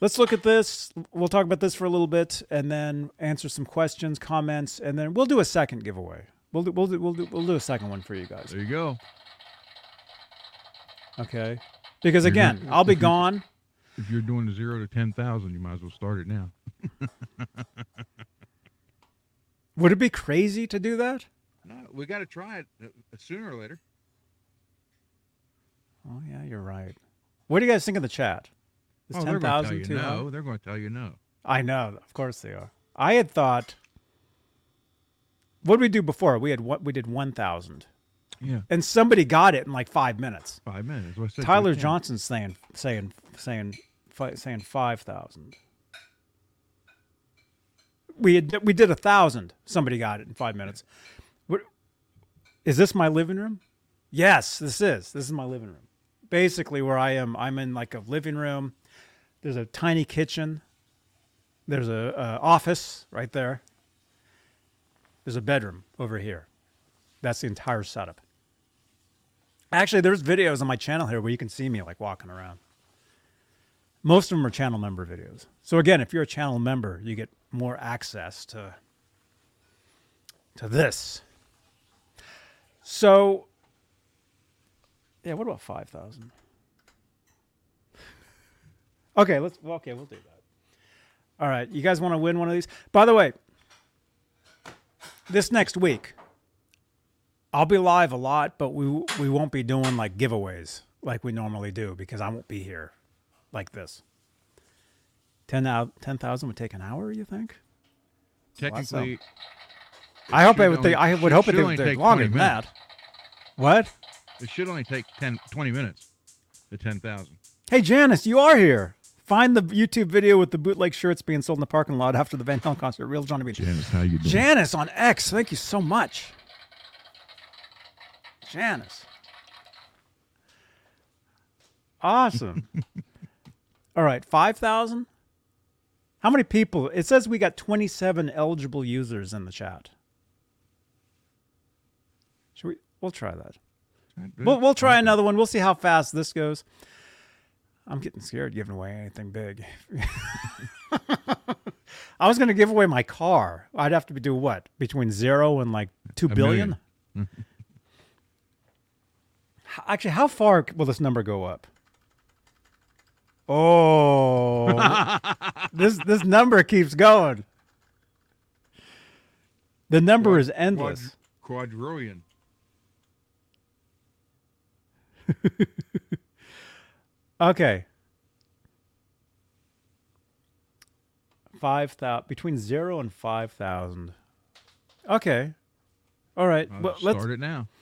Let's look at this. We'll talk about this for a little bit, and then answer some questions, comments, and then we'll do a second giveaway. We'll do, we'll do, we'll do, we'll do a second one for you guys. There you go. Okay. Because again, I'll be gone. If you're doing a zero to 10,000, you might as well start it now. Would it be crazy to do that? No, we got to try it uh, sooner or later. Oh yeah, you're right. What do you guys think of the chat? Is oh, ten they're going to tell you too high? no. They're going to tell you no. I know, of course they are. I had thought. What did we do before? We had what? We did one thousand, Yeah, and somebody got it in like five minutes. five minutes. What's? Tyler. Johnson's saying saying saying saying five thousand. We had we did a thousand. Somebody got it in five minutes. What, is this my living room? Yes, this is. This is my living room. Basically, where I am, I'm in like a living room. There's a tiny kitchen. There's a, a office right there. There's a bedroom over here. That's the entire setup. Actually, there's videos on my channel here where you can see me like walking around. Most of them are channel member videos. So again, if you're a channel member, you get more access to to this. So yeah, what about 5,000? Okay, let's well, okay, we'll do that. All right, you guys want to win one of these? By the way, this next week I'll be live a lot, but we we won't be doing like giveaways like we normally do because I won't be here like this. 10,000 10,000 would take an hour, you think? Technically, I hope it would only- I would hope it would take longer 20 than that. What? It should only take 10, 20 minutes. The ten thousand. Hey Janice, you are here. Find the YouTube video with the bootleg shirts being sold in the parking lot after the Van Halen concert. Real Johnny Bean. Janice, how you doing? Janice on X, thank you so much. Janice. Awesome. All right, 5,000? How many people? It says we got 27 eligible users in the chat. Should we? We'll try that. We'll, we'll try another one. We'll see how fast this goes. I'm getting scared giving away anything big. I was going to give away my car. I'd have to do what? Between zero and like two A billion? million. Actually, how far will this number go up? Oh, this this number keeps going. The number is endless. Quadrillion. Okay. Five thousand between zero and five thousand. Okay. All right. I'll well, let's. Start it now.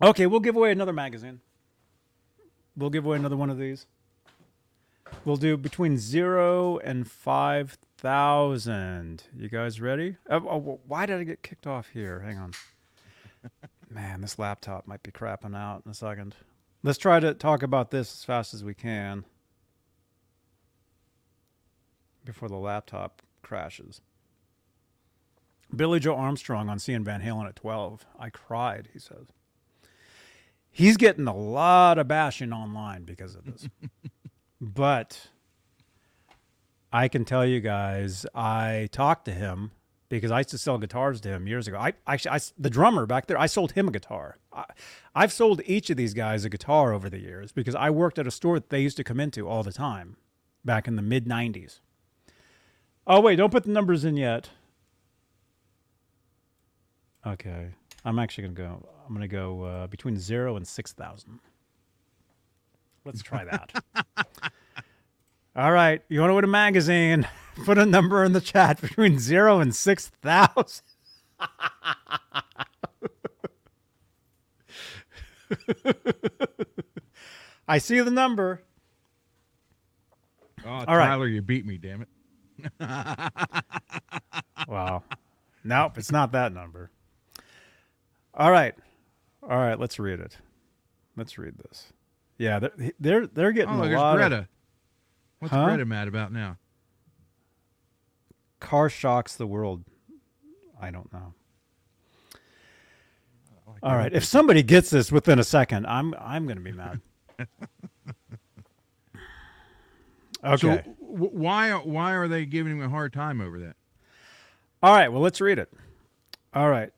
Okay, we'll give away another magazine. We'll give away another one of these. We'll do between zero and five thousand. You guys ready? Uh, oh, why did I get kicked off here? Hang on. Man, this laptop might be crapping out in a second. Let's try to talk about this as fast as we can before the laptop crashes. Billie Joe Armstrong on seeing Van Halen at 12. I cried, he says. He's getting a lot of bashing online because of this. but I can tell you guys, I talked to him because I used to sell guitars to him years ago. I actually, I, the drummer back there, I sold him a guitar. I, I've sold each of these guys a guitar over the years because I worked at a store that they used to come into all the time back in the mid 90s. Oh, wait, don't put the numbers in yet. Okay. I'm actually going to go, I'm going to go uh, between zero and 6,000. Let's try that. All right. You want to win a magazine? Put a number in the chat between zero and 6,000. I see the number. Oh, All right. Tyler, you beat me, damn it. Wow. nope, it's not that number. All right. All right, let's read it. Let's read this. Yeah, they're they're, they're getting Oh, a lot there's of What's Huh? Greta mad about now? Car shocks the world. I don't know. All right, if somebody gets this within a second, I'm I'm going to be mad. Okay. So w- why why are they giving him a hard time over that? All right, well, let's read it. All right.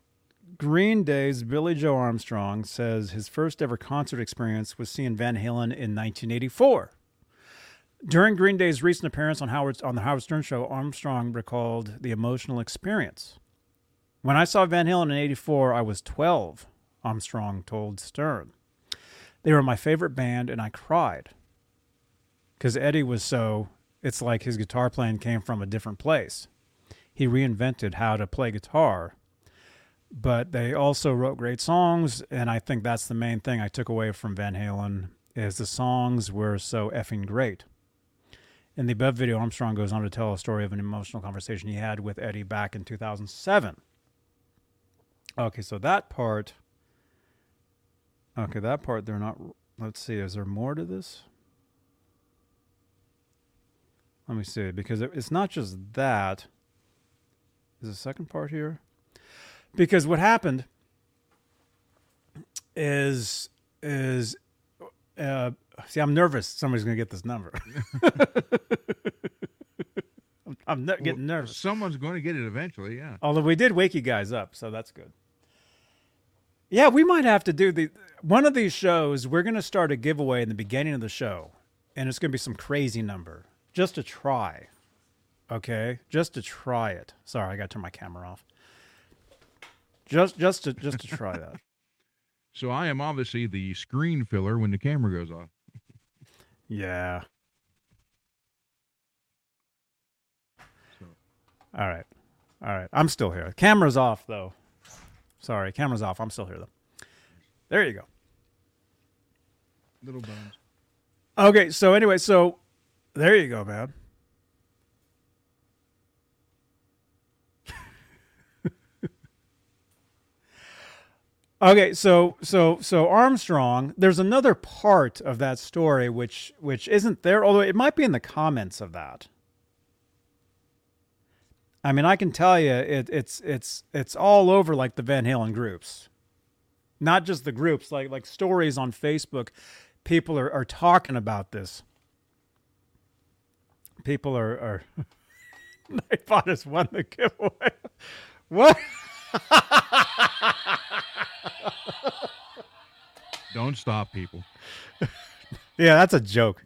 Green Day's Billie Joe Armstrong says his first ever concert experience was seeing Van Halen in 1984. During Green Day's recent appearance on Howard's on the Howard Stern show, Armstrong recalled the emotional experience. When I saw Van Halen in 84, I was 12, Armstrong told Stern. They were my favorite band and I cried. because Eddie was so. It's like his guitar playing came from a different place. He reinvented how to play guitar, but they also wrote great songs, and I think that's the main thing I took away from Van Halen is the songs were so effing great. In the above video, Armstrong goes on to tell a story of an emotional conversation he had with Eddie back in 2007. Okay, so that part. Okay, that part they're not. Let's see. Is there more to this? Let me see, because it's not just that. Is the second part here? Because what happened is is uh, see, I'm nervous. Somebody's gonna get this number. I'm, I'm ne- getting Well, nervous. Someone's going to get it eventually. Yeah. Although we did wake you guys up, so that's good. Yeah, we might have to do the one of these shows. We're going to start a giveaway in the beginning of the show, and it's going to be some crazy number just to try. Okay, just to try it. Sorry, I got to turn my camera off. Just, just to, just to try that. So I am obviously the screen filler when the camera goes off. Yeah. All right, all right. I'm still here. Camera's off though. Sorry, camera's off. I'm still here though. There you go. Little bones. Okay, so anyway, so there you go, man. Okay, so so so Armstrong, there's another part of that story which which isn't there, although it might be in the comments of that. I mean, I can tell you, it, it's it's it's all over like the Van Halen groups, not just the groups, like like stories on Facebook. People are, are talking about this. People are are. Nightbot has won the giveaway. What? Don't stop people. Yeah, that's a joke.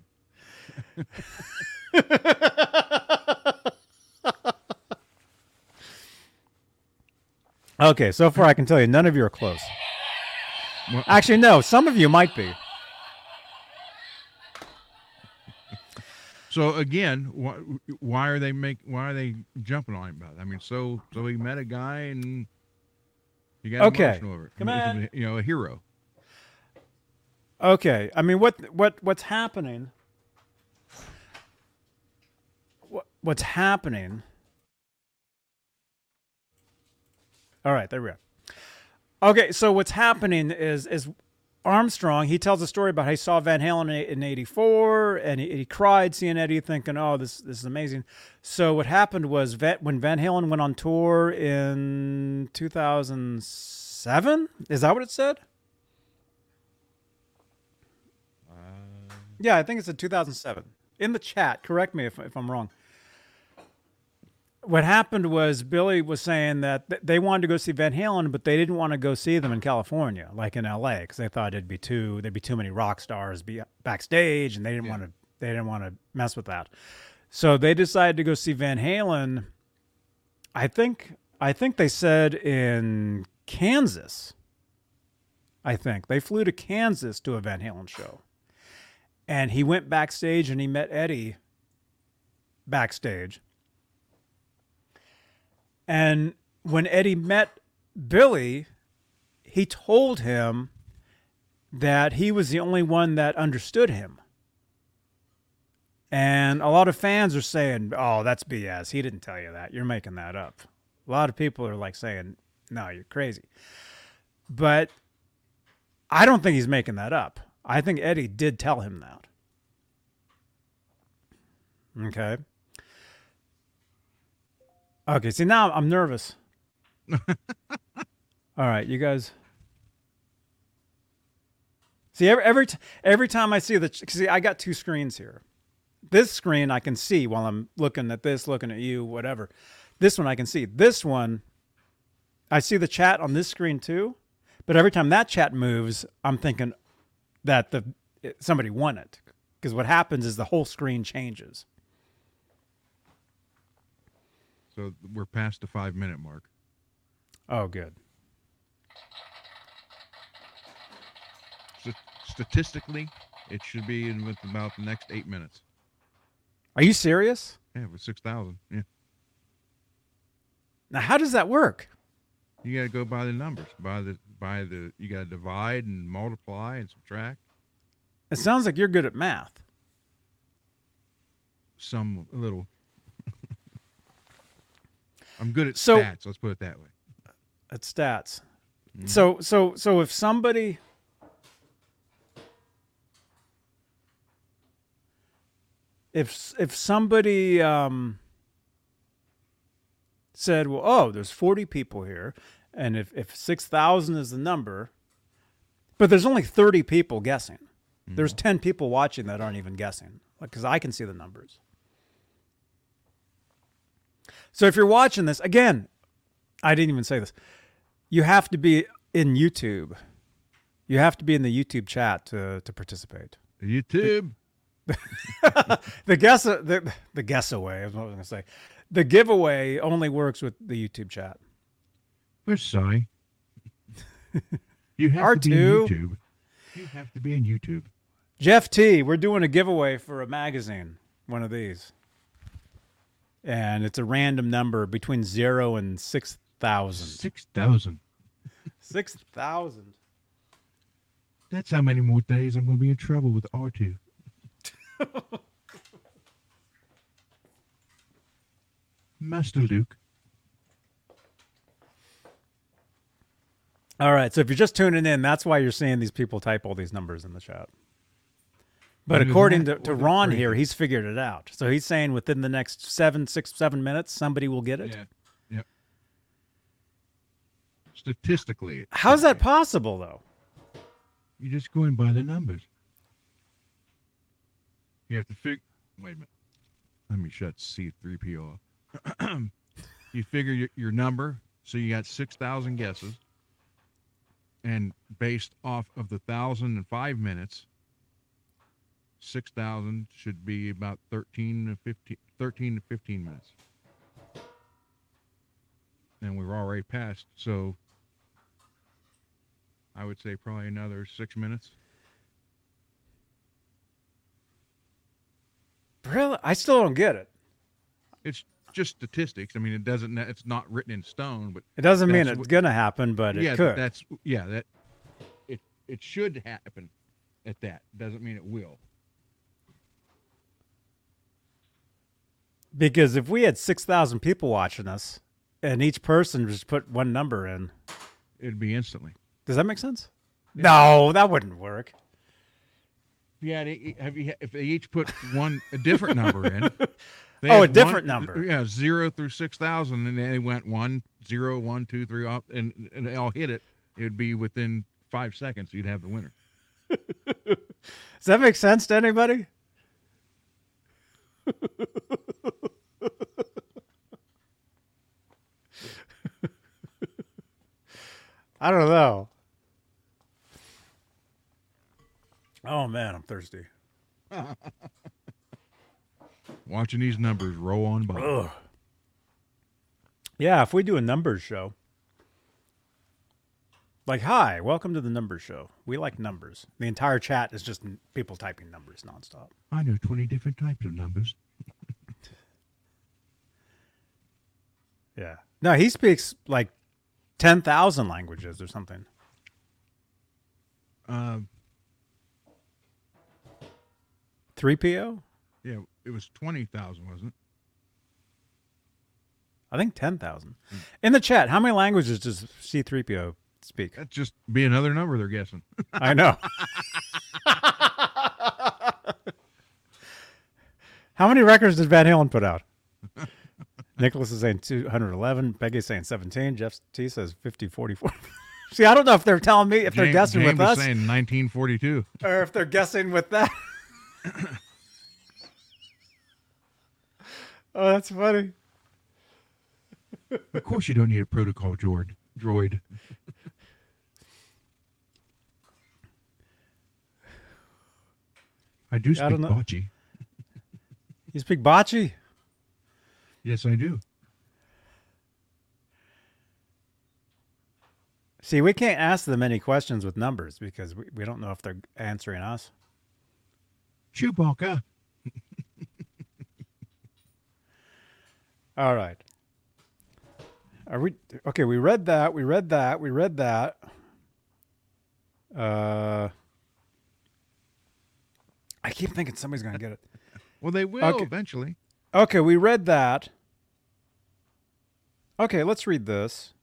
okay, so far I can tell you none of you are close. Well- Actually, no, some of you might be. So again, why, why are they make? Why are they jumping on him about it? I mean, so so he met a guy and he got Okay, emotional over it. come on. You know, a hero. Okay, I mean, what what what's happening? What what's happening? All right, there we go. Okay, so what's happening is is Armstrong. He tells a story about how he saw Van Halen in '84, and he, he cried seeing Eddie, thinking, "Oh, this this is amazing." So what happened was Van, when Van Halen went on tour in 2007. Is that what it said? Uh, yeah, I think it's in 2007. In the chat, correct me if, if I'm wrong. What happened was Billie was saying that th- they wanted to go see Van Halen, but they didn't want to go see them in California, like in LA, because they thought it'd be too there'd be too many rock stars be backstage, and they didn't want to they didn't want to mess with that. So they decided to go see Van Halen. I think I think they said in Kansas. I think they flew to Kansas to a Van Halen show and he went backstage and he met Eddie backstage. And when Eddie met Billie, he told him that he was the only one that understood him. And a lot of fans are saying, "Oh, that's BS. He didn't tell you that. You're making that up." A lot of people are like saying, "No, you're crazy." But I don't think he's making that up. I think Eddie did tell him that. Okay. Okay, see now I'm nervous. All right, you guys. See every every, t- every time I see the ch- see I got two screens here. This screen I can see while I'm looking at this, looking at you, whatever. This one I can see. This one I see the chat on this screen too, but every time that chat moves, I'm thinking that the somebody won it because what happens is the whole screen changes. So we're past the five minute mark. Oh, good. St- statistically, it should be in with about the next eight minutes. Are you serious? Yeah, six thousand. Yeah, Now, how does that work? you got to go by the numbers, by the by the. You got to divide and multiply and subtract. It sounds like you're good at math. Some a little. I'm good at So- stats. Let's put it that way. At stats. So so so if somebody if if somebody um said, "Well, oh, there's 40 people here, and if if 6,000 is the number, but there's only 30 people guessing. There's 10 people watching that aren't even guessing, like cuz I can see the numbers." So if you're watching this, again, I didn't even say this you have to be in YouTube. You have to be in the YouTube chat to to participate. YouTube. The guess the the guess away is what I was going to say. The giveaway only works with the YouTube chat. We're sorry. you have to be in YouTube. You have to be in YouTube. Jeff T, we're doing a giveaway for a magazine, one of these. And it's a random number between 0 and 6,000. Six thousand. 6,000. That's how many more days I'm going to be in trouble with R2. Master Luke. All right, so if you're just tuning in, that's why you're seeing these people type all these numbers in the chat. But according to, to Ron crazy? here, he's figured it out. So he's saying within the next seven, six, seven minutes, somebody will get it. Yeah. Yep. Statistically, How's that possible, though? you're just going by the numbers. You have to figure. Wait a minute. Let me shut C3PO off. you figure your, your number, so you got 6,000 guesses. And based off of the 1,005 minutes, 6,000 should be about 13 to 15, 13 to 15 minutes. And we're already past, so I would say probably another six minutes. Really? I still don't get it. It's just statistics. I mean, it doesn't. It's not written in stone, but It doesn't mean it's what- to happen, but it yeah, could. that's yeah. That it it should happen at that. Doesn't mean it will. Because if we had 6,000 people watching us and each person just put one number in, It'd be instantly. does that make sense? No, that wouldn't work. Yeah, have you if they each put one a different number in? Oh, a different one- number. Yeah, zero through six thousand, and then they went one, zero, one, two, three, up, and and they all hit it. It'd be within five seconds. You'd have the winner. Does that make sense to anybody? I don't know. Oh man, I'm thirsty. Watching these numbers roll on by. Ugh. Yeah, if we do a numbers show. Like, hi, welcome to the numbers show. We like numbers. The entire chat is just n- people typing numbers nonstop. I know twenty different types of numbers. Yeah. No, he speaks like 10,000 languages or something. Uh, 3PO? yeah, it was twenty thousand, wasn't it? I think 10,000. In the chat, how many languages does C3PO speak? That's just be another number they're guessing. I know. How many records did Van Halen put out? Nicholas is saying 211. Peggy's saying 17. Jeff T says 50, 44. See, I don't know if they're telling me, if they're guessing James with us, saying 1942. or if they're guessing with that. oh, that's funny. Of course, you don't need a protocol droid. Droid. I do I speak don't know. bocce. You speak bocce? Yes, I do. See, we can't ask them any questions with numbers because we, we don't know if they're answering us. Chewbacca. All right. Are we okay? We read that. We read that. We read that. Uh, I keep thinking somebody's gonna get it. Well, they will Okay. eventually. Okay, we read that. Okay, let's read this.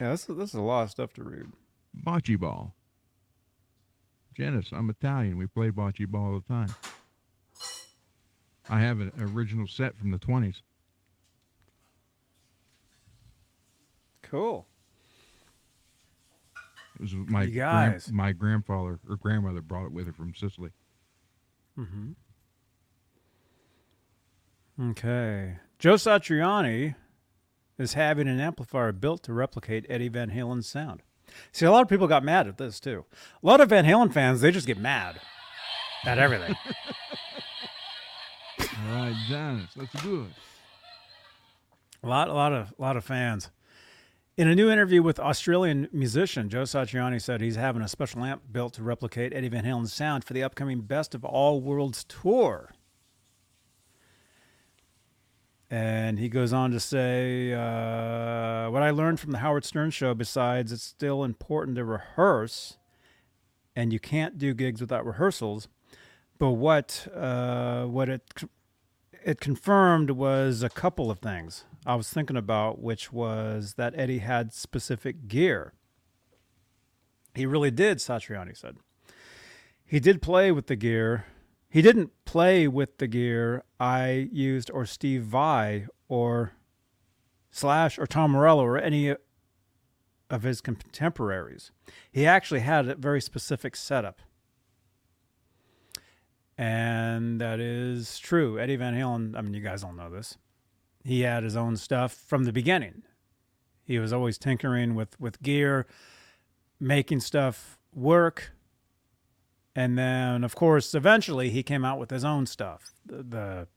Yeah, this, this is a lot of stuff to read. Bocce ball. Janice, I'm Italian. We play bocce ball all the time. I have an original set from the 20s. Cool. It was my You gran- my grandfather or grandmother brought it with her from Sicily. Mm-hmm. Okay. Joe Satriani is having an amplifier built to replicate Eddie Van Halen's sound. See, a lot of people got mad at this too. A lot of Van Halen fans, they just get mad at everything. All right, Janice, that's good. A lot, a lot of, a lot of fans. In a new interview with Australian musician Joe Satriani said he's having a special amp built to replicate Eddie Van Halen's sound for the upcoming Best of All Worlds tour. And he goes on to say, uh, "What I learned from the Howard Stern show, besides it's still important to rehearse, and you can't do gigs without rehearsals, but what uh, what it it confirmed was a couple of things I was thinking about, which was that Eddie had specific gear. He really did, Satriani said. He did play with the gear. He didn't play with the gear I used or Steve Vai or Slash or Tom Morello or any of his contemporaries. He actually had a very specific setup. And that is true. Eddie Van Halen, I mean, you guys all know this. He had his own stuff from the beginning. He was always tinkering with, with gear, making stuff work. And then, of course, eventually he came out with his own stuff. The, the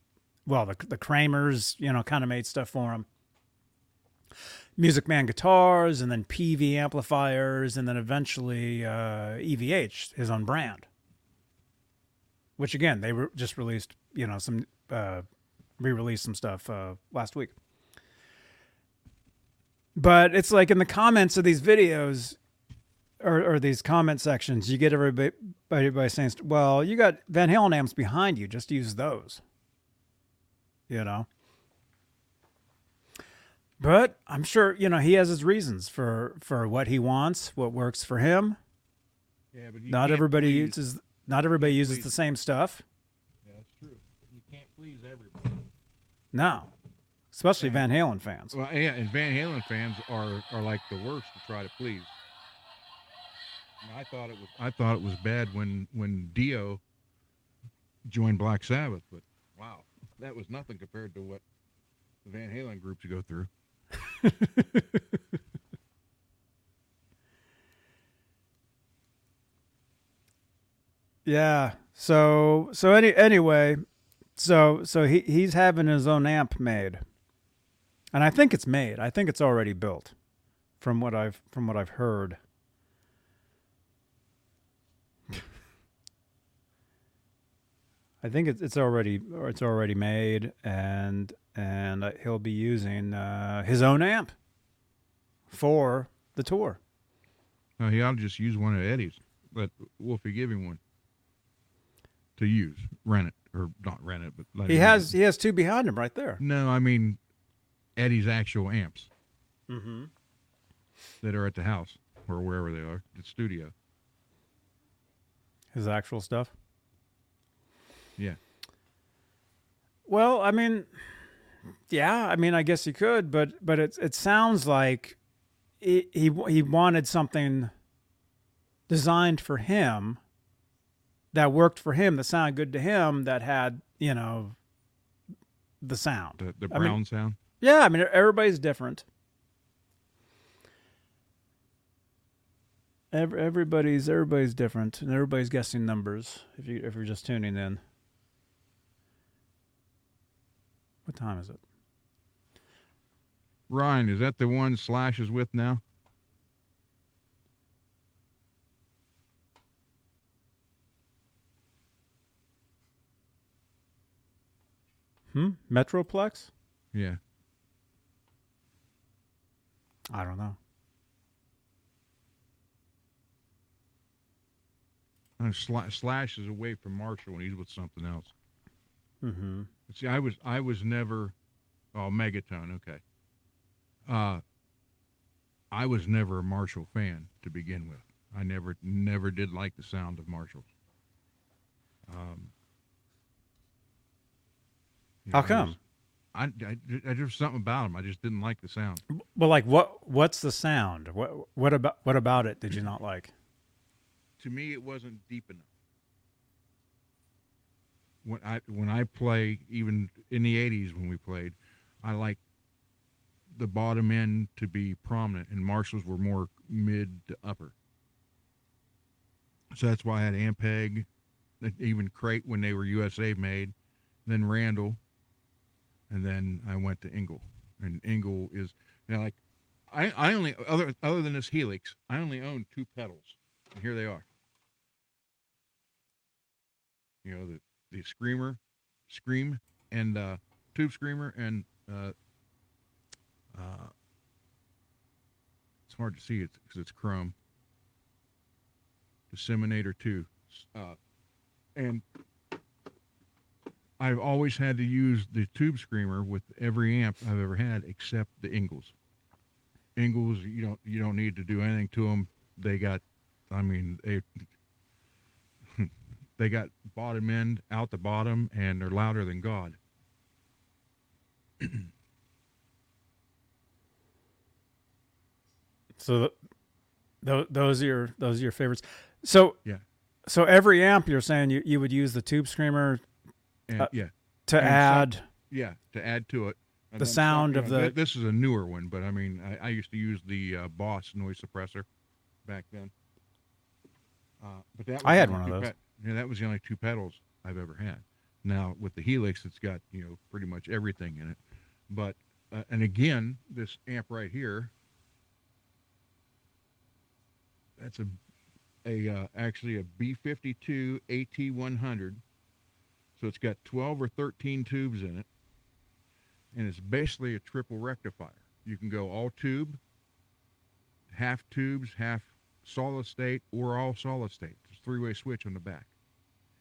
well, the, the Kramers, you know, kind of made stuff for him. Music Man guitars, and then Peavey amplifiers, and then eventually uh, EVH, his own brand which again they re- just released you know some uh, re-released some stuff uh, last week. But it's like in the comments of these videos or, or these comment sections you get everybody by saying well you got van halen amps behind you just use those. You know? But i'm sure you know he has his reasons for for what he wants what works for him. Yeah, but not everybody please- uses not everybody uses please. the same stuff Yeah, that's true. You can't please everybody. No, especially Van Halen fans. Well, yeah, and Van Halen fans are are like the worst to try to please. And I thought it was I thought it was bad when when Dio joined Black Sabbath, but wow, that was nothing compared to what the Van Halen groups go through. Yeah. So so any anyway, so so he he's having his own amp made, and I think it's made. I think it's already built, from what I've from what I've heard. I think it's it's already it's already made, and and uh, he'll be using uh, his own amp for the tour. No, he ought to just use one of Eddie's. Let Wolfie give him one to use, rent it or not rent it, but let He him has it. he has two behind him right there. No, I mean Eddie's actual amps Mm-hmm. that are at the house or wherever they are, the studio. His actual stuff. Yeah. Well, I mean, yeah, I mean, I guess he could, but but it it sounds like he he, he wanted something designed for him that worked for him, that sounded good to him, that had you know the sound. The the I mean- brown sound. Yeah, I mean, everybody's different. Every, everybody's everybody's different, and everybody's guessing numbers. If you if you're just tuning in, what time is it? Ryan, is that the one Slash is with now? Hmm? Metroplex? Yeah. I don't know. Uh, Sla- Slash is away from Marshall when he's with something else. Mm-hmm. See, I was I was never oh Magnatone, okay. Uh I was never a Marshall fan to begin with. I never never did like the sound of Marshalls. Um you How know, I come? I, I, I just something about them. I just didn't like the sound. Well, like what? What's the sound? What? What about? What about it did you not like? To me, it wasn't deep enough. When I when I play, even in the '80s when we played, I like the bottom end to be prominent, and Marshalls were more mid to upper. So that's why I had Ampeg, even Crate when they were USA made, then Randall, and then I went to Engl. And Engl is you know, like I, I only other other than this Helix, I only own two pedals. And here they are. You know, the the screamer, scream and uh tube screamer and uh uh it's hard to see it because it's chrome Decimator 2 uh and I've always had to use the tube screamer with every amp I've ever had except the Engls. Engls, you don't you don't need to do anything to them. They got, I mean, they they got bottom end out the bottom, and they're louder than God. So, th- th- those are your those are your favorites. So Yeah. So every amp you're saying you, you would use the tube screamer And Uh, yeah, to And add. yeah, to add to it. And The sound of know, the- This is a newer one, but I mean, I, I used to use the uh, Boss noise suppressor back then. Uh, but that I had one of those. yeah, that was the only two pedals I've ever had. Now with the Helix, it's got you know pretty much everything in it. But uh, and again, this amp right here, that's a a uh, actually a B52 AT100. So it's got 12 or 13 tubes in it, and it's basically a triple rectifier. You can go all tube, half tubes, half solid state, or all solid state. There's a three-way switch on the back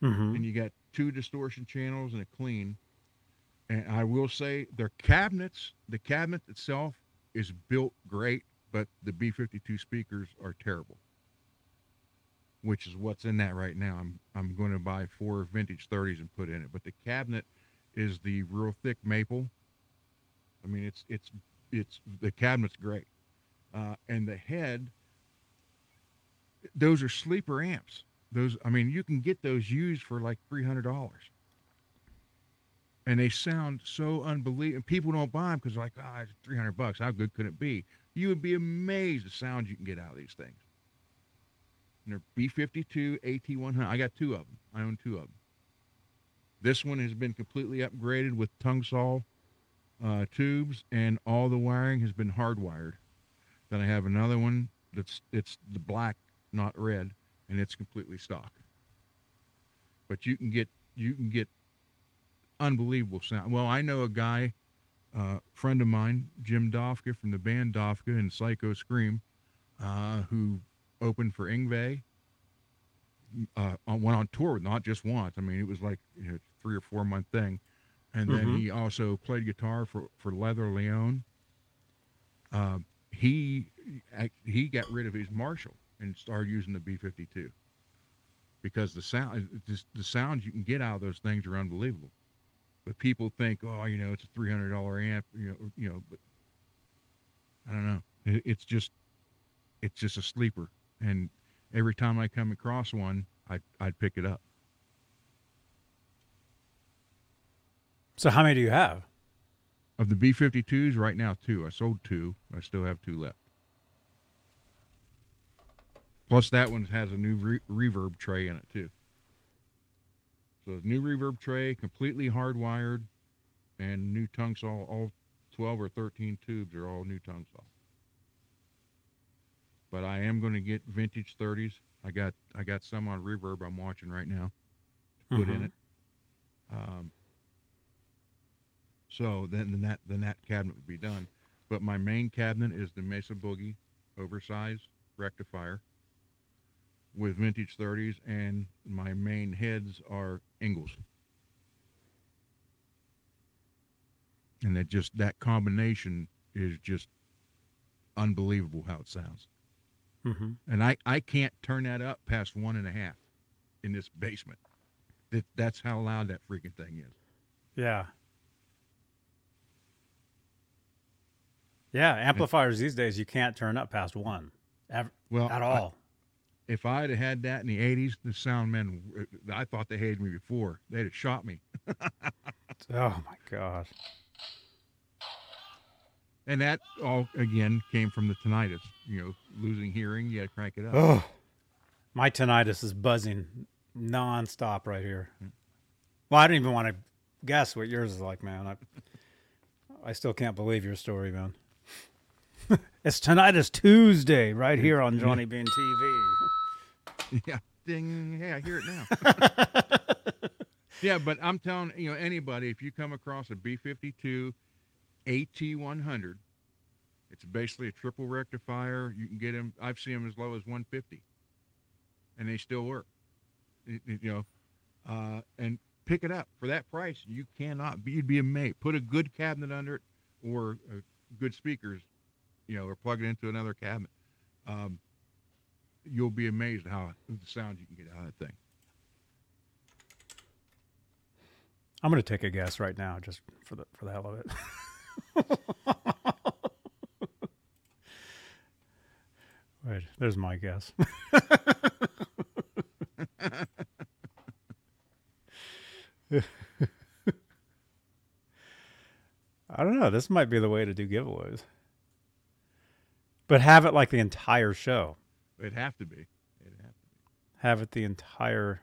hmm and you got two distortion channels and a clean. And I will say their cabinets, the cabinet itself is built great, but the B52 speakers are terrible. Which is what's in that right now. I'm I'm going to buy four vintage 30s and put in it, but the cabinet is the real thick maple. I mean, it's it's it's the cabinet's great, uh, and the head. Those are sleeper amps those i mean you can get those used for like $300 and they sound so unbelievable people don't buy them because like ah it's 300 bucks how good could it be you would be amazed the sound you can get out of these things and they're b52 at100 i got two of them i own two of them this one has been completely upgraded with Tung-Sol uh, tubes and all the wiring has been hardwired then i have another one that's it's the black not red and it's completely stock. But you can get you can get unbelievable sound. Well, I know a guy, uh, friend of mine, Jim Dofka from the band Dofka and Psycho Scream, uh, who opened for Yngwie. Uh, went on tour, not just once. I mean, it was like you know, three or four month thing, and then Mhm. he also played guitar for for Leather Leone. Uh, he he got rid of his Marshall and started using the B52 because the sound just the sounds you can get out of those things are unbelievable. But people think, oh, you know, it's a three hundred dollar amp, you know, you know, but I don't know. It, it's just it's just a sleeper, and every time I come across one, I I'd pick it up. So how many do you have? Of the B52s, right now, two. I sold two. I still have two left. Plus, that one has a new re- reverb tray in it too. So, new reverb tray, completely hardwired, and new Tung-Sol. All twelve or thirteen tubes are all new Tung-Sol. But I am going to get vintage 30s. I got I got some on reverb. I'm watching right now to put in Mhm. it. Um, So then, then that then that cabinet would be done. But my main cabinet is the Mesa Boogie oversized rectifier with vintage 30s, and my main heads are Engls. And that just that combination is just unbelievable how it sounds. Mm-hmm. And I, I can't turn that up past one and a half in this basement. That that's how loud that freaking thing is. Yeah. Yeah, amplifiers these days you can't turn up past one ev- Well, at I- all. if I'd have had that in the '80s, the sound men, I thought they hated me before. They'd have shot me. oh my god. And that all again came from the tinnitus. You know, losing hearing, you got to crank it up. Oh, my tinnitus is buzzing nonstop right here. Mm. Well, I don't even want to guess what yours is like, man. I, I still can't believe your story, man. it's tinnitus Tuesday right here on Johnny Bean TV. Yeah, ding. Hey, I hear it now. yeah, but I'm telling you know anybody if you come across a B52 AT100, it's basically a triple rectifier. You can get them. I've seen them as low as 150, and they still work. You- you know, uh, and pick it up for that price. You cannot. be You'd be amazed. Put a good cabinet under it, or uh, good speakers, you know, or plug it into another cabinet. Um, you'll be amazed how the sound you can get out of that thing. I'm going to take a guess right now, just for the for the hell of it. Wait, there's my guess. I don't know. This might be the way to do giveaways, but have it like the entire show. It'd have to be. It'd have to be. Have it the entire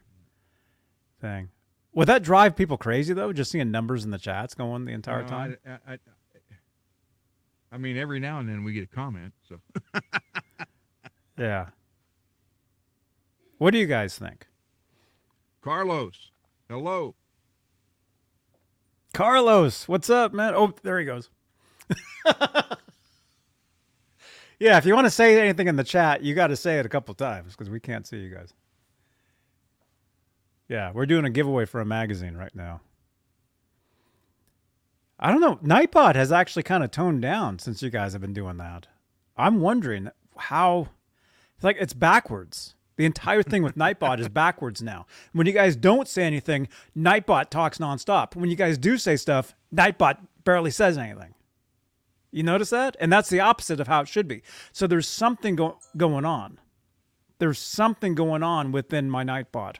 thing. Would that drive people crazy though? Just seeing numbers in the chats going the entire No, time. I, I, I, mean, every now and then we get a comment. So Yeah. What do you guys think? Carlos, hello. Carlos, what's up, man? Oh, there he goes. yeah, if you want to say anything in the chat, you got to say it a couple times because we can't see you guys. Yeah, we're doing a giveaway for a magazine right now. I don't know. Nightbot has actually kind of toned down since you guys have been doing that. I'm wondering how, it's like it's backwards. The entire thing with Nightbot is backwards now. When you guys don't say anything, Nightbot talks nonstop. When you guys do say stuff, Nightbot barely says anything. You notice that? And that's the opposite of how it should be. So there's something go- going on. There's something going on within my Nightbot.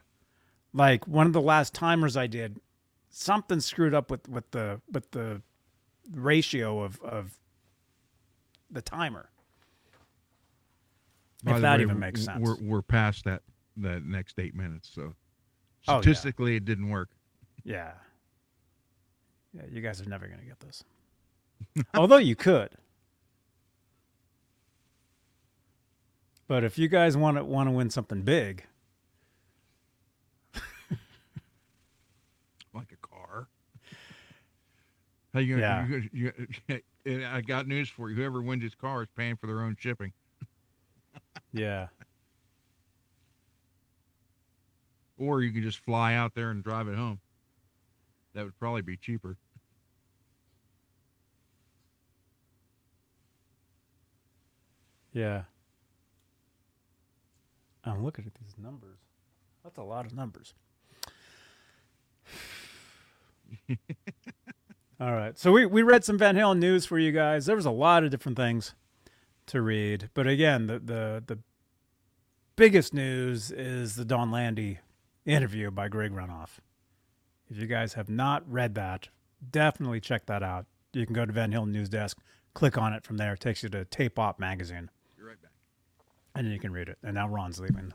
Like one of the last timers I did, something screwed up with, with the with the ratio of, of the timer. By If that way, even makes sense. We're, we're past that that next eight minutes. So Oh, yeah. statistically, it didn't work. Yeah. Yeah, you guys are never going to get this. Although you could. But if you guys want to want to win something big, like a car. How you Yeah. You, you, I got news for you. Whoever wins his car is paying for their own shipping. yeah. Or you can just fly out there and drive it home. That would probably be cheaper. Yeah. I'm looking at these numbers. That's a lot of numbers. All right. So we, we read some Van Halen news for you guys. There was a lot of different things to read. But again, the the, the biggest news is the Don Landee interview by Greg Renoff. If you guys have not read that, definitely check that out. You can go to Van Halen News Desk, click on it from there. It takes you to Tape Op magazine You're right back. and then you can read it. And now Ron's leaving.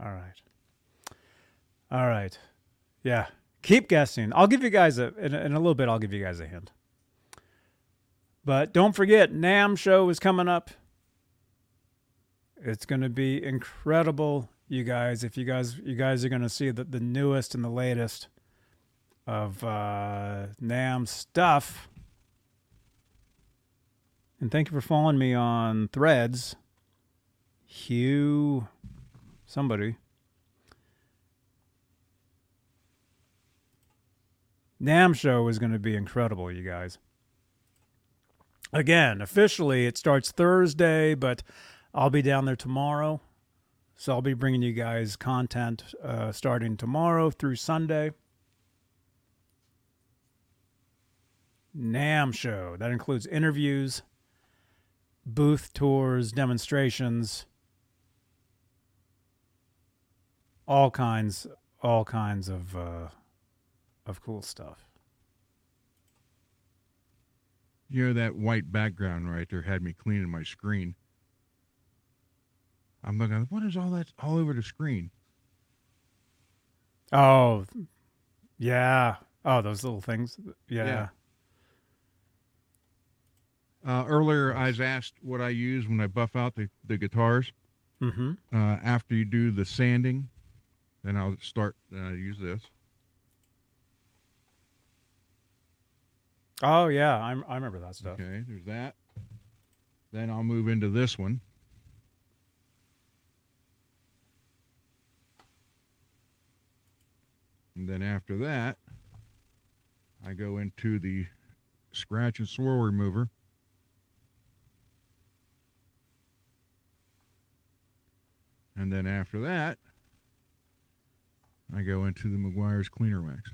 All right. All right. Yeah. Keep guessing. I'll give you guys a in, a in a little bit. I'll give you guys a hint. But don't forget, NAMM show is coming up. It's going to be incredible. you guys if you guys you guys are going to see the, the newest and the latest of uh, NAMM stuff. And thank you for following me on Threads. Hugh, somebody. NAMM show is going to be incredible, you guys. Again, officially it starts Thursday, but I'll be down there tomorrow. So I'll be bringing you guys content uh, starting tomorrow through Sunday. NAMM show. That includes interviews, booth tours, demonstrations, all kinds, all kinds of uh, of cool stuff. You know that white background right there had me cleaning my screen. I'm looking. What is all that all over the screen? Oh, yeah. Oh, those little things. Yeah. Yeah. Uh, earlier, I was asked what I use when I buff out the, the guitars. Mm-hmm. Uh, after you do the sanding, then I'll start. Then I use this. Oh, yeah. I, I remember that stuff. Okay, there's that. Then I'll move into this one. And then after that, I go into the scratch and swirl remover. And then after that, I go into the Meguiar's cleaner wax.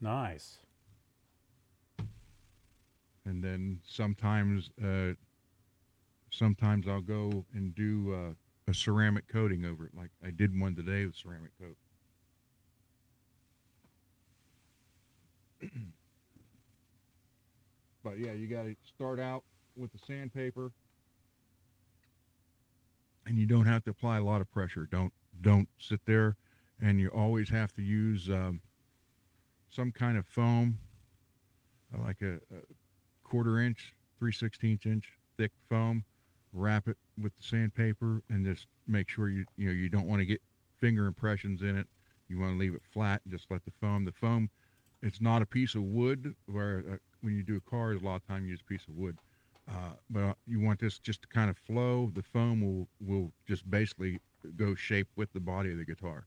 Nice. and then sometimes uh, sometimes I'll go and do uh, a ceramic coating over it, like I did one today with ceramic coat. but yeah, you got to start out with the sandpaper, and you don't have to apply a lot of pressure. Don't don't sit there, and you always have to use um, some kind of foam, uh, like a, a quarter inch, three sixteenths inch thick foam. Wrap it with the sandpaper and just make sure you you know you don't want to get finger impressions in it. You want to leave it flat and just let the foam. The foam, it's not a piece of wood. Where uh, when you do a car, a lot of time you use a piece of wood. Uh, but you want this just to kind of flow. The foam will will just basically go shape with the body of the guitar.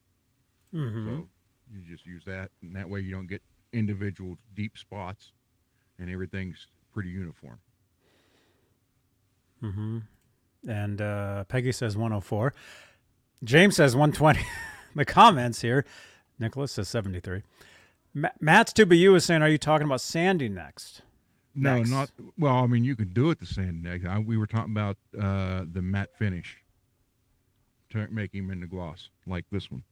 Mm-hmm. So you just use that, and that way you don't get individual deep spots, and everything's pretty uniform. Mm-hmm. And uh, Peggy says 104. James says 120. the comments here. Nicholas says 73. Ma- Matt's 2BU is saying, Are you talking about Sandy next? No, Next. not well. I mean, you could do it the sand next. I, we were talking about uh, the matte finish, to make him into gloss like this one.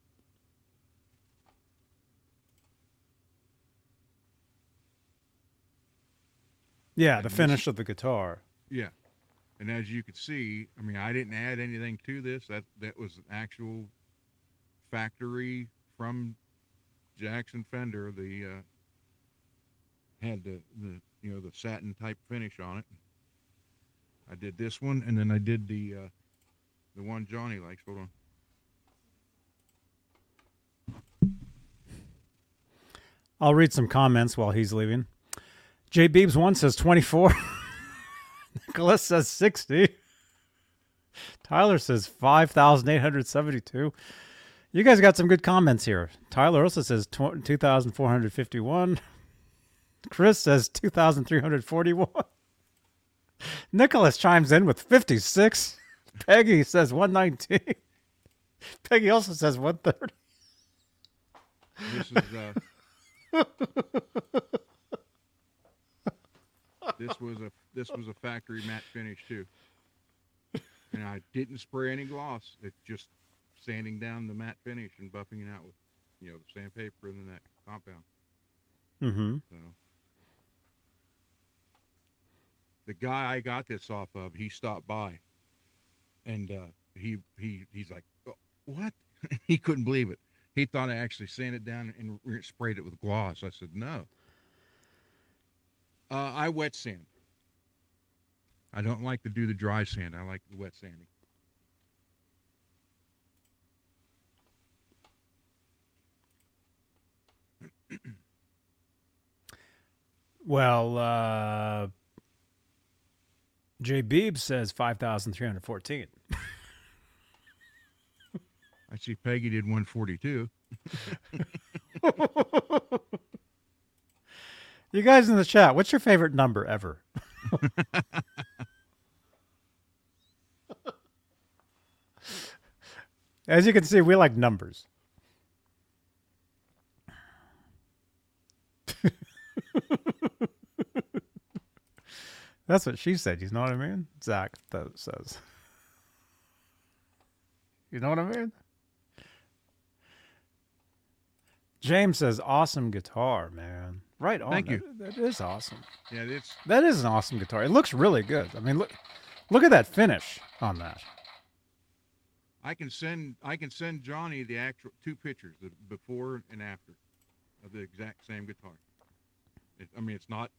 Yeah, the finish of the guitar. Yeah, and as you could see, I mean, I didn't add anything to this. That that was an actual factory from Jackson Fender. The uh, had the the you know the satin type finish on it. I did this one, and then I did the uh, the one Johnny likes. Hold on. I'll read some comments while he's leaving. J Beebs one says 24. Nicholas says 60. Tyler says 5,872. You guys got some good comments here. Tyler also says 2,451. Chris says 2,341. Nicholas chimes in with 56. Peggy says 119. Peggy also says 130. This is uh, this was a this was a factory matte finish too, and I didn't spray any gloss. It's just sanding down the matte finish and buffing it out with, you know, the sandpaper and then that compound. Mm-hmm. So the guy I got this off of, he stopped by, and uh, he he he's like, what? he couldn't believe it. He thought I actually sanded down and re- sprayed it with gloss. I said no. Uh, I wet sand. I don't like to do the dry sand. I like the wet sanding. well, uh, Jay Beebe says 5,314. I see Peggy did 142. You guys in the chat, what's your favorite number ever? As you can see, we like numbers. That's what she said. You know what I mean? Zach says. You know what I mean? James says, "Awesome guitar, man." Right on. Thank you. That- that is awesome. Yeah, it's That is an awesome guitar. It looks really good. I mean, look, look at that finish on that. I can send I can send Johnny the actual two pictures, the before and after, of the exact same guitar. It, I mean, it's not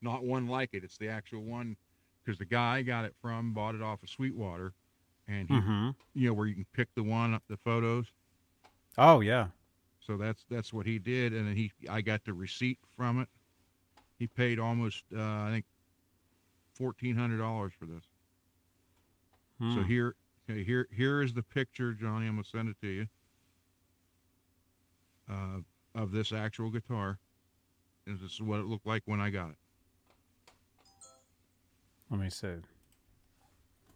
not one like it. It's the actual one because the guy I got it from bought it off of Sweetwater, and he, Mm-hmm. you know where you can pick the one up the photos. Oh yeah. So that's that's what he did, and then he I got the receipt from it. He paid almost uh, I think fourteen hundred dollars for this. So Hmm. here, okay, here, here is the picture, Johnny. I'm gonna send it to you uh, of this actual guitar, and this is what it looked like when I got it. Let me see.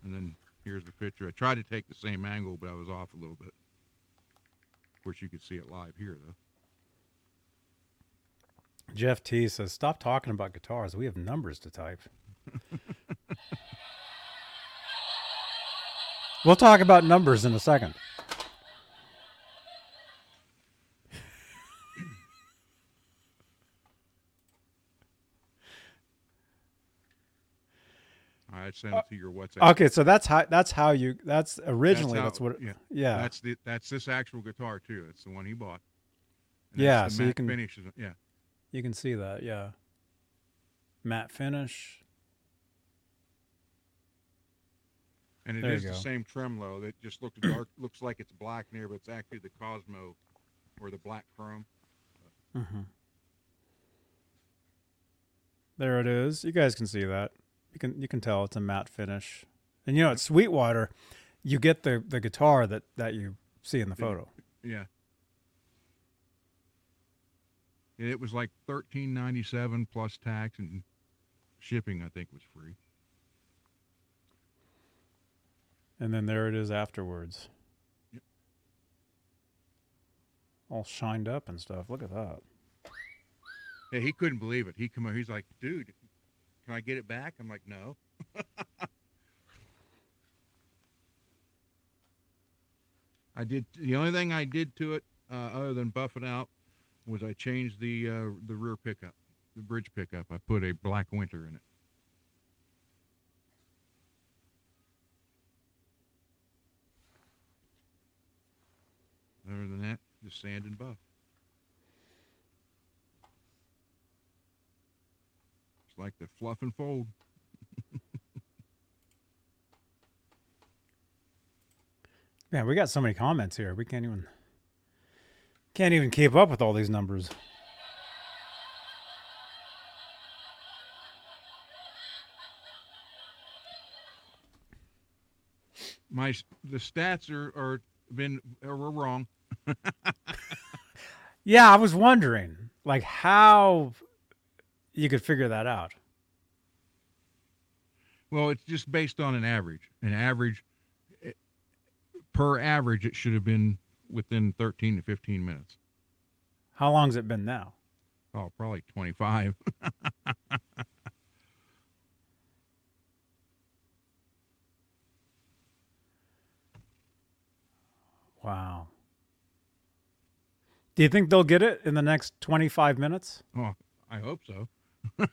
And then here's the picture. I tried to take the same angle, but I was off a little bit. Of course, you could see it live here, though. Jeff T says, "Stop talking about guitars. We have numbers to type." we'll talk about numbers in a second. I sent it to your WhatsApp. Okay, so that's how that's how you that's originally that's, how- what yeah. yeah. That's the that's this actual guitar too. It's the one he bought. Yeah, so you can- finish. Yeah, you can see that, yeah. Matte finish. and it There is the same tremolo. That just looks dark. looks like it's black near, but it's actually the Cosmo or the black chrome. Mm-hmm. There it is. You guys can see that. You can you can tell it's a matte finish. And you know, at Sweetwater, you get the the guitar that that you see in the photo. Yeah. It was like thirteen ninety seven plus tax and shipping. I think was free. And then there it is afterwards. Yep. All shined up and stuff. Look at that. Yeah, he couldn't believe it. He come over. He's like, "Dude, can I get it back?" I'm like, "No." I did the only thing I did to it, uh, other than buff it out, was I changed the uh, the rear pickup, the bridge pickup. I put a black winter in it. Other than that, just sand and buff. It's like the fluff and fold. Man, we got so many comments here. We can't even can't even keep up with all these numbers. My the stats are are been are were wrong. Yeah, I was wondering like how you could figure that out. Well, it's just based on an average. An average eh, per average, it should have been within 13 to 15 minutes. How long's it been now? Oh, probably 25. Wow. Do you think they'll get it in the next 25 minutes? oh, I hope so.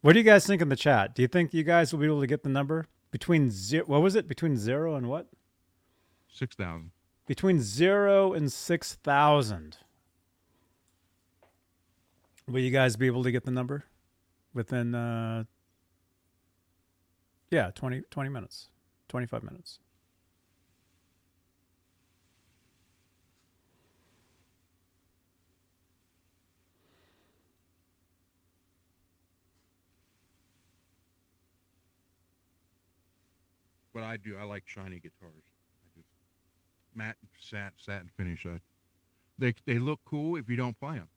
What do you guys think in the chat? Do you think you guys will be able to get the number between zero? What was it? Between zero and what? 6,000. Between zero and 6,000. Will you guys be able to get the number within, uh, yeah, 20, 20 minutes, 25 minutes? But I do. I like shiny guitars. I just matte, sat, satin finish. Uh, they they look cool if you don't play them.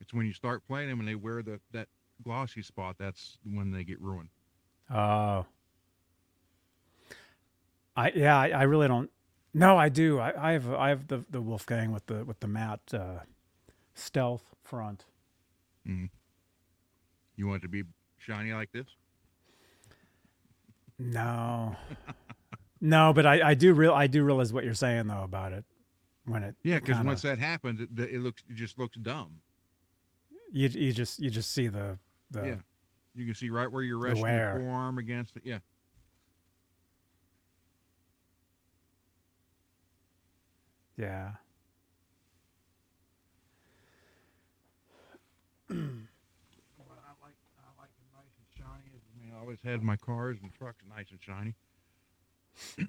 It's when you start playing them and they wear the that glossy spot. That's when they get ruined. Oh. I yeah, I, I really don't. No, I do. I, I have I have the the Wolfgang with the with the matte uh, stealth front. You want it to be shiny like this? No, no, but I I do real I do realize what you're saying though about it when it Yeah, because once that happens, it, it looks it just looks dumb. you you just you just see the the yeah, you can see right where you're resting wear. your forearm against it. Yeah, yeah. But I like I like it nice and shiny. I mean, I always had my cars and trucks nice and shiny.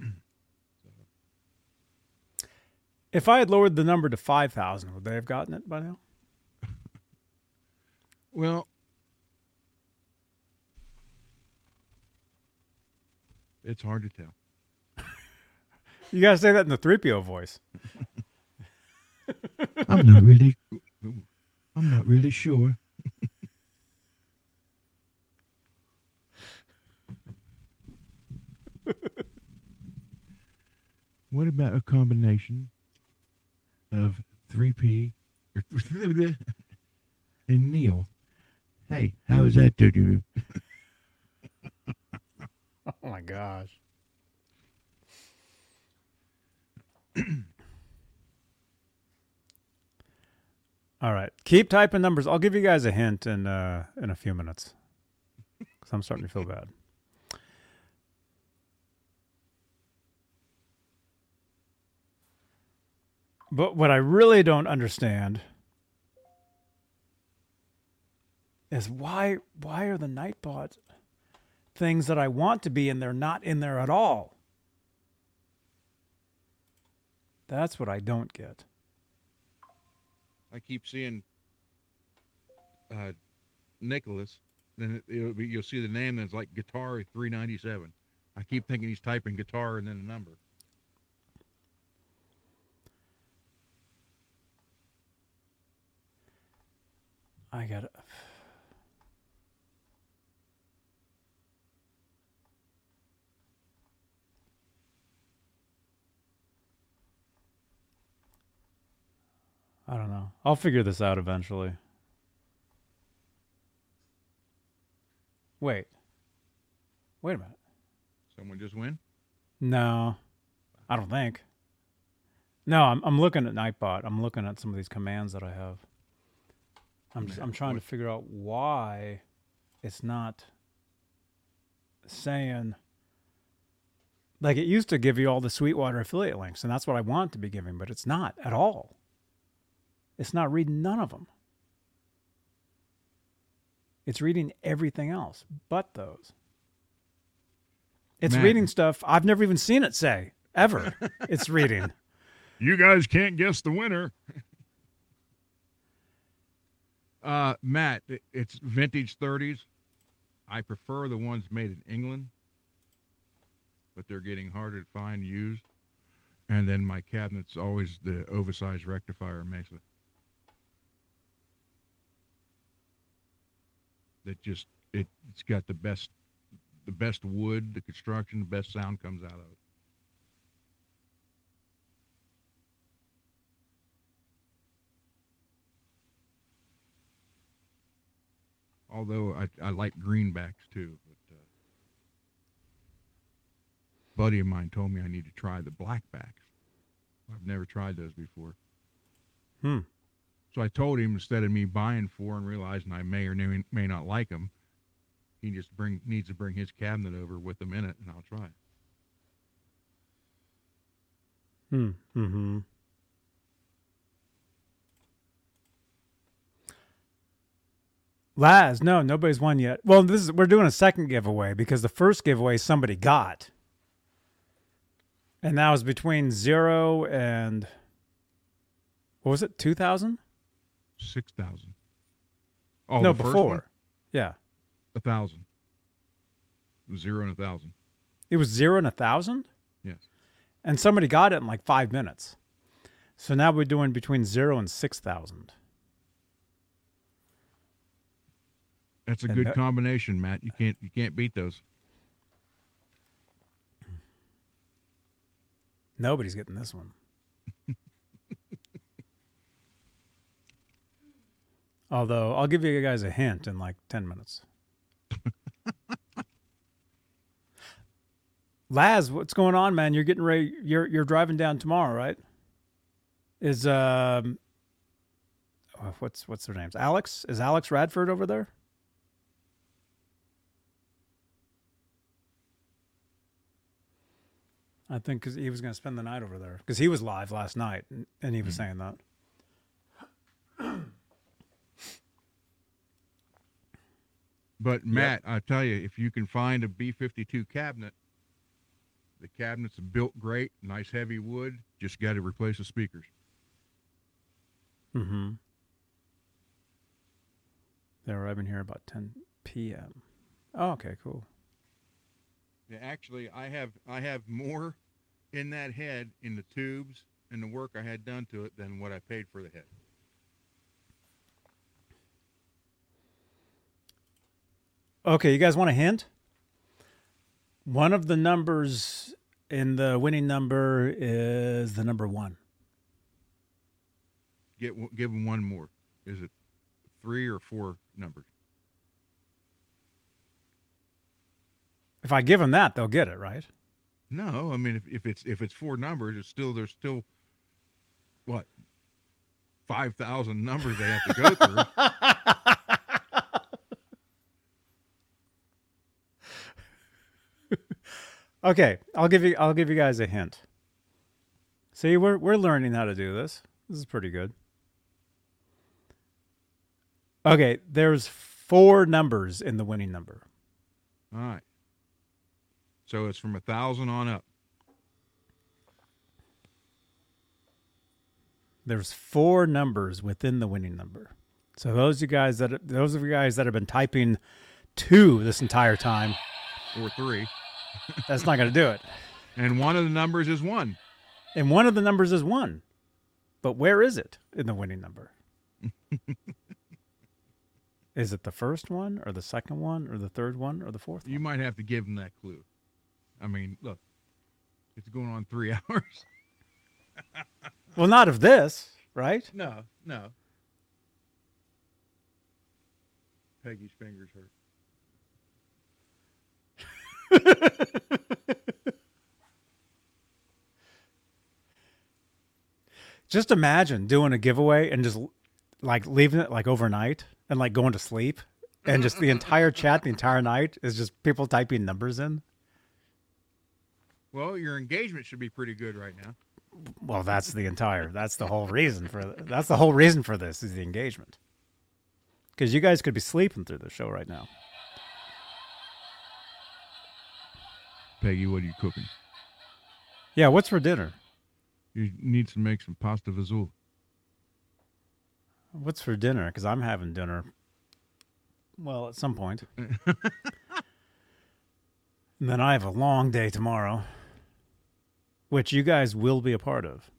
If I had lowered the number to five thousand, would they have gotten it by now? Well, it's hard to tell. You gotta say that in the three PO voice. I'm not really. I'm not really sure. What about a combination of 3P and Neil? Hey, how is that you? Oh my gosh. All right. Keep typing numbers. I'll give you guys a hint in uh, in a few minutes. Cuz I'm starting to feel bad. But what I really don't understand is why why are the Nightbot things that I want to be and they're not in there at all? That's what I don't get. I keep seeing uh, Nicholas. Then it, be, you'll see the name that's like guitar 397. I keep thinking he's typing guitar and then a number. I got I don't know. I'll figure this out eventually. Wait. Wait a minute. Someone just win? No, I don't think. No, I'm I'm looking at Nightbot. I'm looking at some of these commands that I have. I'm just, I'm trying to figure out why it's not saying like it used to give you all the Sweetwater affiliate links, and that's what I want to be giving, but it's not at all. It's not reading none of them. It's reading everything else but those. It's Matt. reading stuff I've never even seen it say ever. it's reading. You guys can't guess the winner. Uh, Matt, it's vintage 30s. I prefer the ones made in England, but they're getting harder to find used. And then my cabinet's always the oversized rectifier Mesa. That just it, it's got the best the best wood, the construction, the best sound comes out of it. Although I, I like greenbacks too, but uh, buddy of mine told me I need to try the blackbacks. I've never tried those before. Hmm. So I told him instead of me buying four and realizing I may or may, may not like them, he just bring needs to bring his cabinet over with them in it, and I'll try it. Hmm. Mm-hmm. Laz, no, nobody's won yet. Well, this is we're doing a second giveaway because the first giveaway somebody got. And that was between zero and what was it, two thousand? Six thousand. Oh, no, before. Yeah. a thousand. Zero and a thousand. It was zero and a thousand, Yes. and somebody got it in like five minutes. So now we're doing between zero and six thousand. That's a And good that- combination, Matt. You can't you can't beat those. Nobody's getting this one. Although I'll give you guys a hint in like ten minutes. Laz, what's going on, man? You're getting ready. You're you're driving down tomorrow, right? Is um, oh, what's what's their names? Alex is Alex Radford over there? I think 'cause he was going to spend the night over there because he was live last night and, and he was saying that. But Matt, I tell you, if you can find a B52 cabinet, the cabinets are built great, nice heavy wood. Just got to replace the speakers. Mm-hmm. They're arriving here about 10 p.m. Oh, okay, cool. Actually, I have I have more in that head in the tubes and the work I had done to it than what I paid for the head. Okay, you guys want a hint? One of the numbers in the winning number is the number one. Get give them one more. Is it three or four numbers? If I give them that, they'll get it, right? No, I mean if, if it's if it's four numbers, it's still there's still what five thousand numbers they have to go through. Okay, I'll give you I'll give you guys a hint. See, we're we're learning how to do this. This is pretty good. Okay, there's four numbers in the winning number. All right. So it's from a thousand on up. There's four numbers within the winning number. So those of you guys that those of you guys that have been typing two this entire time, or three, that's not going to do it. and one of the numbers is one. And one of the numbers is one. But where is it in the winning number? is it the first one or the second one or the third one or the fourth You one? might have to give them that clue. I mean, look, it's going on three hours. Well, not of this, right? No, no. Peggy's fingers hurt. Just imagine doing a giveaway and just like leaving it like overnight and like going to sleep and just the entire chat the entire night is just people typing numbers in. Well, your engagement should be pretty good right now. Well, that's the entire. That's the whole reason for. That's the whole reason for this is the engagement. Because you guys could be sleeping through the show right now. Peggy, what are you cooking? Yeah, what's for dinner? You need to make some pasta vazul. What's for dinner? Because I'm having dinner. Well, at some point. and then I have a long day tomorrow, which you guys will be a part of.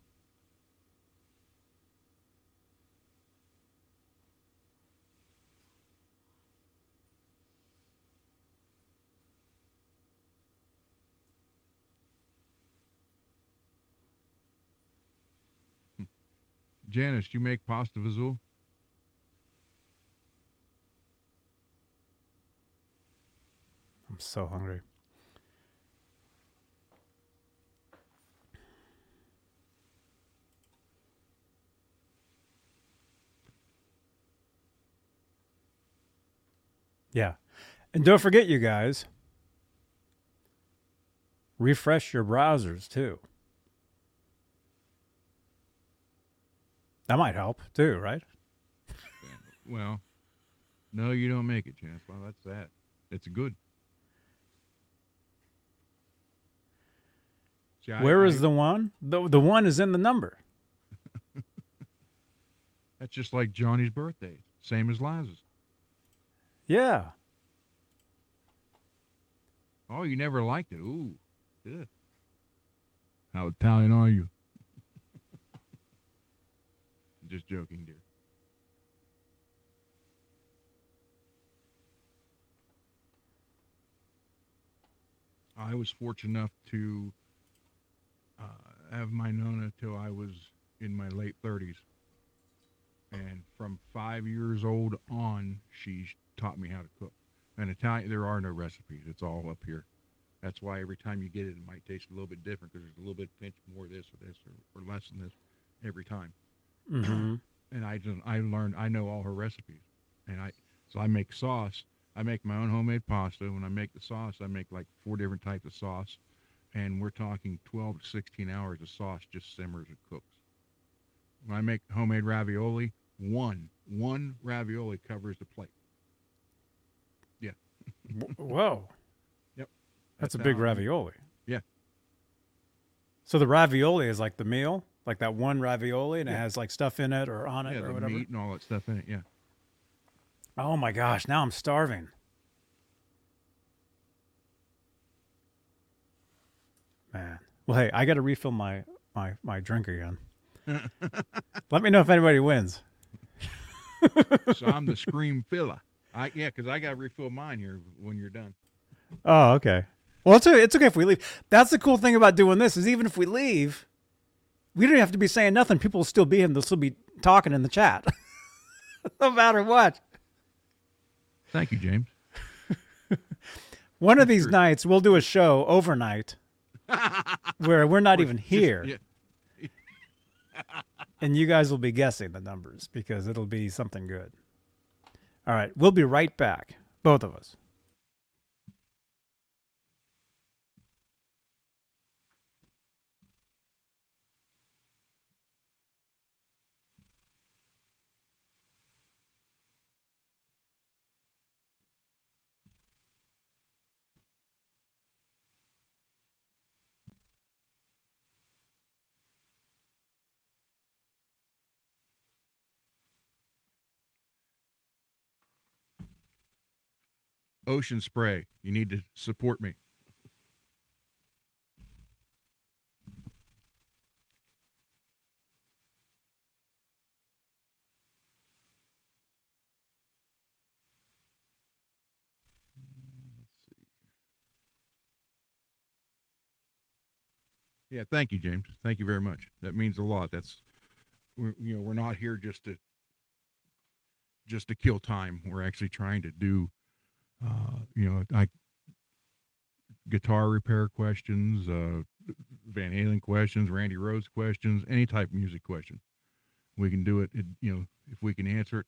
Janice, do you make pasta vazul? I'm so hungry. Yeah. And don't forget, you guys, refresh your browsers too. That might help too, right? Well, no, you don't make it, Janice. Well, that's that. It's good. See, I- Where is I- the one? The, the one is in the number. That's just like Johnny's birthday, same as Laz's. Yeah. Oh, you never liked it. Ooh, Ugh. How Italian are you? Just joking, dear. I was fortunate enough to uh, have my Nona till I was in my late 30s. And from five years old on, she taught me how to cook. And Italian, there are no recipes. It's all up here. That's why every time you get it, it might taste a little bit different because there's a little bit pinch more of this or this or, or less than this every time. Mm-hmm. And I just I learned I know all her recipes, and I so I make sauce. I make my own homemade pasta. When I make the sauce, I make like four different types of sauce, and we're talking 12 to 16 hours of sauce just simmers and cooks. When I make homemade ravioli, one one ravioli covers the plate. Whoa. Yep. That's, a big how ravioli. Yeah. So the ravioli is like the meal, like that one ravioli, and it has like stuff in it or on it Yeah, or whatever. meat and all that stuff in it. Yeah. Oh my gosh, now I'm starving. Man. Well, hey, I got to refill my my my drink again. Let me know if anybody wins. So I'm the scream filler. I yeah, because I got to refill mine here when you're done. Oh, okay. Well, it's okay. It's okay if we leave. That's the cool thing about doing this is even if we leave, we don't have to be saying nothing. People will still be here. and They'll still be talking in the chat, no matter what. Thank you, James. One of these True. nights, we'll do a show overnight where we're not even Just- here, yeah. and you guys will be guessing the numbers because it'll be something good. All right, we'll be right back, both of us. Ocean Spray. You need to support me. Yeah, thank you, James. Thank you very much. That means a lot. That's you know we're not here just to just to kill time. We're actually trying to do uh, you know, I guitar repair questions, uh, Van Halen questions, Randy Rhoads questions, any type of music question. We can do it. it you know, if we can answer it,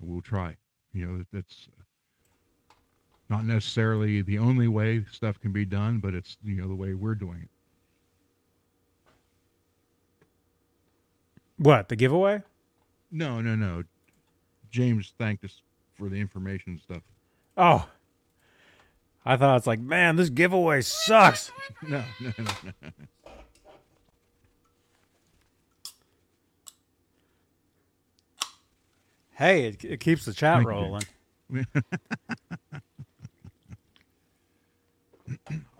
we'll try. You know, that's not necessarily the only way stuff can be done, but it's you know the way we're doing it. What the giveaway? No, no, no. James thanked us for the information and stuff. Oh, I thought it's like, man, this giveaway sucks. No, no, no, no. Hey, it, it keeps the chat rolling.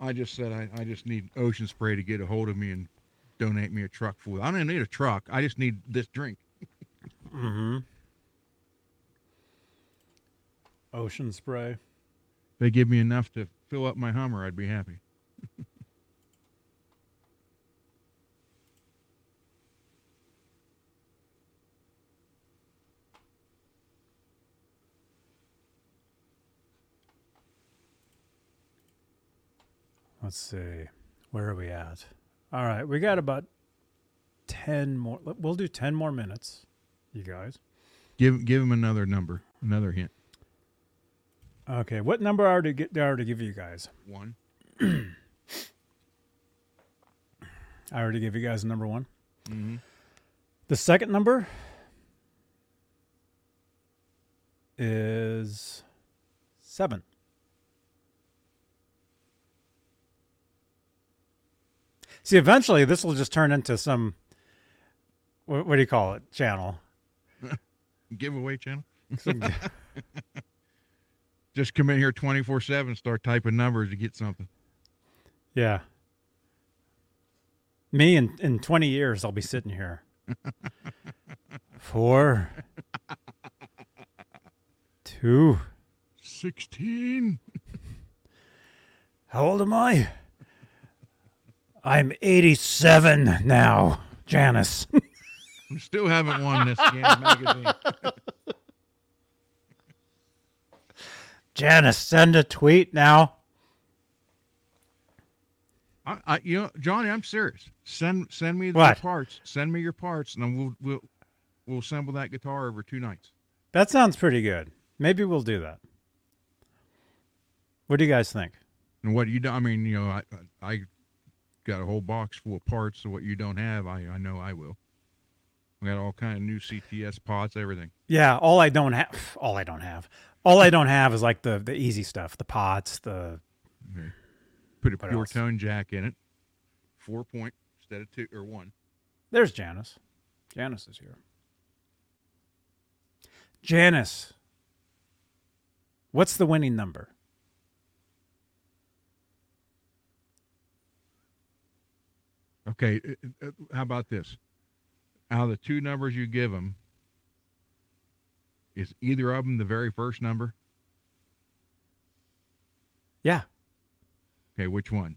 I just said I, I just need Ocean Spray to get a hold of me and donate me a truck full. I don't need a truck. I just need this drink. Mm-hmm. Ocean spray. If they give me enough to fill up my Hummer, I'd be happy. Let's see. Where are we at? All right, we got about 10 more. We'll do 10 more minutes, you guys. Give give him another number, another hint. Okay, what number are to get are to give you guys? One. I already gave you guys number one. Mm-hmm. The second number is seven. See, eventually this will just turn into some. What, what do you call it? Channel. Giveaway channel. Just come in here twenty four seven, start typing numbers to get something. yeah. Me in, in 20 years, I'll be sitting here. Four, two. 16. How old am I? I'm 87 now, Janice. We still haven't won this game magazine. Janice, send a tweet now. I, I, you know, Johnny, I'm serious. Send send me the parts. Send me your parts, and then we'll we'll we'll assemble that guitar over two nights. That sounds pretty good. Maybe we'll do that. What do you guys think? And what you do, I mean, you know, I I got a whole box full of parts. So what you don't have, I I know I will. We got all kind of new CTS pots, everything. Yeah, all I don't have, all I don't have, all I don't have is like the the easy stuff, the pots, the Put a What pure else? tone jack in it, four point instead of two or one. There's Janice. Janice is here. Janice. What's the winning number? Okay, uh, uh, how about this? Out of the two numbers you give them, is either of them the very first number? Yeah. Okay, which one?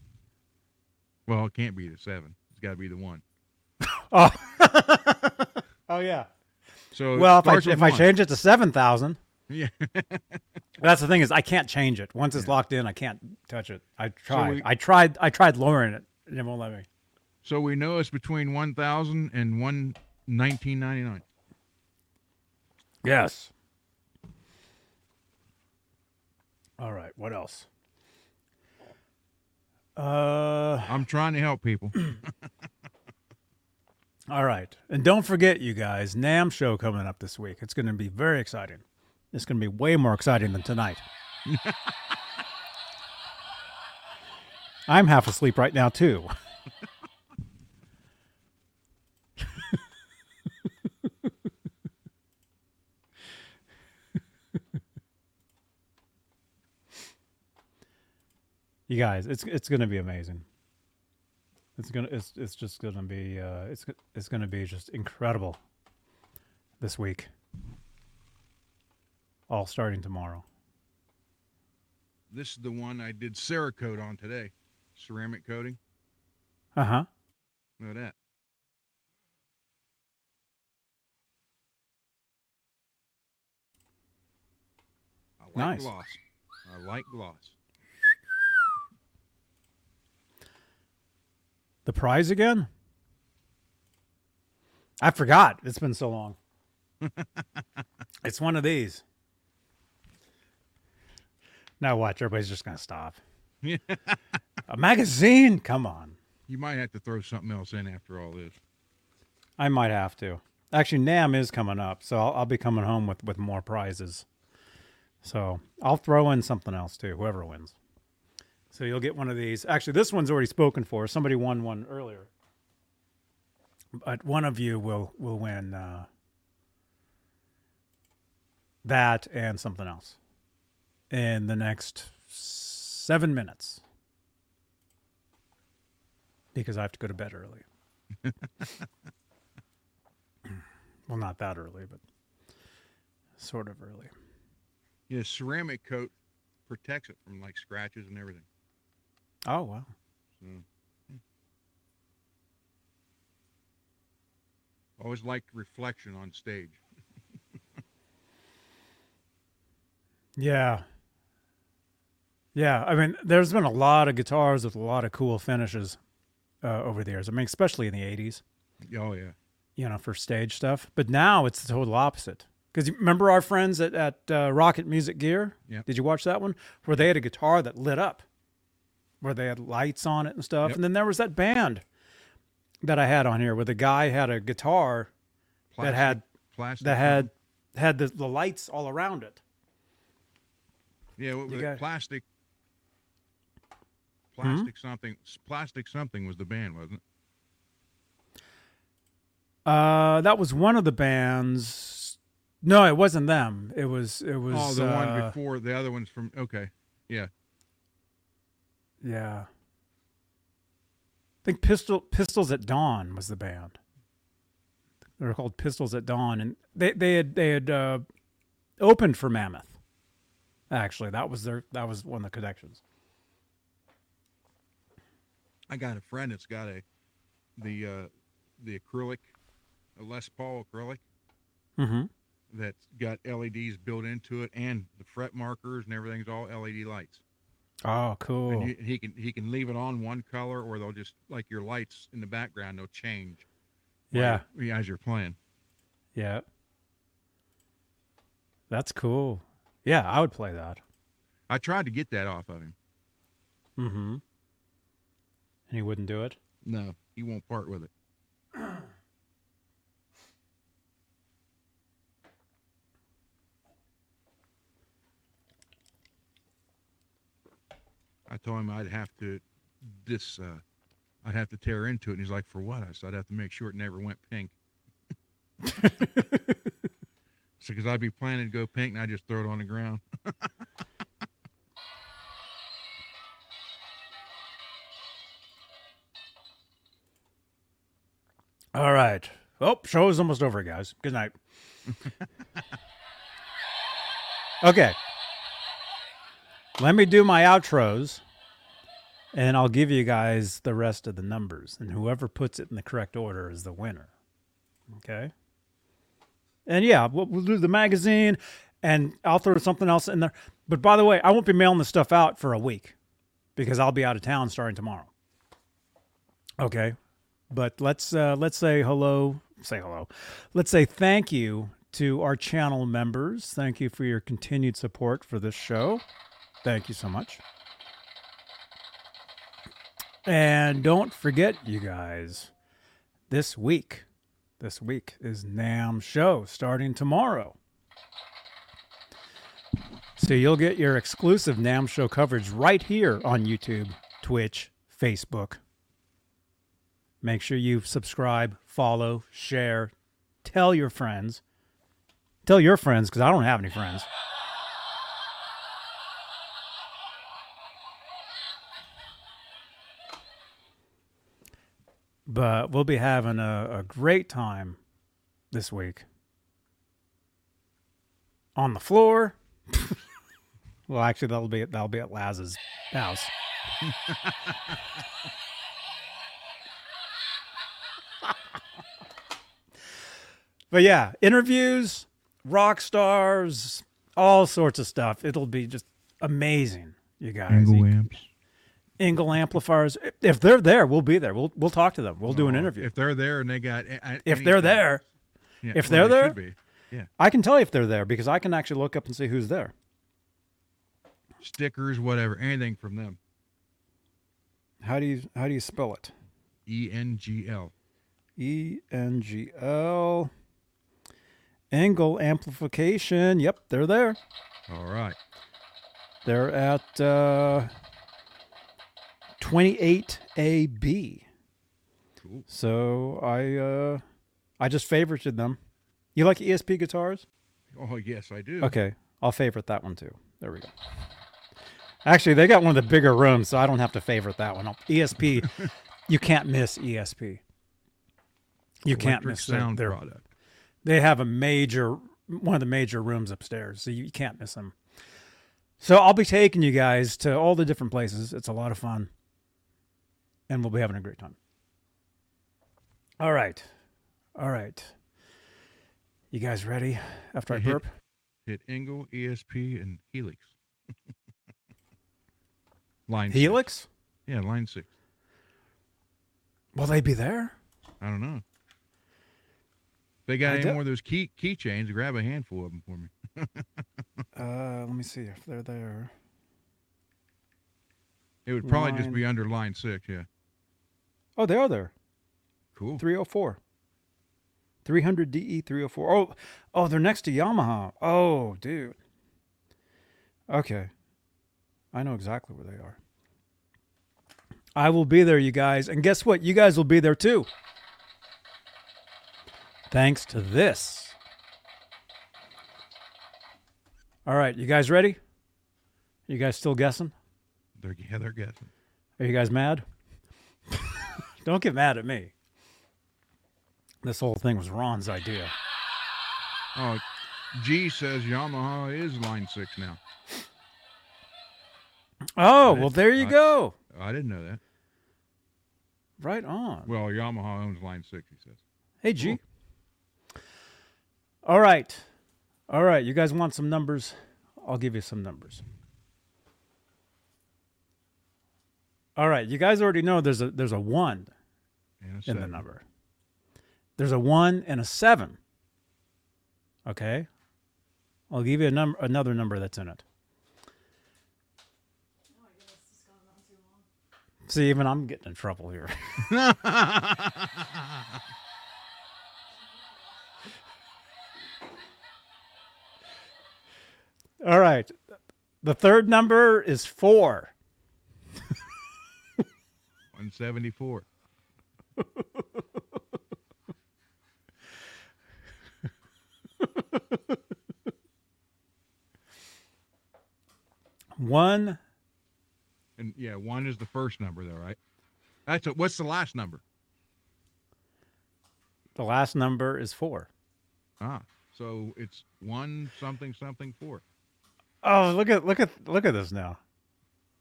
Well, it can't be the seven. It's got to be the one. Oh. oh yeah. So Well, if I if I change it to seven thousand, yeah, that's the thing is I can't change it. Once it's locked in, I can't touch it. I tried. we- I tried. I tried lowering it, and it won't let me. so we know it's between one thousand and one nineteen ninety nine. Yes. All right. What else? Uh. I'm trying to help people. All right. And don't forget, you guys, NAMM show coming up this week. It's going to be very exciting. It's going to be way more exciting than tonight. I'm half asleep right now, too. You guys, it's it's going to be amazing. It's gonna. It's it's just gonna be. Uh, it's it's gonna be just incredible. This week. All starting tomorrow. this is the one I did Cerakote on today, ceramic coating. Uh huh. Look at that. I like Nice. gloss. I like gloss. The prize again? I forgot. It's been so long. it's one of these. Now watch. Everybody's just gonna stop. A magazine? Come on. You might have to throw something else in after all this. I might have to. Actually, NAMM is coming up, so I'll, I'll be coming home with, with more prizes. So I'll throw in something else too, whoever wins. So you'll get one of these. Actually, this one's already spoken for. Somebody won one earlier, but one of you will will win uh, that and something else in the next seven minutes because I have to go to bed early. Well, not that early, but sort of early. Yeah, ceramic coat protects it from like scratches and everything. Oh wow. So. Always like reflection on stage. Yeah. Yeah, I mean, there's been a lot of guitars with a lot of cool finishes uh, over the years. I mean, especially in the '80s, Oh yeah. you know, for stage stuff. But now it's the total opposite. Because remember our friends at at uh, Rocket Music Gear? Yeah. Did you watch that one where they had a guitar that lit up, where they had lights on it and stuff? Yep. And then there was that band that I had on here where the guy had a guitar that had plastic. that had had the, the lights all around it. yeah, what was it? got- plastic. Hmm? Plastic something. Plastic something was the band, wasn't it? Uh, that was one of the bands. No, it wasn't them. It was. It was. oh, the one uh, before the other one's from. Okay, yeah. Yeah. I think Pistol Pistols at Dawn was the band. They were called Pistols at Dawn, and they they had they had uh, opened for Mammoth. Actually, that was their that was one of the connections. I got a friend that's got a the uh, the acrylic, a Les Paul acrylic Mm-hmm. that's got LEDs built into it, and the fret markers and everything's all LED lights. Oh, cool. And you, he can he can leave it on one color, or they'll just like your lights in the background, they'll change. yeah, you're- as you're playing. yeah. That's cool. Yeah, I would play that. I tried to get that off of him. Mm-hmm. And he wouldn't do it. No, he won't part with it. I told him I'd have to this uh I'd have to tear into it and he's like, For what? I said I'd have to make sure it never went pink. so because I'd be planning to go pink and I just throw it on the ground. All right. Oh, show is almost over, guys. Good night. okay. Let me do my outros, and I'll give you guys the rest of the numbers. And whoever puts it in the correct order is the winner. Okay. And yeah, we'll, we'll do the magazine, and I'll throw something else in there. But by the way, I won't be mailing the stuff out for a week because I'll be out of town starting tomorrow. Okay but let's uh, let's say hello say hello let's say thank you to our channel members thank you for your continued support for this show thank you so much and don't forget you guys this week this week is NAMM show starting tomorrow so you'll get your exclusive NAMM show coverage right here on youtube twitch facebook Make sure you subscribe, follow, share, tell your friends. Tell your friends because I don't have any friends. But we'll be having a, a great time this week. On the floor. well, actually, that'll be that'll be at Laz's house. But yeah, interviews, rock stars, all sorts of stuff. It'll be just amazing, you guys. Engl amps. Engl amplifiers. If they're there, we'll be there. We'll we'll talk to them. We'll do an Oh, interview. If they're there and they got If they're there, yeah, if well, they're they there- be. I can tell you if they're there because I can actually look up and see who's there. stickers, whatever, anything from them. How do you how do you spell it? E N G L. E N G L. Engl amplification. Yep, they're there. All right. They're at uh, 28AB. Cool. So I uh, I just favorited them. You like ESP guitars? Oh yes, I do. Okay, I'll favorite that one too. There we go. Actually, they got one of the bigger rooms, so I don't have to favorite that one. ESP, you can't miss ESP. You can't Electric miss their- sound their, product. they have a major one of the major rooms upstairs, so you can't miss them. So I'll be taking you guys to all the different places. It's a lot of fun, and we'll be having a great time. All right, all right. You guys ready? After I hit- burp. Hit Engl, ESP, and Helix. line six. Helix? Yeah, line six. Will they be there? I don't know. If they got I any more of those key keychains, grab a handful of them for me. Uh, let me see if they're there. It would probably just be under line six. Yeah. Oh, they are there. Cool. 304. 300 DE 304. Oh, oh, they're next to Yamaha. Oh, dude. Okay. I know exactly where they are. I will be there, you guys. And guess what? You guys will be there too. Thanks to this. All right, you guys ready? You guys still guessing? They're, yeah, they're guessing. Are you guys mad? Don't get mad at me. This whole thing was Ron's idea. Oh, G says Yamaha is line six now. Oh, well, there you I- go. I didn't know that. Right on. Well, Yamaha owns line six, he says. Hey, G. All right. All right. You guys want some numbers? I'll give you some numbers. All right. You guys already know there's a there's a one In the number. There's a one and a seven. Okay. I'll give you a number another number that's in it. See, even I'm getting in trouble here. All right. The third number is four. 174. One. And yeah, one is the first number, though, right? That's a, what's the last number? The last number is four. Ah, so it's one something something four. Oh, look at look at look at this now.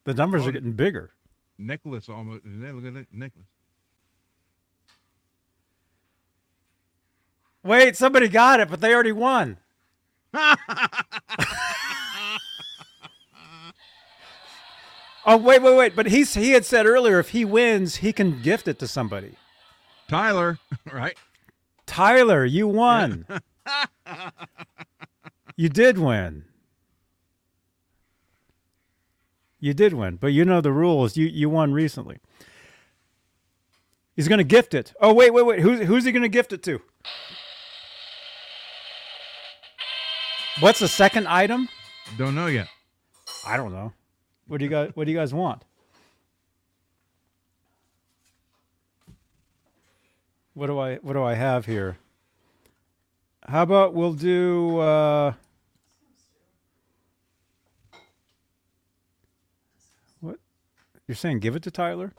The numbers Oh, are getting bigger. Nicholas almost. Look at Nicholas. Wait, somebody got it, but they already won. oh, wait, wait, wait. But he's he had said earlier if he wins, he can gift it to somebody. Tyler, right? Tyler, you won. you did win. You did win, but you know the rules. You you won recently. He's going to gift it. Oh wait, wait, wait. Who's who's he going to gift it to? What's the second item? Don't know yet. I don't know. What do you guys What do you guys want? What do I What do I have here? How about we'll do? Uh, what you're saying? Give it to Tyler.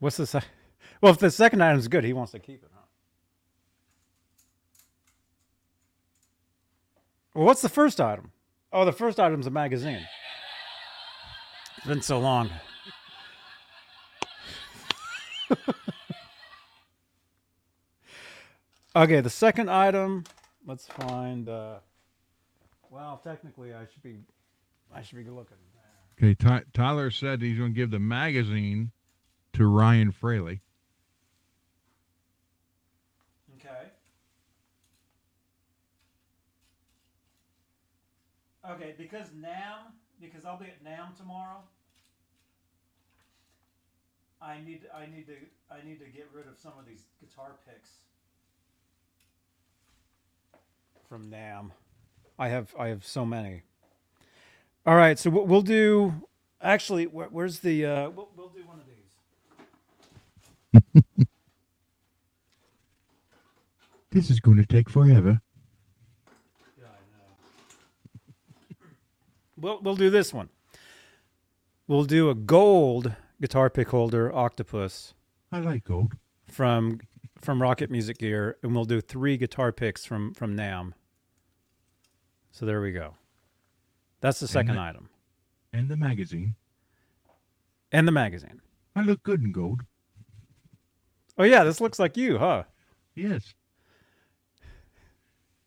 What's the sec- Well, if the second item's good, he wants to keep it. Huh? Well, what's the first item? Oh, the first item's a magazine. It's been so long. okay, the second item. Let's find. Uh, well, technically, I should be. I should be looking. Okay, Ty- Tyler said he's going to give the magazine to Ryan Fraley. Okay. Okay, because NAMM, because I'll be at NAMM tomorrow. I need, I need to, I need to get rid of some of these guitar picks from NAMM. I have, I have so many. All right, so we'll do. Actually, where, where's the? Uh, we'll, we'll do one of these. This is going to take forever. Yeah, I know. We'll we'll do this one. We'll do a gold guitar pick holder octopus I like gold. from from Rocket Music Gear, and we'll do three guitar picks from from NAMM. So there we go. That's the second the- item, And the magazine. and the magazine. I look good in gold. Oh yeah, this looks like you, huh? Yes.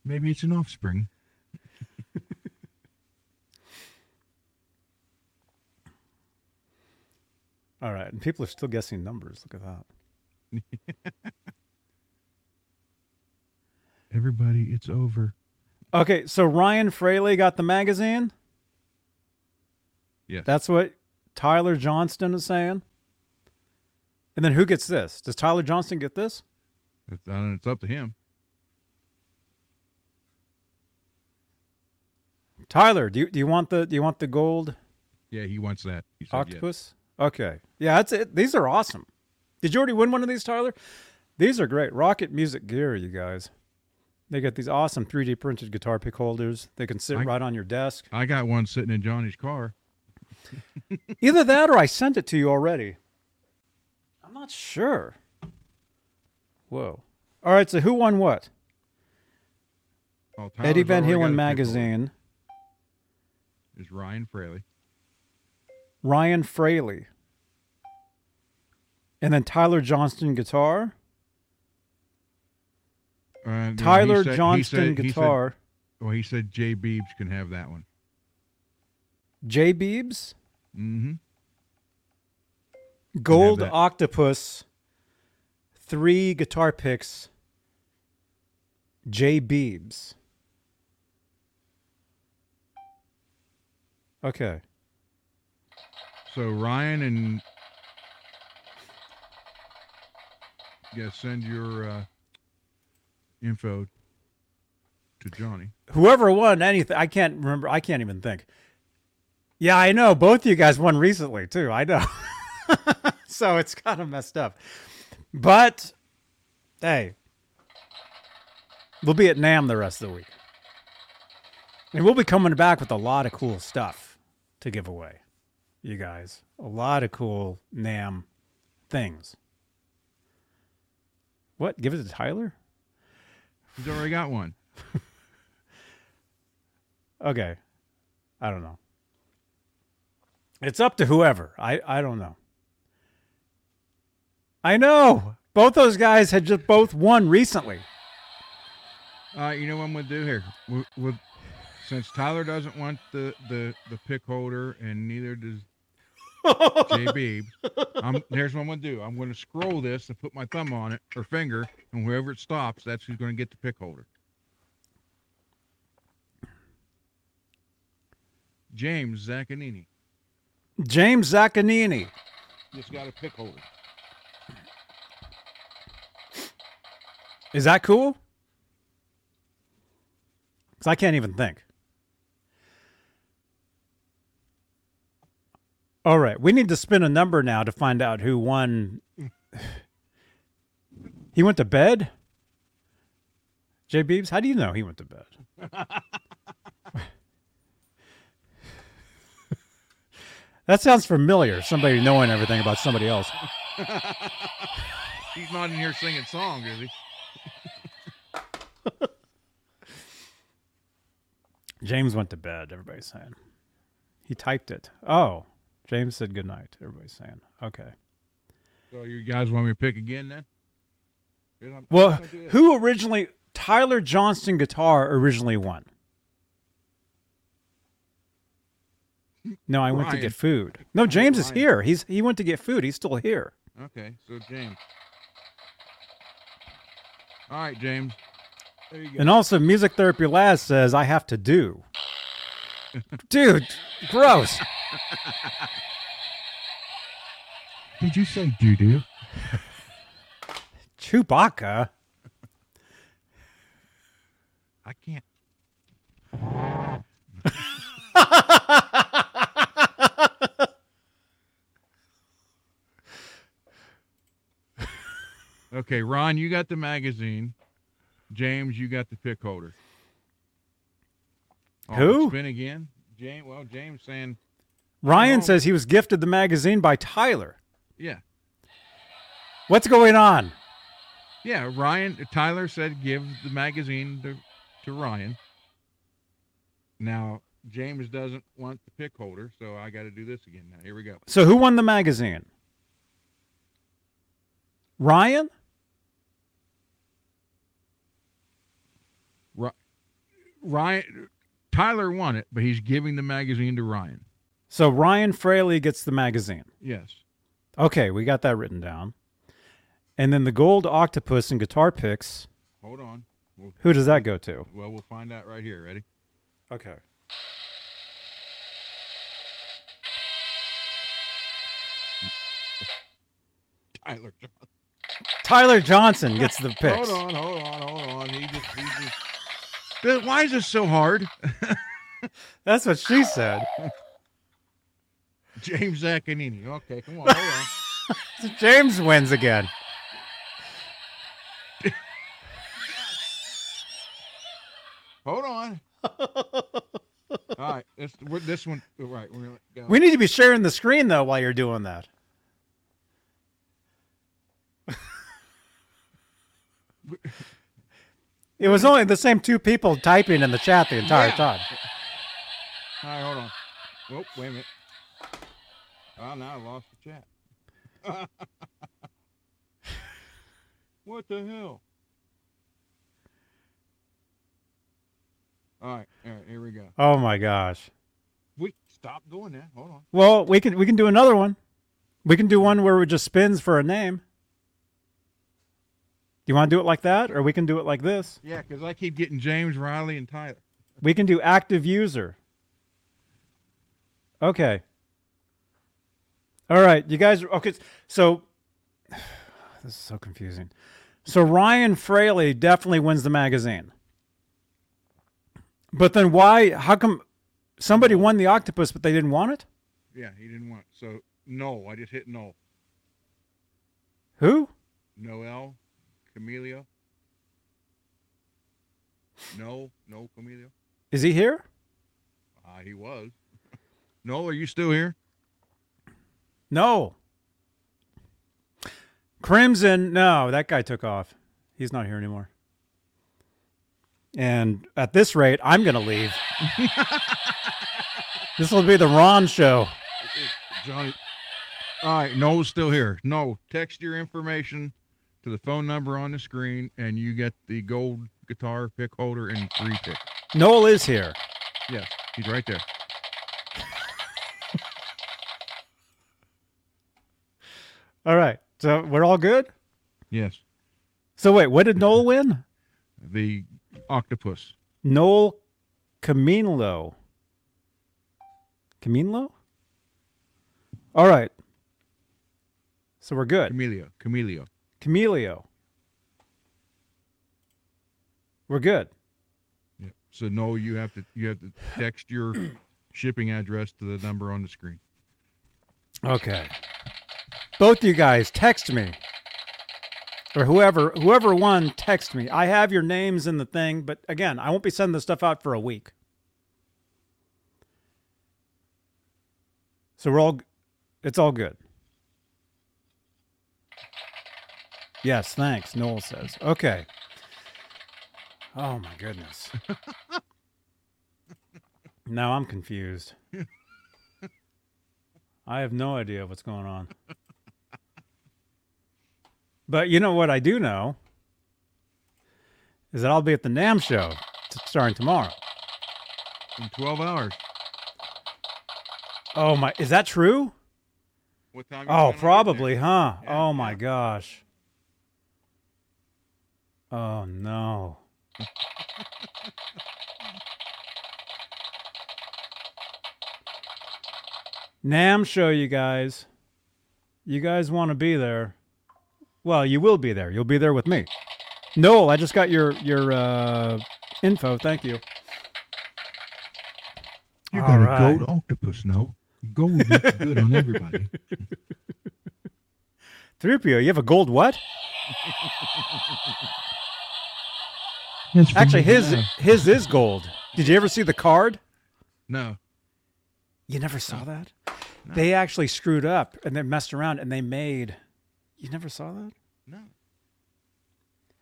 Maybe it's an offspring. All right, and people are still guessing numbers. Look at that. Everybody, it's over. Okay, so Ryan Fraley got the magazine. Yeah, That's what Tyler Johnston is saying. And then who gets this? Does Tyler Johnston get this? It's, uh, it's up to him. Tyler, do you do you want the do you want the gold Yeah, he wants that. He said octopus? Okay. Yeah, that's it. These are awesome. Did you already win one of these, Tyler? These are great. Rocket Music Gear, you guys. They got these awesome 3D printed guitar pick holders. They can sit I- right on your desk. I got one sitting in Johnny's car. Either that or I sent it to you already. I'm not sure. Whoa. All right, so who won what? Eddie Van Halen magazine. Is Ryan Fraley. Ryan Fraley. And then Tyler Johnston guitar. Uh, Tyler said- he Johnston said- he said- guitar. well, he said Jay Beebs can have that one. J Beebs. Mm-hmm. Gold. Octopus. Three guitar picks. J Beebs. Okay. So Ryan and yeah, send your uh, info to Johnny. Whoever won anything, I can't remember. I can't even think. Yeah, I know. Both you guys won recently too. I know. so it's kind of messed up. But hey, we'll be at NAMM the rest of the week, and we'll be coming back with a lot of cool stuff to give away. You guys, a lot of cool NAMM things. What? Give it to Tyler? He's already got one. Okay. I don't know. It's up to whoever. I, I don't know. I know. Both those guys had just both won recently. Uh, you know what I'm gonna do here? With, with since Tyler doesn't want the the the pick holder and neither does Jay Beebe, I'm here's what I'm gonna do. I'm gonna scroll this and put my thumb on it or finger, and wherever it stops, that's who's gonna get the pick holder. James Zaccanini James Zaccanini. just got a pick holder. Is that cool? Because I can't even think. All right. We need to spin a number now to find out who won. he went to bed? Jay Beebs, how do you know he went to bed? that sounds familiar. Somebody knowing everything about somebody else. He's not in here singing songs, is he? James went to bed, everybody's saying. He typed it. Oh, James said good night, everybody's saying. Okay. So you guys want me to pick again then? I'm- Well, I'm gonna do this. who originally, Tyler Johnston guitar originally won? No, I went to get food. No, James is here. He's he went to get food. He's still here. Okay, so James. All right, James. There you go. And also, Music Therapy Laz says I have to do. Dude, gross. Did you say doo doo? Chewbacca. I can't. okay, Ron, you got the magazine. James, you got the pick holder. Oh, Who? Spin again. James. Well, James saying, Ryan Oh. says he was gifted the magazine by Tyler. yeah, What's going on? yeah. Ryan Tyler said give the magazine to to Ryan. Now James doesn't want the pick holder, so I got to do this again. Now here we go. So who won the magazine? Ryan? Ryan Tyler won it, but he's giving the magazine to Ryan. So Ryan Fraley gets the magazine. Yes. Okay, we got that written down. And then the gold octopus and guitar picks. Hold on. We'll, Who does that go to? well, we'll find out right here. Ready? Okay. Tyler. Johnson. Tyler Johnson gets the picks. Hold on, hold on, hold on. He just, he just. Why is this so hard? That's what she said. James Zaccanini. Okay, come on, hold on. James wins again. Hold on. All right, this this one. Right, we're gonna go. We need to be sharing the screen though while you're doing that. It was only the same two people typing in the chat the entire Yeah. time. All right, hold on. Oh, wait a minute. Oh, now I lost the chat. what the hell? All right, all right, here we go. Oh my gosh. We stop doing that. Hold on. Well, we can we can do another one. We can do one where it just spins for a name. Do you want to do it like that, or we can do it like this? Yeah, because I keep getting James, Riley, and Tyler. We can do active user. Okay. All right, you guys. Okay, so this is so confusing. So Ryan Fraley definitely wins the magazine, but then why? How come somebody won the octopus, but they didn't want it? Yeah, he didn't want. it. So no, I just hit no. Who? Noel, Camellia. No, no, Camellia. Is he here? Ah, he was. Noel, are you still here? No. Crimson, no, that guy took off. He's not here anymore. And at this rate, I'm going to leave. this will be the Ron show. Johnny. All right, Noel's still here. No, text your information to the phone number on the screen, and you get the gold guitar pick holder and free pick. Noel is here. Yes, he's right there. All right. So we're all good? Yes, So wait, what did Noel win? the octopus. Noel Camilo. Camilo? All right. So we're good. Camellia. Camellia. Camilio. We're good. Yeah. So no, you have to you have to text your shipping address to the number on the screen. Okay. Both you guys text me. Or whoever whoever won, text me. I have your names in the thing, but again, I won't be sending this stuff out for a week. So we're all it's all good. Yes, thanks, Noel says. Okay. Oh my goodness. now I'm confused. I have no idea what's going on. But you know what I do know is that I'll be at the NAMM show t- starting tomorrow. In twelve hours. Oh my, is that true? What time? Oh, planning on getting probably, huh? Yeah, oh my yeah. gosh. Oh no. NAMM show, you guys. You guys want to be there? Well, you will be there. You'll be there with me. Noel, I just got your your uh, info. Thank you. You All got right. a gold octopus, no? Gold looks good on everybody. 3PO, you have a gold what? Actually, his know. his is gold. Did you ever see the card? No. You never saw that? They actually screwed up and they messed around and they made. You never saw that? No.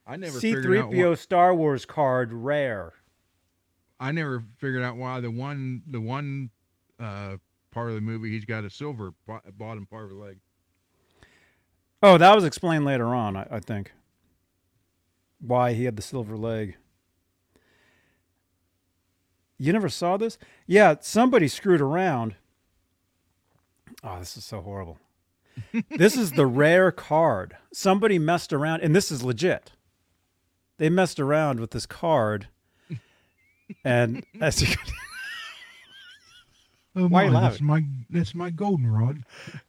I never figured out. C3PO Why, Star Wars card rare. I never figured out why the one the one uh, part of the movie he's got a silver bottom part of the leg. Oh, that was explained later on, I, I think. Why he had the silver leg. You never saw this? Yeah, somebody screwed around. Oh, this is so horrible. this is the rare card. Somebody messed around, and this is legit. They messed around with this card, and as you can, Oh Why you my, laughing? that's my that's my goldenrod.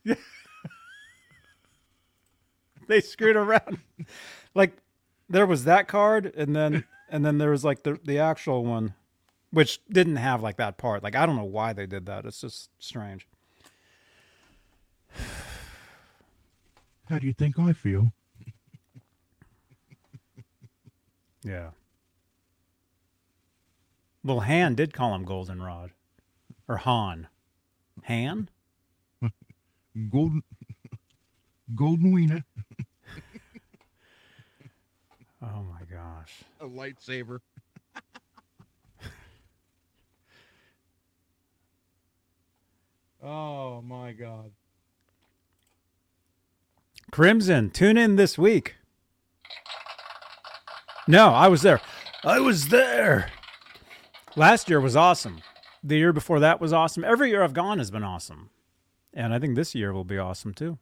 they screwed around. like there was that card, and then and then there was like the the actual one, which didn't have like that part. Like I don't know why they did that. It's just strange. How do you think I feel? Yeah. Well, Han did call him Goldenrod, or Han. Han? Golden golden wiener. Oh my gosh. A lightsaber. oh my God. Crimson, tune in this week. No, I was there. I was there. Last year was awesome. The year before that was awesome. Every year I've gone has been awesome. And I think this year will be awesome too.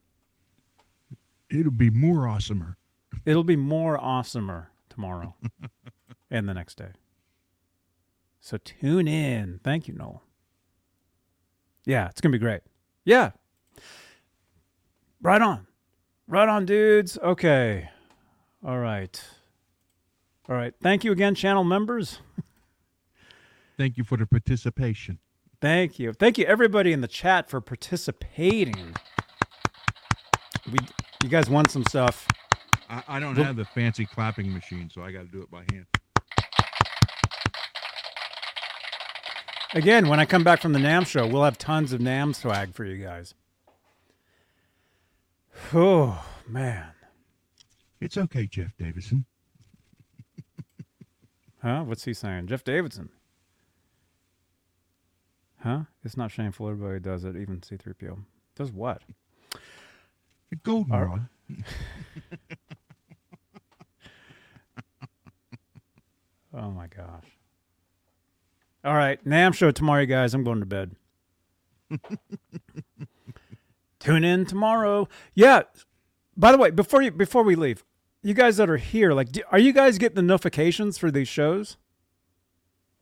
It'll be more awesomer. It'll be more awesomer tomorrow and the next day. So tune in. Thank you, Noel. Yeah, it's going to be great. Yeah. Right on. Right on, dudes. Okay. All right. All right. Thank you again, channel members. Thank you for the participation. Thank you. Thank you, everybody in the chat, for participating. We, you guys won some stuff. I, I don't Look- have the fancy clapping machine, so I got to do it by hand. Again, when I come back from the NAMM show, we'll have tons of NAMM swag for you guys. Oh, man. It's okay, Jeff Davidson. Huh? What's he saying? Jeff Davidson. Huh? It's not shameful. Everybody does it, even C3PO. Does what? Goldenrod. Oh, my gosh. All right. NAMM show tomorrow, you guys. I'm going to bed. Tune in tomorrow. Yeah. By the way, before you before we leave, you guys that are here, like, do, are you guys getting the notifications for these shows?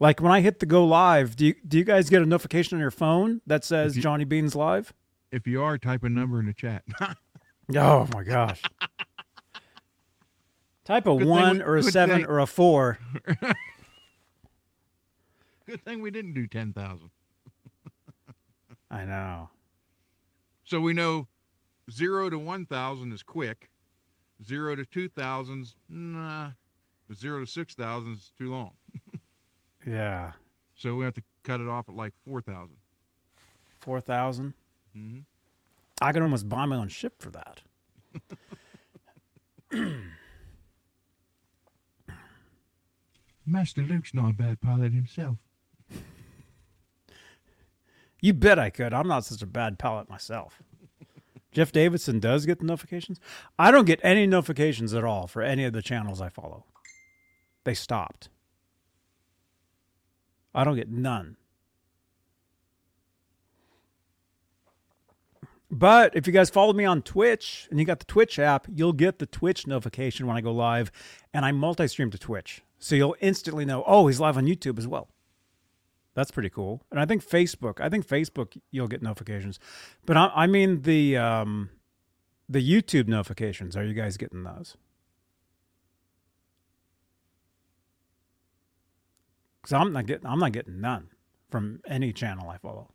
Like when I hit the go live, do you do you guys get a notification on your phone that says you- Johnny Beans live? If you are, type a number in the chat. Oh my gosh! Type a Good one we- or a seven thing- or a four. Good thing we didn't do 10,000. I know. So we know 0 to 1,000 is quick. 0 to 2,000's, nah. But 0 to 6,000 is too long. Yeah, So we have to cut it off at like 4,000. four thousand. Mm-hmm. I could almost buy my own ship for that. Master Luke's not a bad pilot himself. You bet I could. I'm not such a bad pilot myself. Jeff Davidson does get the notifications. I don't get any notifications at all for any of the channels I follow. They stopped. I don't get none. But if you guys follow me on Twitch and you got the Twitch app, you'll get the Twitch notification when I go live. And I multi stream to Twitch. So you'll instantly know, oh, he's live on YouTube as well. That's pretty cool. And I think Facebook, I think Facebook, you'll get notifications. But I, I mean the um, the YouTube notifications. Are you guys getting those? Because I'm not getting, I'm not getting none from any channel I follow.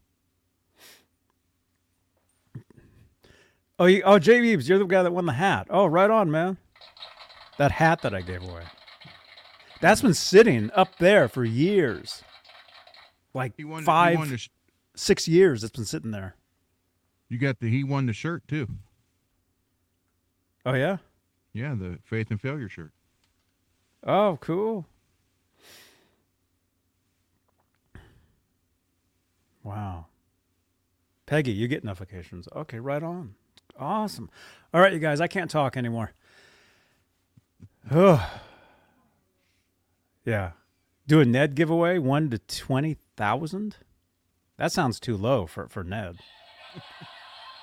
Oh, you, oh, Jay Eves, you're the guy that won the hat. Oh, right on, man. That hat that I gave away. That's been sitting up there for years. Like He won, five, He won the, six years. It's been sitting there. you got the, he won the shirt too. Oh yeah. Yeah, the Faith and Failure shirt. Oh, cool. Wow. Peggy, you get notifications. Okay, right on. Awesome. All right, you guys, I can't talk anymore. Oh. Yeah. Do a Ned giveaway, one to twenty thousand? That sounds too low for, for Ned.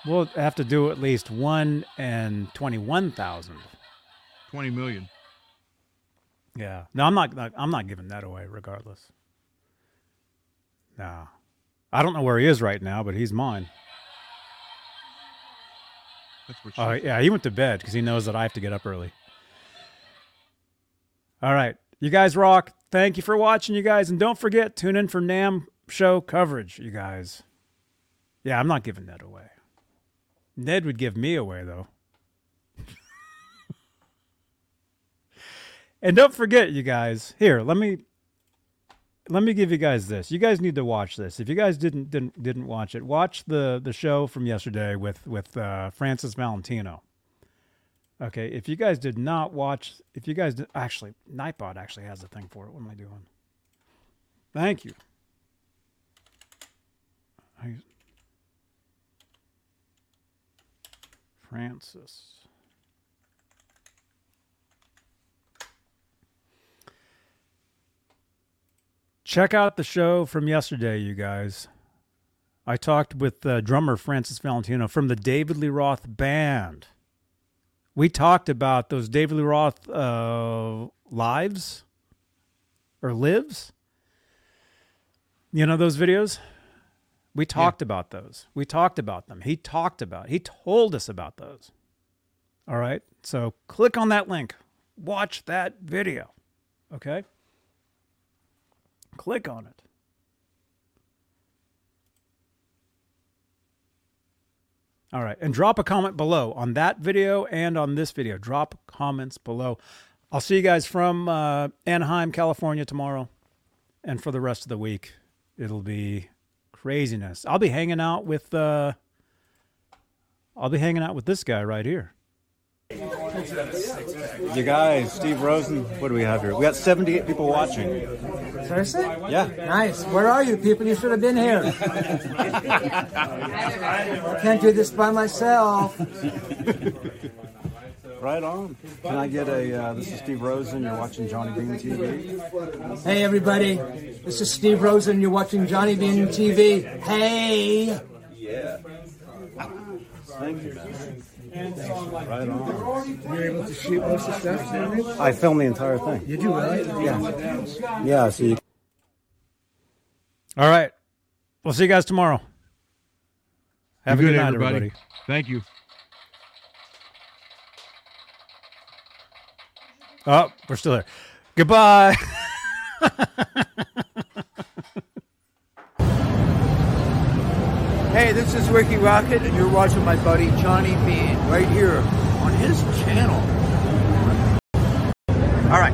we'll have to do at least one and twenty-one thousand. 20 million. Yeah. No, I'm not. I'm not giving that away, regardless. No, I don't know where he is right now, but he's mine. That's what she Oh yeah, he went to bed because he knows that I have to get up early. All right, you guys rock. Thank you for watching, you guys, and don't forget tune in for NAMM show coverage, you guys. Yeah, I'm not giving Ned away. Ned would give me away though. and don't forget, you guys. Here, let me let me give you guys this. You guys need to watch this. If you guys didn't didn't didn't watch it, watch the the show from yesterday with with uh, Francis Valentino. Okay, if you guys did not watch, if you guys did, actually, Nightbot actually has a thing for it. What am I doing? Thank you. I, Francis. Check out the show from yesterday, you guys. I talked with uh, drummer Francis Valentino from the David Lee Roth Band. We talked about those David Lee Roth uh, lives or lives. You know those videos? We talked about those. We talked about them. He talked about. He told us about those. All right. So click on that link. Watch that video. Okay? Click on it. All right. And drop a comment below on that video and on this video. Drop comments below. I'll see you guys from uh, Anaheim, California tomorrow. And for the rest of the week, it'll be craziness. I'll be hanging out with uh I'll be hanging out with this guy right here. You guys, Steve Rosen, what do we have here? We got 78 people watching. Seriously? Yeah. Nice. Where are you people? You should have been here. I can't do this by myself. Right on. Can I get a, uh, this is Steve Rosen, you're watching Johnny Bean TV. Hey, everybody. This is Steve Rosen. You're watching Johnny Bean TV. Hey. Yeah. Thank you, man. Right on. You're able to shoot most of the stuff, I filmed the entire thing. You do, right? Yeah. Yeah, so you All right. We'll see you guys tomorrow. Have Be a good, good, night, everybody. everybody. Thank you. Oh, we're still there. Goodbye. Hey, this is Ricky Rocket, and you're watching my buddy Johnny Bean right here on his channel. All right.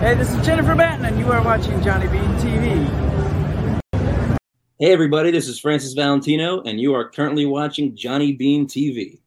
Hey, this is Jennifer Batten, and you are watching Johnny Bean TV. Hey, everybody, this is Francis Valentino, and you are currently watching Johnny Bean TV.